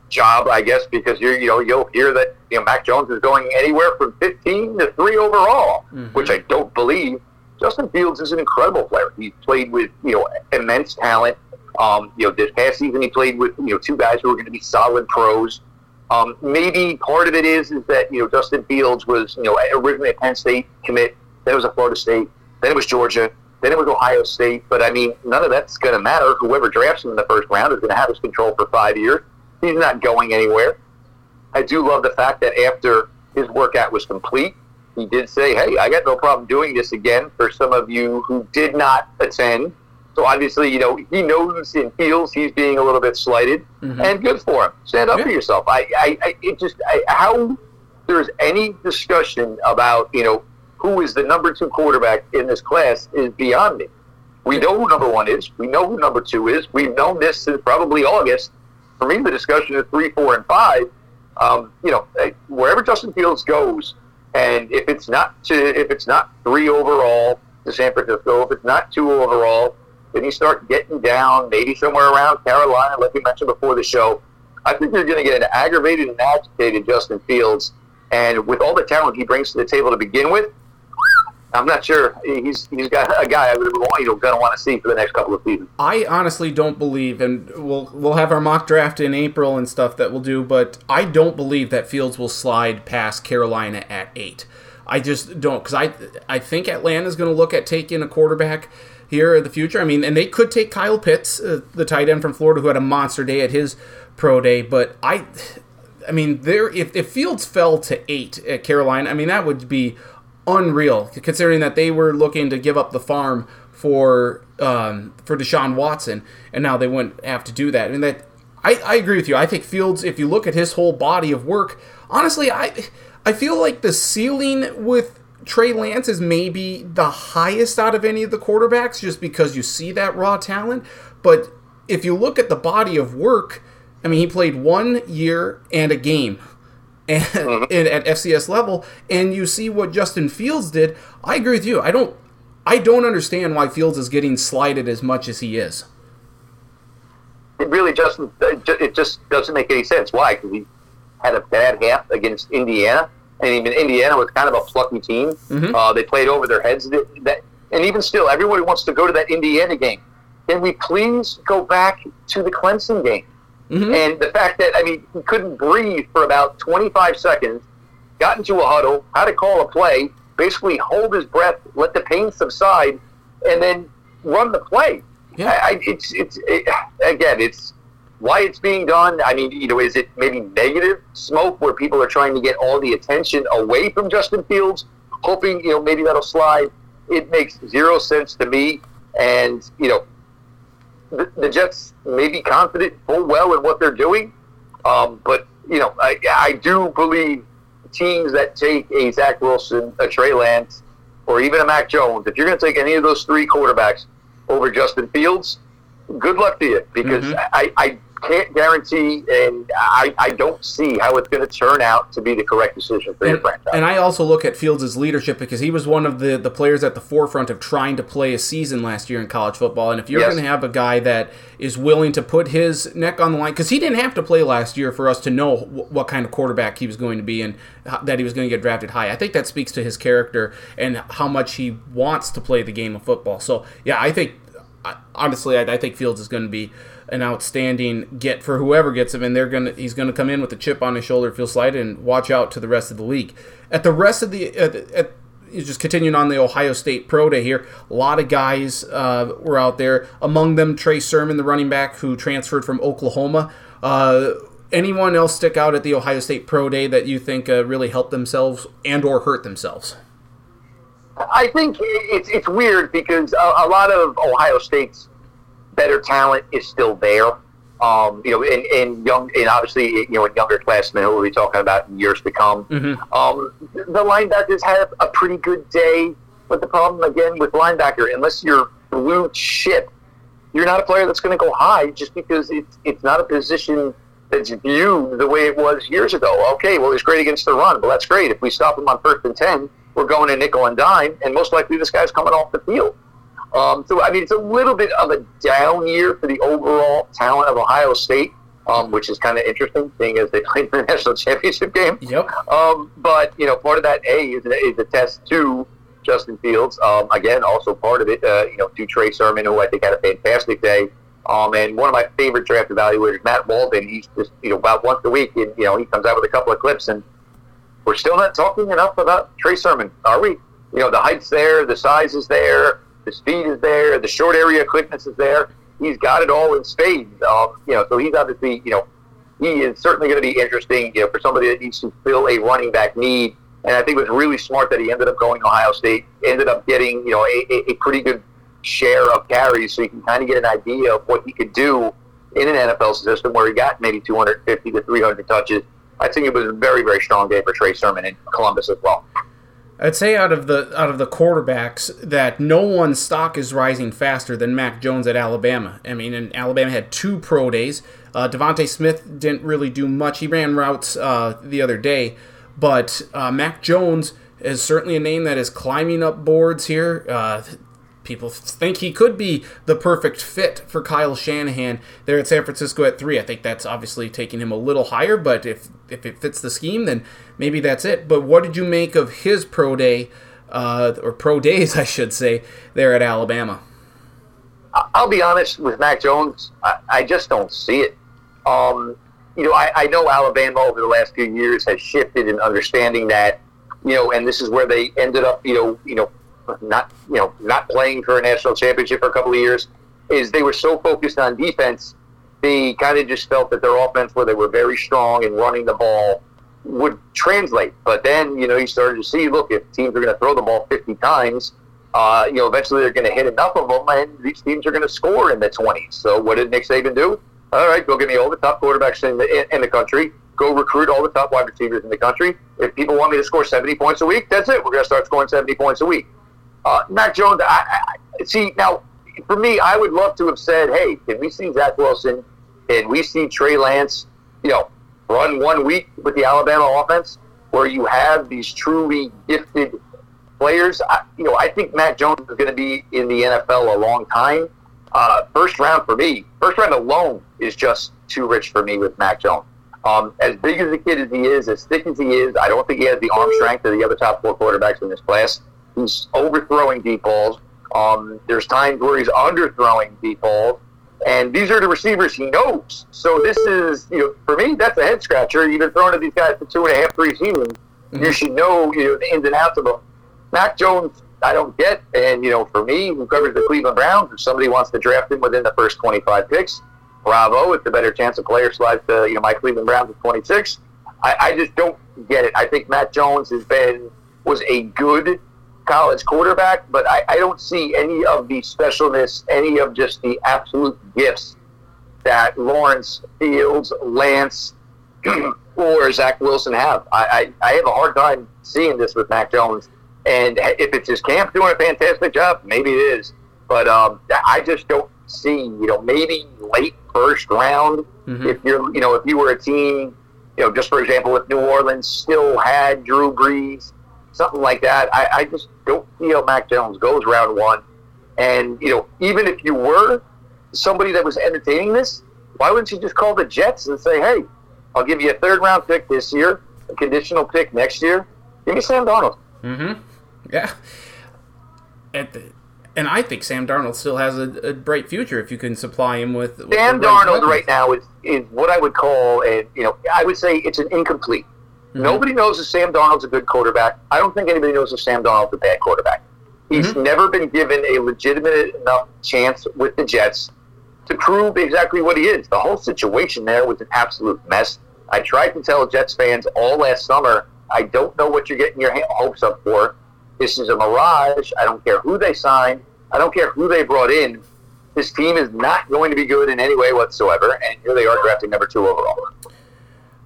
job, I guess, because you you know you'll hear that you know Mac Jones is going anywhere from 15 to three overall, mm-hmm. which I don't believe. Justin Fields is an incredible player. He played with you know immense talent. Um, you know, this past season he played with you know two guys who are going to be solid pros. Um, maybe part of it is is that you know Justin Fields was you know originally a Penn State commit, then it was a Florida State, then it was Georgia, then it was Ohio State. But I mean, none of that's going to matter. Whoever drafts him in the first round is going to have his control for five years. He's not going anywhere. I do love the fact that after his workout was complete, he did say, "Hey, I got no problem doing this again." For some of you who did not attend, so obviously, you know, he knows and feels he's being a little bit slighted, mm-hmm. and good for him. Stand up yeah. for yourself. I, I, I it just I, how there's any discussion about you know who is the number two quarterback in this class is beyond me. We know who number one is. We know who number two is. We've known this since probably August. For me, the discussion of three, four, and five. Um, you know, wherever Justin Fields goes, and if it's not to, if it's not three overall to San Francisco, if it's not two overall, then you start getting down, maybe somewhere around Carolina, like we mentioned before the show. I think you're going to get an aggravated and agitated Justin Fields, and with all the talent he brings to the table to begin with, I'm not sure he's he's got a guy I would you know to want to see for the next couple of seasons. I honestly don't believe, and we'll we'll have our mock draft in April and stuff that we'll do, but I don't believe that Fields will slide past Carolina at eight. I just don't because I I think Atlanta's going to look at taking a quarterback here in the future. I mean, and they could take Kyle Pitts, uh, the tight end from Florida, who had a monster day at his pro day, but I. I mean, there if, if Fields fell to eight at Carolina, I mean that would be unreal, considering that they were looking to give up the farm for um, for Deshaun Watson, and now they wouldn't have to do that. Mean that I, I agree with you. I think Fields, if you look at his whole body of work, honestly, I I feel like the ceiling with Trey Lance is maybe the highest out of any of the quarterbacks, just because you see that raw talent. But if you look at the body of work, I mean, he played one year and a game and, mm-hmm. at FCS level, and you see what Justin Fields did. I agree with you. I don't, I don't understand why Fields is getting slighted as much as he is. It really just, it just doesn't make any sense. Why? Because he had a bad half against Indiana, and even Indiana was kind of a plucky team. Mm-hmm. Uh, they played over their heads. That, and even still, everybody wants to go to that Indiana game. Can we please go back to the Clemson game? Mm-hmm. And the fact that, I mean, he couldn't breathe for about 25 seconds, got into a huddle, had to call a play, basically hold his breath, let the pain subside, and then run the play. Yeah. I, I, it's, it's, it, again, it's why it's being done. I mean, you know, is it maybe negative smoke where people are trying to get all the attention away from Justin Fields, hoping, you know, maybe that'll slide? It makes zero sense to me. And, you know, the, the Jets may be confident full well in what they're doing, um, but you know I, I do believe teams that take a Zach Wilson, a Trey Lance, or even a Mac Jones, if you're going to take any of those three quarterbacks over Justin Fields, good luck to you because mm-hmm. I, I can't guarantee, and I, I don't see how it's going to turn out to be the correct decision for and, your franchise. And I also look at Fields' leadership because he was one of the, the players at the forefront of trying to play a season last year in college football. And if you're yes. going to have a guy that is willing to put his neck on the line, because he didn't have to play last year for us to know what kind of quarterback he was going to be and that he was going to get drafted high. I think that speaks to his character and how much he wants to play the game of football. So, yeah, I think, honestly, I, I think Fields is going to be an outstanding get for whoever gets him, and they're gonna he's gonna come in with a chip on his shoulder, feel slighted, and watch out to the rest of the league. At the rest of the at, at just continuing on the Ohio State Pro Day here, a lot of guys uh, were out there. Among them, Trey Sermon, the running back who transferred from Oklahoma. Uh, anyone else stick out at the Ohio State Pro Day that you think uh, really helped themselves and or hurt themselves? I think it's it's weird because a, a lot of Ohio State's better talent is still there. Um, you know, in, in young, and obviously, you know, in younger classmen who we'll be talking about in years to come. Mm-hmm. Um, the linebackers have a pretty good day, but the problem again with linebacker, unless you're blue chip, you're not a player that's going to go high just because it's it's not a position that's viewed the way it was years ago. Okay, well, he's great against the run. Well, that's great. If we stop him on first and ten, we're going to nickel and dime, and most likely this guy's coming off the field. Um, so, I mean, it's a little bit of a down year for the overall talent of Ohio State, um, which is kind of interesting, seeing as they played the national championship game. Yep. Um, but, you know, part of that, A, is, is a test to Justin Fields. Um, again, also part of it, uh, you know, to Trey Sermon, who I think had a fantastic day. Um, and one of my favorite draft evaluators, Matt Waldman, he's just, you know, about once a week, and, you know, he comes out with a couple of clips, and we're still not talking enough about Trey Sermon, are we? You know, the height's there, the size is there, the speed is there. The short area quickness is there. He's got it all in spades. Um, you know, so he's obviously you know he is certainly going to be interesting, you know, for somebody that needs to fill a running back need. And I think it was really smart that he ended up going to Ohio State, ended up getting, you know, a, a pretty good share of carries so you can kind of get an idea of what he could do in an NFL system where he got maybe 250 to 300 touches. I think it was a very, very strong day for Trey Sermon in Columbus as well. I'd say out of the out of the quarterbacks that no one's stock is rising faster than Mac Jones at Alabama. I mean, and Alabama had two pro days. Uh, DeVonta Smith didn't really do much. He ran routes uh, the other day, but uh, Mac Jones is certainly a name that is climbing up boards here. People think he could be the perfect fit for Kyle Shanahan there at San Francisco at three. I think that's obviously taking him a little higher, but if if it fits the scheme, then maybe that's it. But what did you make of his pro day, uh, or pro days, I should say, there at Alabama? I'll be honest with Mac Jones. I, I just don't see it. Um, you know, I, I know Alabama over the last few years has shifted in understanding that, you know, and this is where they ended up, you know, you know, not you know not playing for a national championship for a couple of years is they were so focused on defense they kind of just felt that their offense where they were very strong in running the ball would translate. But then you know you started to see look if teams are going to throw the ball 50 times uh, you know eventually they're going to hit enough of them and these teams are going to score in the 20s so what did Nick Saban do? All right go get me all the top quarterbacks in the, in the country. Go recruit all the top wide receivers in the country. If people want me to score 70 points a week that's it. We're going to start scoring 70 points a week uh, Mac Jones, I, I, see now for me, I would love to have said, "Hey, can we see Zach Wilson? Can we see Trey Lance? You know, run one week with the Alabama offense where you have these truly gifted players." I, you know, I think Mac Jones is going to be in the NFL a long time. Uh, first round for me, first round alone is just too rich for me with Mac Jones. Um, as big as the kid as he is, as thick as he is, I don't think he has the arm strength of the other top four quarterbacks in this class who's overthrowing deep balls. Um, there's times where he's underthrowing deep balls. And these are the receivers he knows. So this is, you know, for me, that's a head scratcher. You've been throwing to these guys for two and a half, three seasons. Mm-hmm. You should know, you know, the ins and outs of them. Mac Jones, I don't get. And, you know, for me, who covers the Cleveland Browns, if somebody wants to draft him within the first 25 picks, bravo. It's a better chance a player slides to, you know, my Cleveland Browns at 26. I, I just don't get it. I think Mac Jones has been, was a good college quarterback, but I, I don't see any of the specialness, any of just the absolute gifts that Lawrence, Fields, Lance, or Zach Wilson have. I, I, I, have a hard time seeing this with Mac Jones. And if it's his camp doing a fantastic job, maybe it is. But um, I just don't see, you know, maybe late first round. Mm-hmm. If you're, you know, if you were a team, you know, just for example, if New Orleans still had Drew Brees something like that. I, I just don't feel Mac Jones goes round one. And, you know, even if you were somebody that was entertaining this, why wouldn't you just call the Jets and say, hey, I'll give you a third round pick this year, a conditional pick next year? Give me Sam Darnold. Mm hmm. Yeah. The, and I think Sam Darnold still has a, a, bright future if you can supply him with. with Sam right Darnold weapons. right now is, is what I would call, a, you know, I would say it's an incomplete. Mm-hmm. Nobody knows if Sam Darnold's a good quarterback. I don't think anybody knows if Sam Darnold's a bad quarterback. He's mm-hmm. never been given a legitimate enough chance with the Jets to prove exactly what he is. The whole situation there was an absolute mess. I tried to tell Jets fans all last summer, I don't know what you're getting your hopes up for. This is a mirage. I don't care who they signed. I don't care who they brought in. This team is not going to be good in any way whatsoever. And here they are drafting number two overall.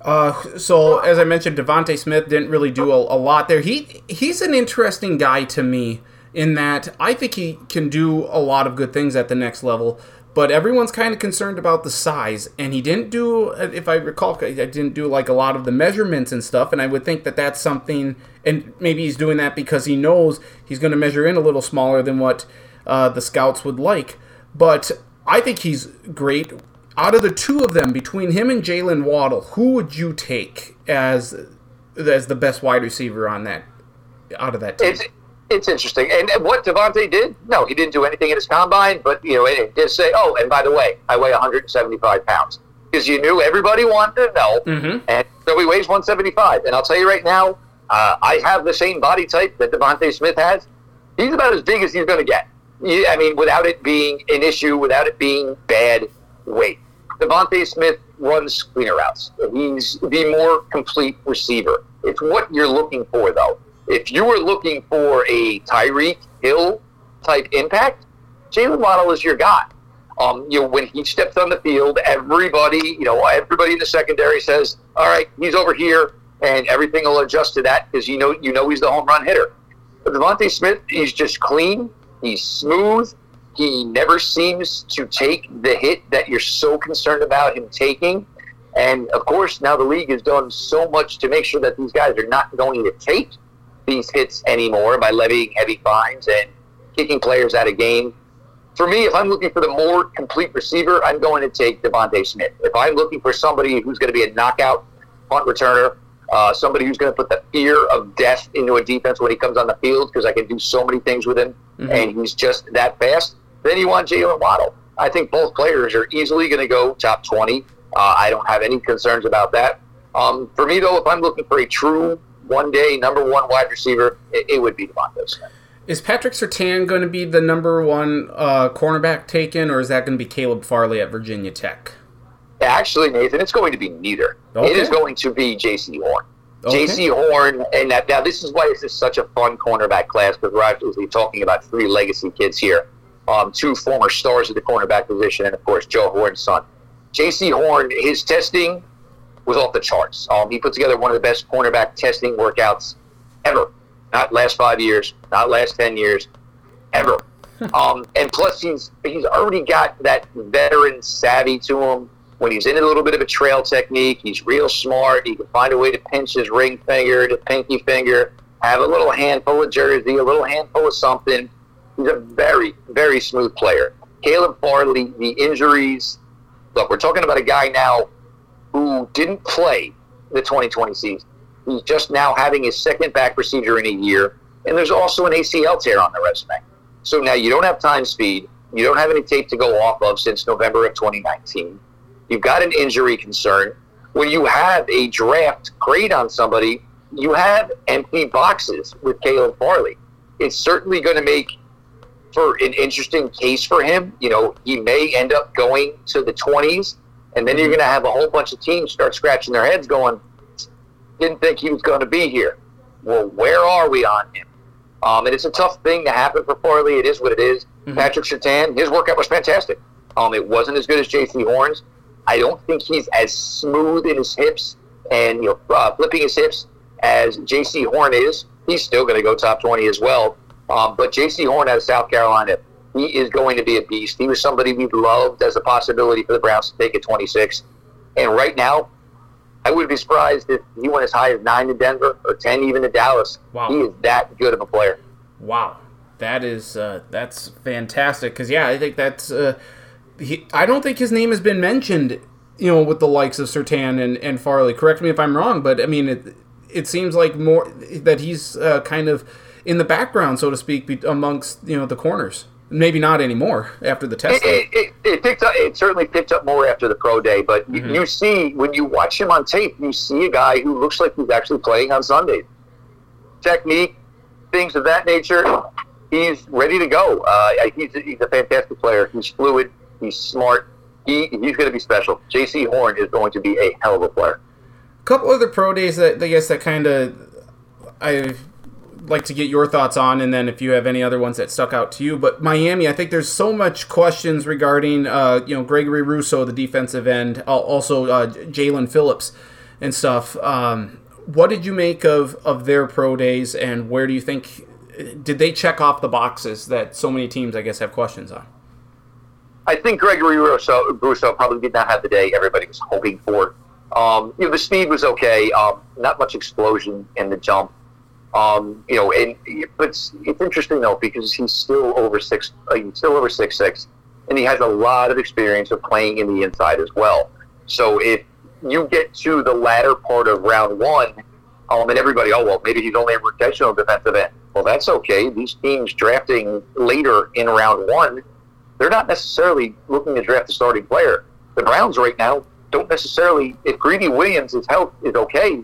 Uh, so as I mentioned, DeVonta Smith didn't really do a, a, lot there. He he's an interesting guy to me in that I think he can do a lot of good things at the next level. But everyone's kind of concerned about the size, and he didn't do, if I recall, I didn't do like a lot of the measurements and stuff. And I would think that that's something, and maybe he's doing that because he knows he's going to measure in a little smaller than what uh, the scouts would like. But I think he's great out of the two of them, between him and Jaylen Waddle, who would you take as as the best wide receiver on that out of that team? It's, it's interesting. And what DeVonta did, no, he didn't do anything in his combine, but you know, it did say, oh, and by the way, I weigh 175 pounds because you knew everybody wanted to know, mm-hmm. and so he weighs 175. And I'll tell you right now, uh, I have the same body type that DeVonta Smith has. He's about as big as he's going to get. I mean, without it being an issue, without it being bad weight. DeVonta Smith, runs cleaner routes. He's the more complete receiver. It's what you're looking for, though. If you were looking for a Tyreek Hill type impact, Jaylen Waddle is your guy. Um, you know, when he steps on the field, everybody, you know, everybody in the secondary says, "All right, he's over here," and everything will adjust to that because you know, you know, he's the home run hitter. But DeVonta Smith, he's just clean. He's smooth. He never seems to take the hit that you're so concerned about him taking. And of course, now the league has done so much to make sure that these guys are not going to take these hits anymore by levying heavy fines and kicking players out of game. For me, if I'm looking for the more complete receiver, I'm going to take DeVonta Smith. If I'm looking for somebody who's going to be a knockout punt returner, uh, somebody who's going to put the fear of death into a defense when he comes on the field because I can do so many things with him mm-hmm. and he's just that fast, then you want Jaylen Waddle. I think both players are easily going to go top 20. Uh, I don't have any concerns about that. Um, for me, though, if I'm looking for a true one day number one wide receiver, it, it would be DeVonta Smith. Is Patrick Surtain going to be the number one uh, cornerback taken, or is that going to be Caleb Farley at Virginia Tech? Actually, Nathan, it's going to be neither. Okay. It is going to be Jaycee Horn. Okay. Jaycee Horn, and that, now this is why this is such a fun cornerback class because we're actually talking about three legacy kids here. Um, two former stars at the cornerback position, and of course, Joe Horn's son. Jaycee Horn, his testing was off the charts. Um, he put together one of the best cornerback testing workouts ever. Not last five years, not last ten years, ever. um, and plus, he's he's already got that veteran savvy to him when he's in a little bit of a trail technique, he's real smart. He can find a way to pinch his ring finger to pinky finger, have a little handful of jersey, a little handful of something. He's a very, very smooth player. Caleb Farley, the injuries. Look, we're talking about a guy now who didn't play the 2020 season. He's just now having his second back procedure in a year, and there's also an ACL tear on the resume. So now you don't have time speed. You don't have any tape to go off of since November of 2019. You've got an injury concern. When you have a draft grade on somebody, you have empty boxes with Caleb Farley. It's certainly going to make for an interesting case for him. You know, he may end up going to the 20s, and then you're going to have a whole bunch of teams start scratching their heads going, didn't think he was going to be here. Well, where are we on him? Um, and it's a tough thing to happen for Farley. It is what it is. Mm-hmm. Patrick Surtain, his workout was fantastic. Um, it wasn't as good as Jaycee Horn's, I don't think he's as smooth in his hips and you know uh, flipping his hips as Jaycee Horn is. He's still going to go top 20 as well. Um, but Jaycee Horn out of South Carolina, he is going to be a beast. He was somebody we loved as a possibility for the Browns to take at 26. And right now, I would be surprised if he went as high as nine to Denver or 10 even to Dallas. Wow. He is that good of a player. Wow. That is uh, that's fantastic because yeah, I think that's uh, he, I don't think his name has been mentioned, you know, with the likes of Surtain and, and Farley. Correct me if I'm wrong, but I mean, it, it seems like more that he's uh, kind of in the background, so to speak, amongst you know the corners. Maybe not anymore after the test. It, it, it, picked up. It certainly picked up more after the pro day. But mm-hmm. you, you see when you watch him on tape, you see a guy who looks like he's actually playing on Sunday. Technique, things of that nature. He's ready to go. Uh, he's, he's a fantastic player. He's fluid. He's smart. He, he's going to be special. Jaycee Horn is going to be a hell of a player. A couple other pro days that I guess that kind of I like to get your thoughts on, and then if you have any other ones that stuck out to you. But Miami, I think there's so much questions regarding uh, you know Gregory Russo, the defensive end, also uh, Jaelan Phillips and stuff. Um, what did you make of of their pro days, and where do you think did they check off the boxes that so many teams I guess have questions on? I think Gregory Russo, Rousseau probably did not have the day everybody was hoping for. Um, you know, the speed was okay. Um, not much explosion in the jump. Um, you know, and but it's, it's interesting though because he's still over six. Uh, he's still over six six, and he has a lot of experience of playing in the inside as well. So if you get to the latter part of round one, um, and everybody, oh well, maybe he's only a rotational defensive end. Well, that's okay. These teams drafting later in round one they're not necessarily looking to draft a starting player. The Browns right now don't necessarily, if Greedy Williams' health is okay,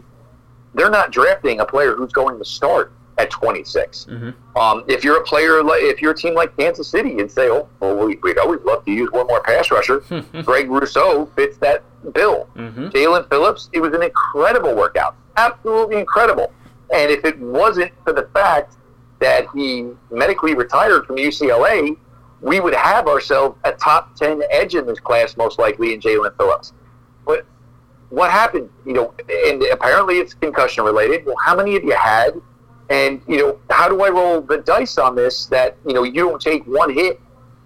they're not drafting a player who's going to start. at 26. Mm-hmm. Um, if you're a player, if you're a team like Kansas City, and say, "Oh, well, we, would always love to use one more pass rusher," Greg Rousseau fits that bill. Mm-hmm. Jaelan Phillips, it was an incredible workout, absolutely incredible. And if it wasn't for the fact that he medically retired from UCLA, we would have ourselves a top 10 edge in this class, most likely, in Jaelan Phillips. But what happened? You know, and apparently it's concussion related. Well, how many have you had? And, you know, how do I roll the dice on this that, you know, you don't take one hit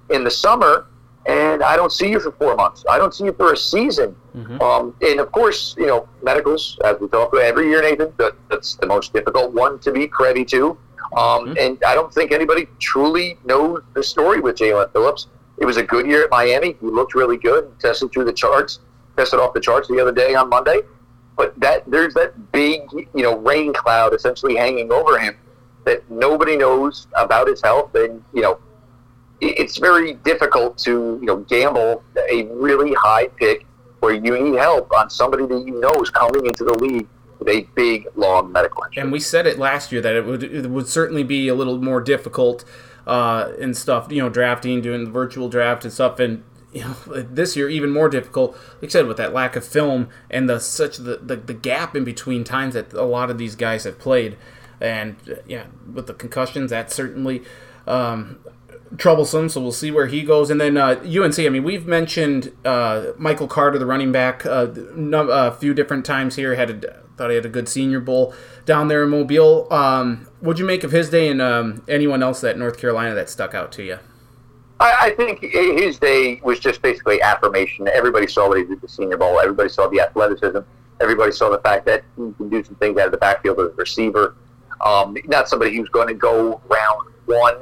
in the summer and I don't see you for four months. I don't see you for a season. Mm-hmm. Um, and of course, you know, medicals, as we talk about every year, Nathan, that, that's the most difficult one to be privy to. Um, mm-hmm. And I don't think anybody truly knows the story with Jaelan Phillips. It was a good year at Miami. He looked really good, tested through the charts, tested off the charts the other day on Monday. But that there's that big, you know, rain cloud essentially hanging over him that nobody knows about his health, and you know, it's very difficult to you know gamble a really high pick where you need help on somebody that you know is coming into the league with a big, long medical. And we said it last year that it would it would certainly be a little more difficult uh, and stuff. You know, drafting, doing the virtual draft and stuff, and you know this year even more difficult. Like I said, with that lack of film and the such the, the, the gap in between times that a lot of these guys have played, and yeah, with the concussions, that certainly. Um, troublesome. So we'll see where he goes. And then uh, UNC. I mean, we've mentioned uh, Michael Carter, the running back, uh, a few different times here. Had a, thought he had a good Senior Bowl down there in Mobile. Um, what'd you make of his day, and um, anyone else at North Carolina that stuck out to you? I, I think his day was just basically affirmation. Everybody saw what he did the Senior Bowl. Everybody saw the athleticism. Everybody saw the fact that he can do some things out of the backfield as a receiver. Um, not somebody who's going to go round one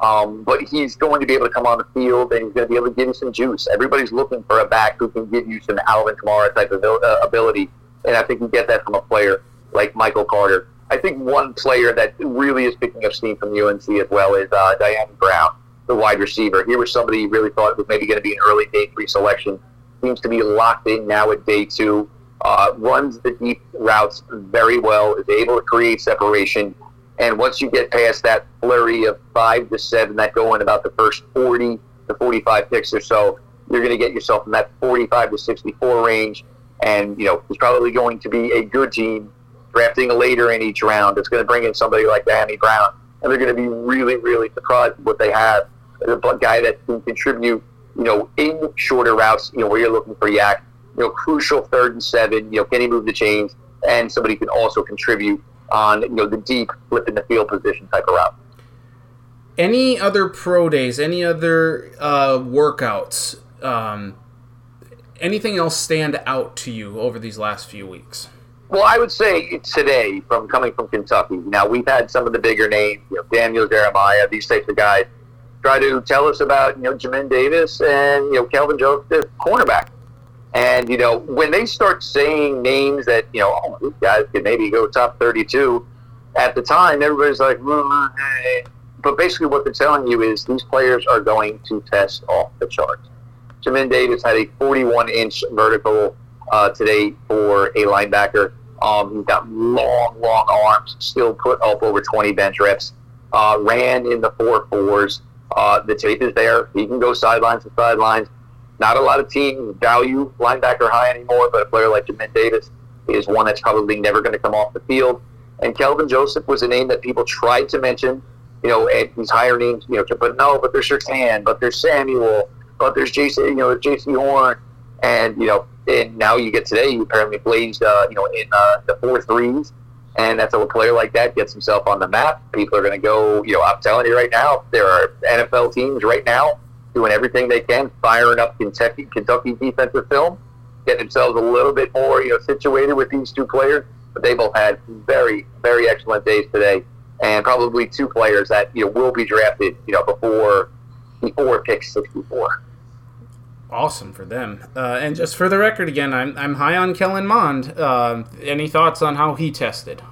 um, but he's going to be able to come on the field and he's going to be able to give you some juice. Everybody's looking for a back who can give you some Alvin Kamara type of uh, ability, and I think you get that from a player like Michael Carter. I think one player that really is picking up steam from UNC as well is uh, Dyami Brown, the wide receiver. He was somebody you really thought was maybe going to be an early day three selection. Seems to be locked in now at day two. Uh, runs the deep routes very well. Is able to create separation and once you get past that flurry of five to seven that go in about the first 40 to 45 picks or so, you're going to get yourself in that 45 to 64 range. And, you know, it's probably going to be a good team drafting later in each round. It's going to bring in somebody like Danny Brown. And they're going to be really, really surprised what they have. A guy that can contribute, you know, in shorter routes, you know, where you're looking for YAC, you know, crucial third and seven, you know, can he move the chains? And somebody can also contribute on you know the deep flip in the field position type of route. Any other pro days? Any other uh, workouts? Um, anything else stand out to you over these last few weeks? Well, I would say today, from coming from Kentucky. Now we've had some of the bigger names, you know, Daniel Jeremiah, these types of guys, try to tell us about you know Jamin Davis and you know Kelvin Joseph, cornerback. And, you know, when they start saying names that, you know, oh, these guys could maybe go top 32, at the time, everybody's like, hey. but basically what they're telling you is these players are going to test off the charts. Jamin Davis had a 41 inch vertical uh, today for a linebacker. Um, he's got long, long arms, still put up over 20 bench reps. Uh, ran in the four fours. Uh, the tape is there. He can go sidelines to sidelines. Not a lot of teams value linebacker high anymore, but a player like Jamin Davis is one that's probably never going to come off the field. And Kelvin Joseph was a name that people tried to mention, you know, at these higher names, you know, but no, but there's Surtain, but there's Samuel, but there's Jason, you know, Jaycee Horn, and you know, and now you get today, you apparently blazed, uh, you know, in uh, the four threes, and that's a player like that gets himself on the map. People are going to go, you know, I'm telling you right now, there are NFL teams right now doing everything they can, firing up Kentucky, Kentucky defensive film, getting themselves a little bit more, you know, situated with these two players. But they both had very, very excellent days today, and probably two players that you know will be drafted, you know, before before pick sixty four. Awesome for them. Uh, and just for the record, again, I'm, I'm high on Kellen Mond. Uh, any thoughts on how he tested?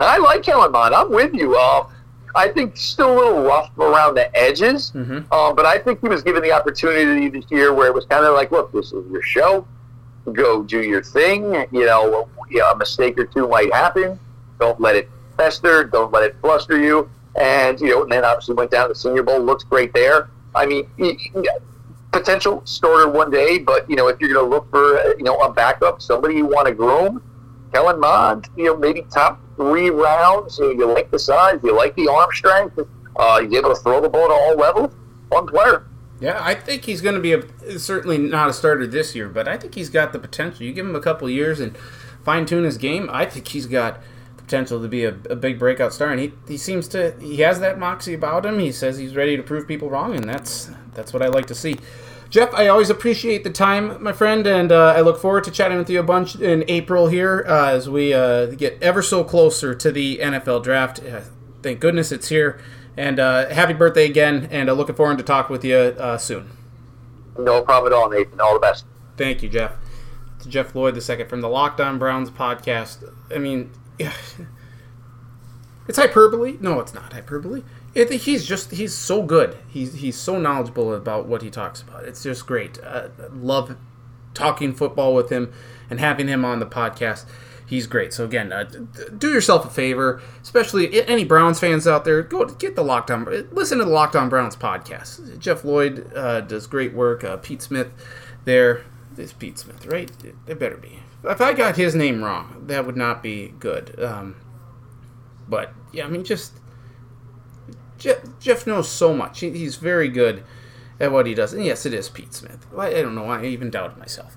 I like Kellen Mond. I'm with you. Uh, I think still a little rough around the edges. Mm-hmm. Um, but I think he was given the opportunity this year where it was kind of like, look, this is your show. Go do your thing. You know, a mistake or two might happen. Don't let it fester. Don't let it fluster you. And you know, and then obviously went down to the Senior Bowl. Looks great there. I mean, potential starter one day, but you know, if you're going to look for you know a backup, somebody you want to groom, Kellen Mond, you know, maybe top three rounds. You, know, you like the size, you like the arm strength. Uh, he's able to throw the ball at all levels. Fun player. Yeah, I think he's going to be a certainly not a starter this year, but I think he's got the potential. You give him a couple years and fine tune his game. I think he's got the potential to be a, a, big breakout star, and he, he seems to he has that moxie about him. He says he's ready to prove people wrong, and that's that's what I like to see. Jeff, I always appreciate the time, my friend, and uh, I look forward to chatting with you a bunch in April here uh, as we uh, get ever so closer to the NFL draft. Uh, thank goodness it's here. And uh, happy birthday again, and uh, looking forward to talk with you soon. No problem at all, Nathan. All the best. Thank you, Jeff. To Jeff Lloyd II from the Locked On Browns podcast. I mean, it's hyperbole. No, it's not hyperbole. He's just he's so good. He's he's so knowledgeable about what he talks about. It's just great. Uh, love talking football with him and having him on the podcast. He's great. So again, uh, do yourself a favor, especially any Browns fans out there. Go get the Locked On. Listen to the Locked On Browns podcast. Jeff Lloyd uh, does great work. Uh, Pete Smith, there is Pete Smith, right? It, better be. If I got his name wrong, that would not be good. Um, but yeah, I mean, just Jeff, Jeff knows so much. He, he's very good at what he does. And yes, it is Pete Smith. I, I don't know. I even doubted myself.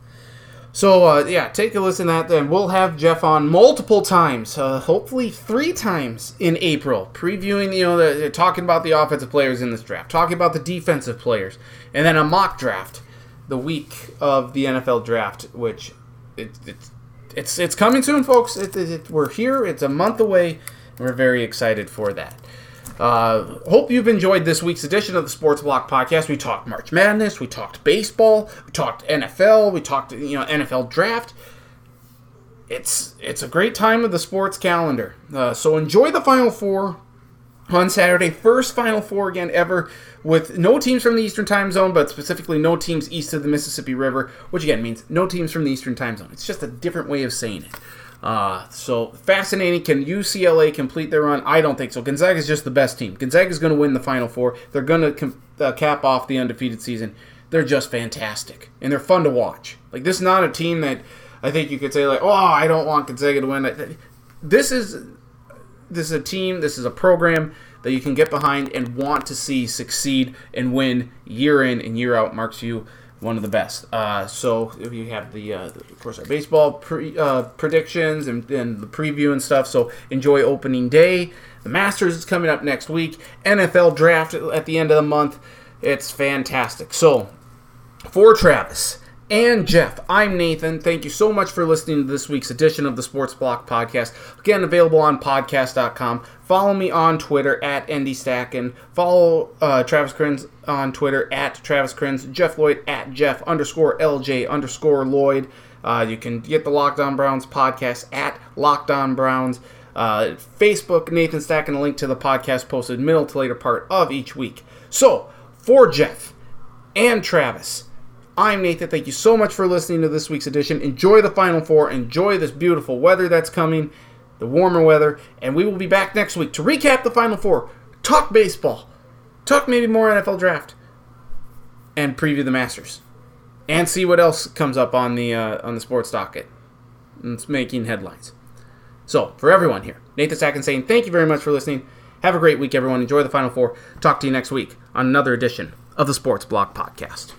So uh, yeah, take a listen to that. Then we'll have Jeff on multiple times, uh, hopefully three times in April, previewing you know the, talking about the offensive players in this draft, talking about the defensive players, and then a mock draft the week of the NFL draft, which it, it it's it's coming soon, folks. It, we're here. It's a month away. We're very excited for that. Uh, hope you've enjoyed this week's edition of the Sports Block Podcast. We talked March Madness, we talked baseball, we talked NFL, we talked you know NFL draft. It's it's a great time of the sports calendar. Uh, so enjoy the Final Four on Saturday. First Final Four again ever with no teams from the Eastern Time Zone, but specifically no teams east of the Mississippi River, which again means no teams from the Eastern Time Zone. It's just a different way of saying it. Uh, so fascinating. Can UCLA complete their run? I don't think so. Gonzaga is just the best team. Gonzaga is going to win the Final Four. They're going to com- uh, cap off the undefeated season. They're just fantastic and they're fun to watch. Like this is not a team that I think you could say like, oh, I don't want Gonzaga to win. This is this is a team. This is a program that you can get behind and want to see succeed and win year in and year out. Marks you one of the best. Uh, so if you have the, uh, of course, our baseball pre, uh, predictions and, and, the preview and stuff. So enjoy opening day. The Masters is coming up next week. NFL draft at the end of the month. It's fantastic. So for Travis and Jeff. I'm Nathan. Thank you so much for listening to this week's edition of the Sports Block Podcast. Again, available on podcast.com. Follow me on Twitter at Stacken. Follow uh, Travis Krins on Twitter at Travis Krins. Jeff Lloyd at Jeff underscore LJ underscore Lloyd. Uh, you can get the Locked On Browns podcast at Locked On Browns. Uh, Facebook, Nathan Stack, and a link to the podcast posted middle to later part of each week. So, for Jeff and Travis, I'm Nathan. Thank you so much for listening to this week's edition. Enjoy the Final Four. Enjoy this beautiful weather that's coming, the warmer weather. And we will be back next week to recap the Final Four, talk baseball, talk maybe more NFL draft, and preview the Masters. And see what else comes up on the uh, on the sports docket. It's making headlines. So, for everyone here, Nathan Stacken saying thank you very much for listening. Have a great week, everyone. Enjoy the Final Four. Talk to you next week on another edition of the Sports Block Podcast.